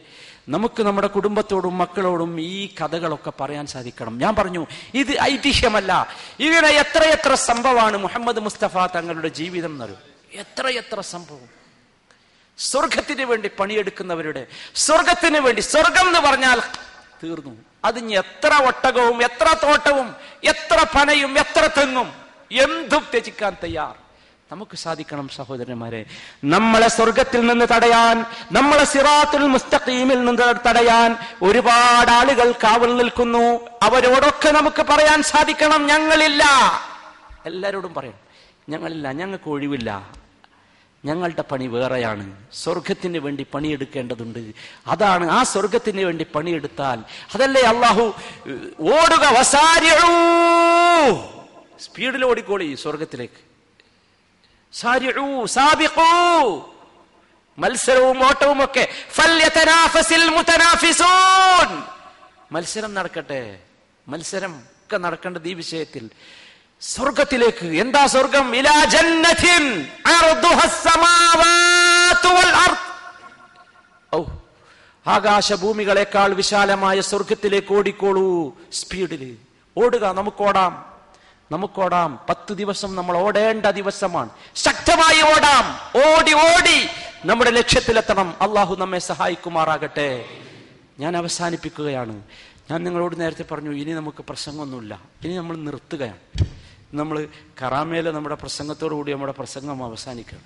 നമുക്ക് നമ്മുടെ കുടുംബത്തോടും മക്കളോടും ഈ കഥകളൊക്കെ പറയാൻ സാധിക്കണം. ഞാൻ പറഞ്ഞു ഇത് ഐതിഹ്യമല്ല. ഇങ്ങനെ എത്രയെത്ര സംഭവമാണ് മുഹമ്മദ് മുസ്തഫ തങ്ങളുടെ ജീവിതം എന്നറിയും എത്രയെത്ര സംഭവം. സ്വർഗത്തിന് വേണ്ടി പണിയെടുക്കുന്നവരുടെ സ്വർഗത്തിന് വേണ്ടി സ്വർഗം എന്ന് പറഞ്ഞാൽ തീർന്നു. അതിന് എത്ര ഒട്ടകവും എത്ര തോട്ടവും എത്ര പനയും എത്ര തെങ്ങും എന്തും ത്യജിക്കാൻ തയ്യാർ. നമുക്ക് സാധിക്കണം സഹോദരന്മാരെ. നമ്മളെ സ്വർഗത്തിൽ നിന്ന് തടയാൻ നമ്മളെ സിറാത്തുൽ മുസ്തഖീമിൽ നിന്ന് തടയാൻ ഒരുപാട് ആളുകൾ കാവൽ നിൽക്കുന്നു. അവരോടൊക്കെ നമുക്ക് പറയാൻ സാധിക്കണം. ഞങ്ങളില്ല. എല്ലാരോടും പറയും. ഞങ്ങളില്ല. ഞങ്ങൾക്ക് ഒഴിവില്ല. ഞങ്ങളുടെ പണി വേറെയാണ്. സ്വർഗത്തിന് വേണ്ടി പണിയെടുക്കേണ്ടതുണ്ട്. അതാണ് ആ സ്വർഗത്തിന് വേണ്ടി പണിയെടുത്താൽ അതല്ലേ അള്ളാഹു ഓടുക സ്പീഡിൽ ഓടിക്കോളി സ്വർഗത്തിലേക്ക് മത്സരവും ഓട്ടവും ഒക്കെ. മത്സരം നടക്കട്ടെ. മത്സരം ഒക്കെ നടക്കേണ്ടത് ഈ വിഷയത്തിൽ. സ്വർഗത്തിലേക്ക്. എന്താ സ്വർഗം? ആകാശഭൂമികളെക്കാൾ വിശാലമായ സ്വർഗത്തിലേക്ക് ഓടിക്കോളൂ സ്പീഡിൽ ഓടുക നമുക്കോടാം നമുക്കോടാം പത്ത് ദിവസം നമ്മൾ ഓടേണ്ട ദിവസമാണ്. ശക്തമായി ഓടാം. ഓടി ഓടി. നമ്മുടെ ലക്ഷ്യത്തിലെത്തണം. അള്ളാഹു നമ്മെ സഹായിക്കുമാറാകട്ടെ. ഞാൻ അവസാനിപ്പിക്കുകയാണ്. ഞാൻ നിങ്ങളോട് നേരത്തെ പറഞ്ഞു ഇനി നമുക്ക് പ്രസംഗമൊന്നുമില്ല ഇനി നമ്മൾ നിർത്തുകയാണ്. നമ്മൾ കറാമേലെ നമ്മുടെ പ്രസംഗത്തോടുകൂടി നമ്മുടെ പ്രസംഗം അവസാനിക്കണം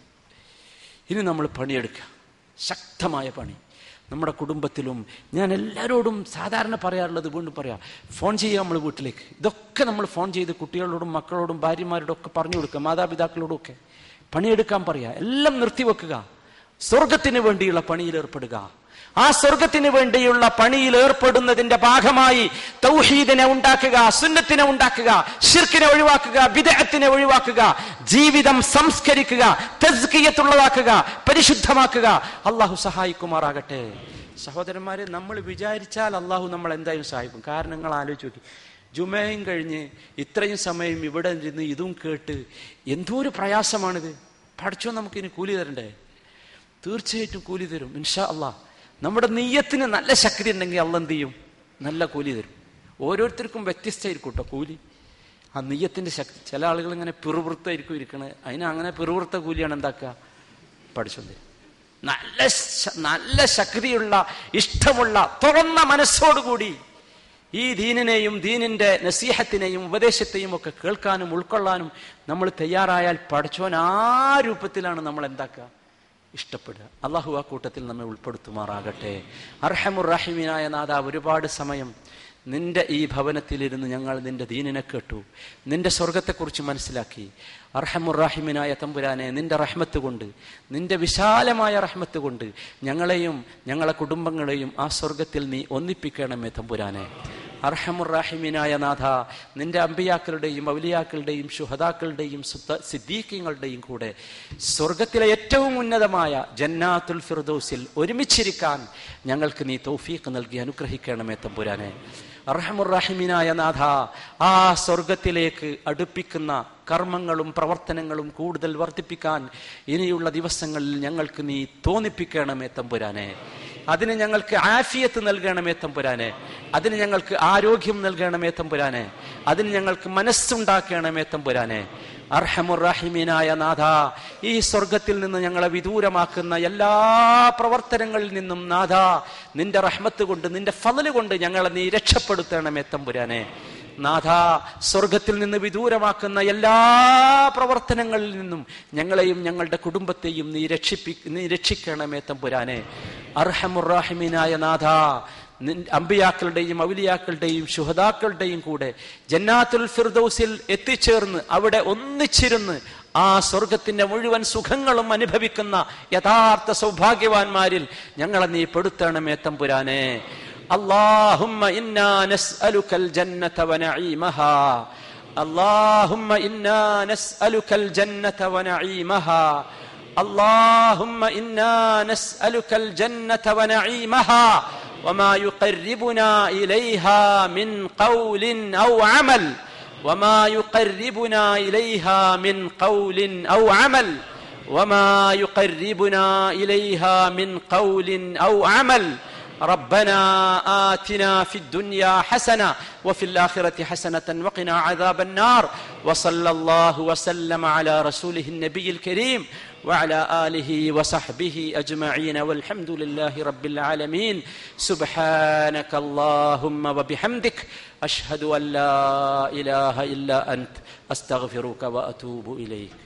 ഇനി നമ്മൾ പണിയെടുക്കുക ശക്തമായ പണി. നമ്മുടെ കുടുംബത്തിലും ഞാൻ എല്ലാവരോടും സാധാരണ പറയാറുള്ളത് വീണ്ടും പറയാം. ഫോൺ ചെയ്യുക നമ്മൾ വീട്ടിലേക്ക്. ഇതൊക്കെ നമ്മൾ ഫോൺ ചെയ്ത് കുട്ടികളോടും മക്കളോടും ഭാര്യമാരോടും ഒക്കെ പറഞ്ഞു കൊടുക്കുക മാതാപിതാക്കളോടും ഒക്കെ. പണിയെടുക്കാൻ പറയുക എല്ലാം നിർത്തിവെക്കുക. സ്വർഗത്തിന് വേണ്ടിയുള്ള പണിയിൽ ഏർപ്പെടുക. ആ സ്വർഗത്തിന് വേണ്ടിയുള്ള പണിയിൽ ഏർപ്പെടുന്നതിന്റെ ഭാഗമായി തൗഹീദിനെ ഉണ്ടാക്കുക സുന്നത്തിനെ ഉണ്ടാക്കുക ഷിർക്കിനെ ഒഴിവാക്കുക വിദേഹത്തിനെ ഒഴിവാക്കുക ജീവിതം സംസ്കരിക്കുക തെസ്കിയത്തുള്ളതാക്കുക പരിശുദ്ധമാക്കുക. അള്ളാഹു സഹായിക്കുമാറാകട്ടെ. സഹോദരന്മാരെ നമ്മൾ വിചാരിച്ചാൽ അള്ളാഹു നമ്മൾ എന്തായാലും സഹായിക്കും. കാരണം നിങ്ങൾ ആലോചിച്ച് നോക്കി. ജുമയും കഴിഞ്ഞ് ഇത്രയും സമയം ഇവിടെ ഇരുന്ന് ഇതും കേട്ട് എന്തോ ഒരു പ്രയാസമാണിത്. പഠിച്ചോ നമുക്കിനി കൂലി തരണ്ടേ? തീർച്ചയായിട്ടും കൂലി തരും ഇൻഷാ അള്ളാഹ്. നമ്മുടെ നെയ്യത്തിന് നല്ല ശക്തി ഉണ്ടെങ്കിൽ അള്ള എന്ത് ചെയ്യും? നല്ല കൂലി തരും. ഓരോരുത്തർക്കും വ്യത്യസ്തമായിരിക്കും കേട്ടോ കൂലി. ആ നെയ്യത്തിന്റെ ശക്തി. ചില ആളുകൾ ഇങ്ങനെ പിറുവൃത്തായിരിക്കും ഇരിക്കണത് അതിന് അങ്ങനെ പിറുവൃത്ത കൂലിയാണ് എന്താക്കുക? പഠിച്ചോണ്ട് നല്ല നല്ല ശക്തിയുള്ള ഇഷ്ടമുള്ള തുറന്ന മനസ്സോടുകൂടി ഈ ദീനിനെയും ദീനിന്റെ നസീഹത്തിനെയും ഉപദേശത്തെയും ഒക്കെ കേൾക്കാനും ഉൾക്കൊള്ളാനും നമ്മൾ തയ്യാറായാൽ പഠിച്ചോൻ ആ രൂപത്തിലാണ് നമ്മൾ എന്താക്കുക? ഇഷ്ടപ്പെടുക. അള്ളാഹു ആ കൂട്ടത്തിൽ നമ്മെ ഉൾപ്പെടുത്തുമാറാകട്ടെ. അർഹമുർ റഹിമീനായ നാഥ ഒരുപാട് സമയം നിന്റെ ഈ ഭവനത്തിലിരുന്ന് ഞങ്ങൾ നിന്റെ ദീനിനെ കേട്ടു. നിന്റെ സ്വർഗത്തെക്കുറിച്ച് മനസ്സിലാക്കി. അർഹമുറാഹിമിനായ തമ്പുരാനെ നിന്റെ റഹ്മത്ത് കൊണ്ട് നിന്റെ വിശാലമായ റഹ്മത്ത് കൊണ്ട് ഞങ്ങളെയും ഞങ്ങളെ കുടുംബങ്ങളെയും ആ സ്വർഗത്തിൽ നീ ഒന്നിപ്പിക്കണമേ തമ്പുരാനെ. അർഹമുറാഹിമിനായ നാഥ നിന്റെ അമ്പിയാക്കളുടെയും ഔലിയാക്കളുടെയും ശുഹദാക്കളുടെയും സിദ്ദീഖ്യങ്ങളുടെയും കൂടെ സ്വർഗത്തിലെ ഏറ്റവും ഉന്നതമായ ജന്നാത്തുൽ ഫിർദോസിൽ ഒരുമിച്ചിരിക്കാൻ ഞങ്ങൾക്ക് നീ തൗഫീഖ് നൽകി അനുഗ്രഹിക്കണമേ തമ്പുരാനെ. അർഹമുറാഹിമിനായ നാഥ ആ സ്വർഗത്തിലേക്ക് അടുപ്പിക്കുന്ന കർമ്മങ്ങളും പ്രവർത്തനങ്ങളും കൂടുതൽ വർദ്ധിപ്പിക്കാൻ ഇനിയുള്ള ദിവസങ്ങളിൽ ഞങ്ങൾക്ക് നീ തോന്നിപ്പിക്കണമേ തമ്പുരാനെ. അതിന് ഞങ്ങൾക്ക് ആഫിയത്ത് നൽകണമേ തമ്പുരാനെ. അതിന് ഞങ്ങൾക്ക് ആരോഗ്യം നൽകണമേ തമ്പുരാനെ. അതിന് ഞങ്ങൾക്ക് മനസ്സുണ്ടാക്കണമേ തമ്പുരാനെ. അർഹമുറാഹിമീനായ നാഥ ഈ സ്വർഗത്തിൽ നിന്ന് ഞങ്ങളെ വിദൂരമാക്കുന്ന എല്ലാ പ്രവർത്തനങ്ങളിൽ നിന്നും നാഥ നിന്റെ റഹ്മത്ത് കൊണ്ട് നിന്റെ ഫലല് കൊണ്ട് ഞങ്ങളെ നീ രക്ഷപ്പെടുത്തണമേ തമ്പുരാനെ. നാഥ സ്വർഗത്തിൽ നിന്ന് വിദൂരമാക്കുന്ന എല്ലാ പ്രവർത്തനങ്ങളിൽ നിന്നും ഞങ്ങളെയും ഞങ്ങളുടെ കുടുംബത്തെയും നീ രക്ഷിപ്പി നീ രക്ഷിക്കണമേ തമ്പുരാനെ. അർഹമുറാഹിമീനായ നാഥ അമ്പിയാക്കളുടെയും ഔലിയാക്കളുടെയും ശുഹദാക്കളുടെയും കൂടെ ജന്നാത്തുൽ ഫിർദൌസിൽ എത്തിച്ചേർന്ന് അവിടെ ഒന്നിച്ചിരുന്ന് ആ സ്വർഗത്തിന്റെ മുഴുവൻ സുഖങ്ങളും അനുഭവിക്കുന്ന യഥാർത്ഥ സൗഭാഗ്യവാന്മാരിൽ ഞങ്ങളെ നീ പെടുത്തണമേ തമ്പുരാനെ اللهم إنا نسألك الجنة ونعيمها اللهم إنا نسألك الجنة ونعيمها اللهم إنا نسألك الجنة ونعيمها وما يقربنا إليها من قول أو عمل. وما يقربنا إليها من قول أو عمل. وما يقربنا إليها من قول أو عمل. ربنا آتنا في الدنيا حسنة وفي الآخرة حسنة وقنا عذاب النار. وصلى الله وسلم على رسوله النبي الكريم. وعلى آله وصحبه أجمعين والحمد لله رب العالمين. سبحانك اللهم وبحمدك أشهد أن لا إله إلا أنت أستغفرك وأتوب إليك.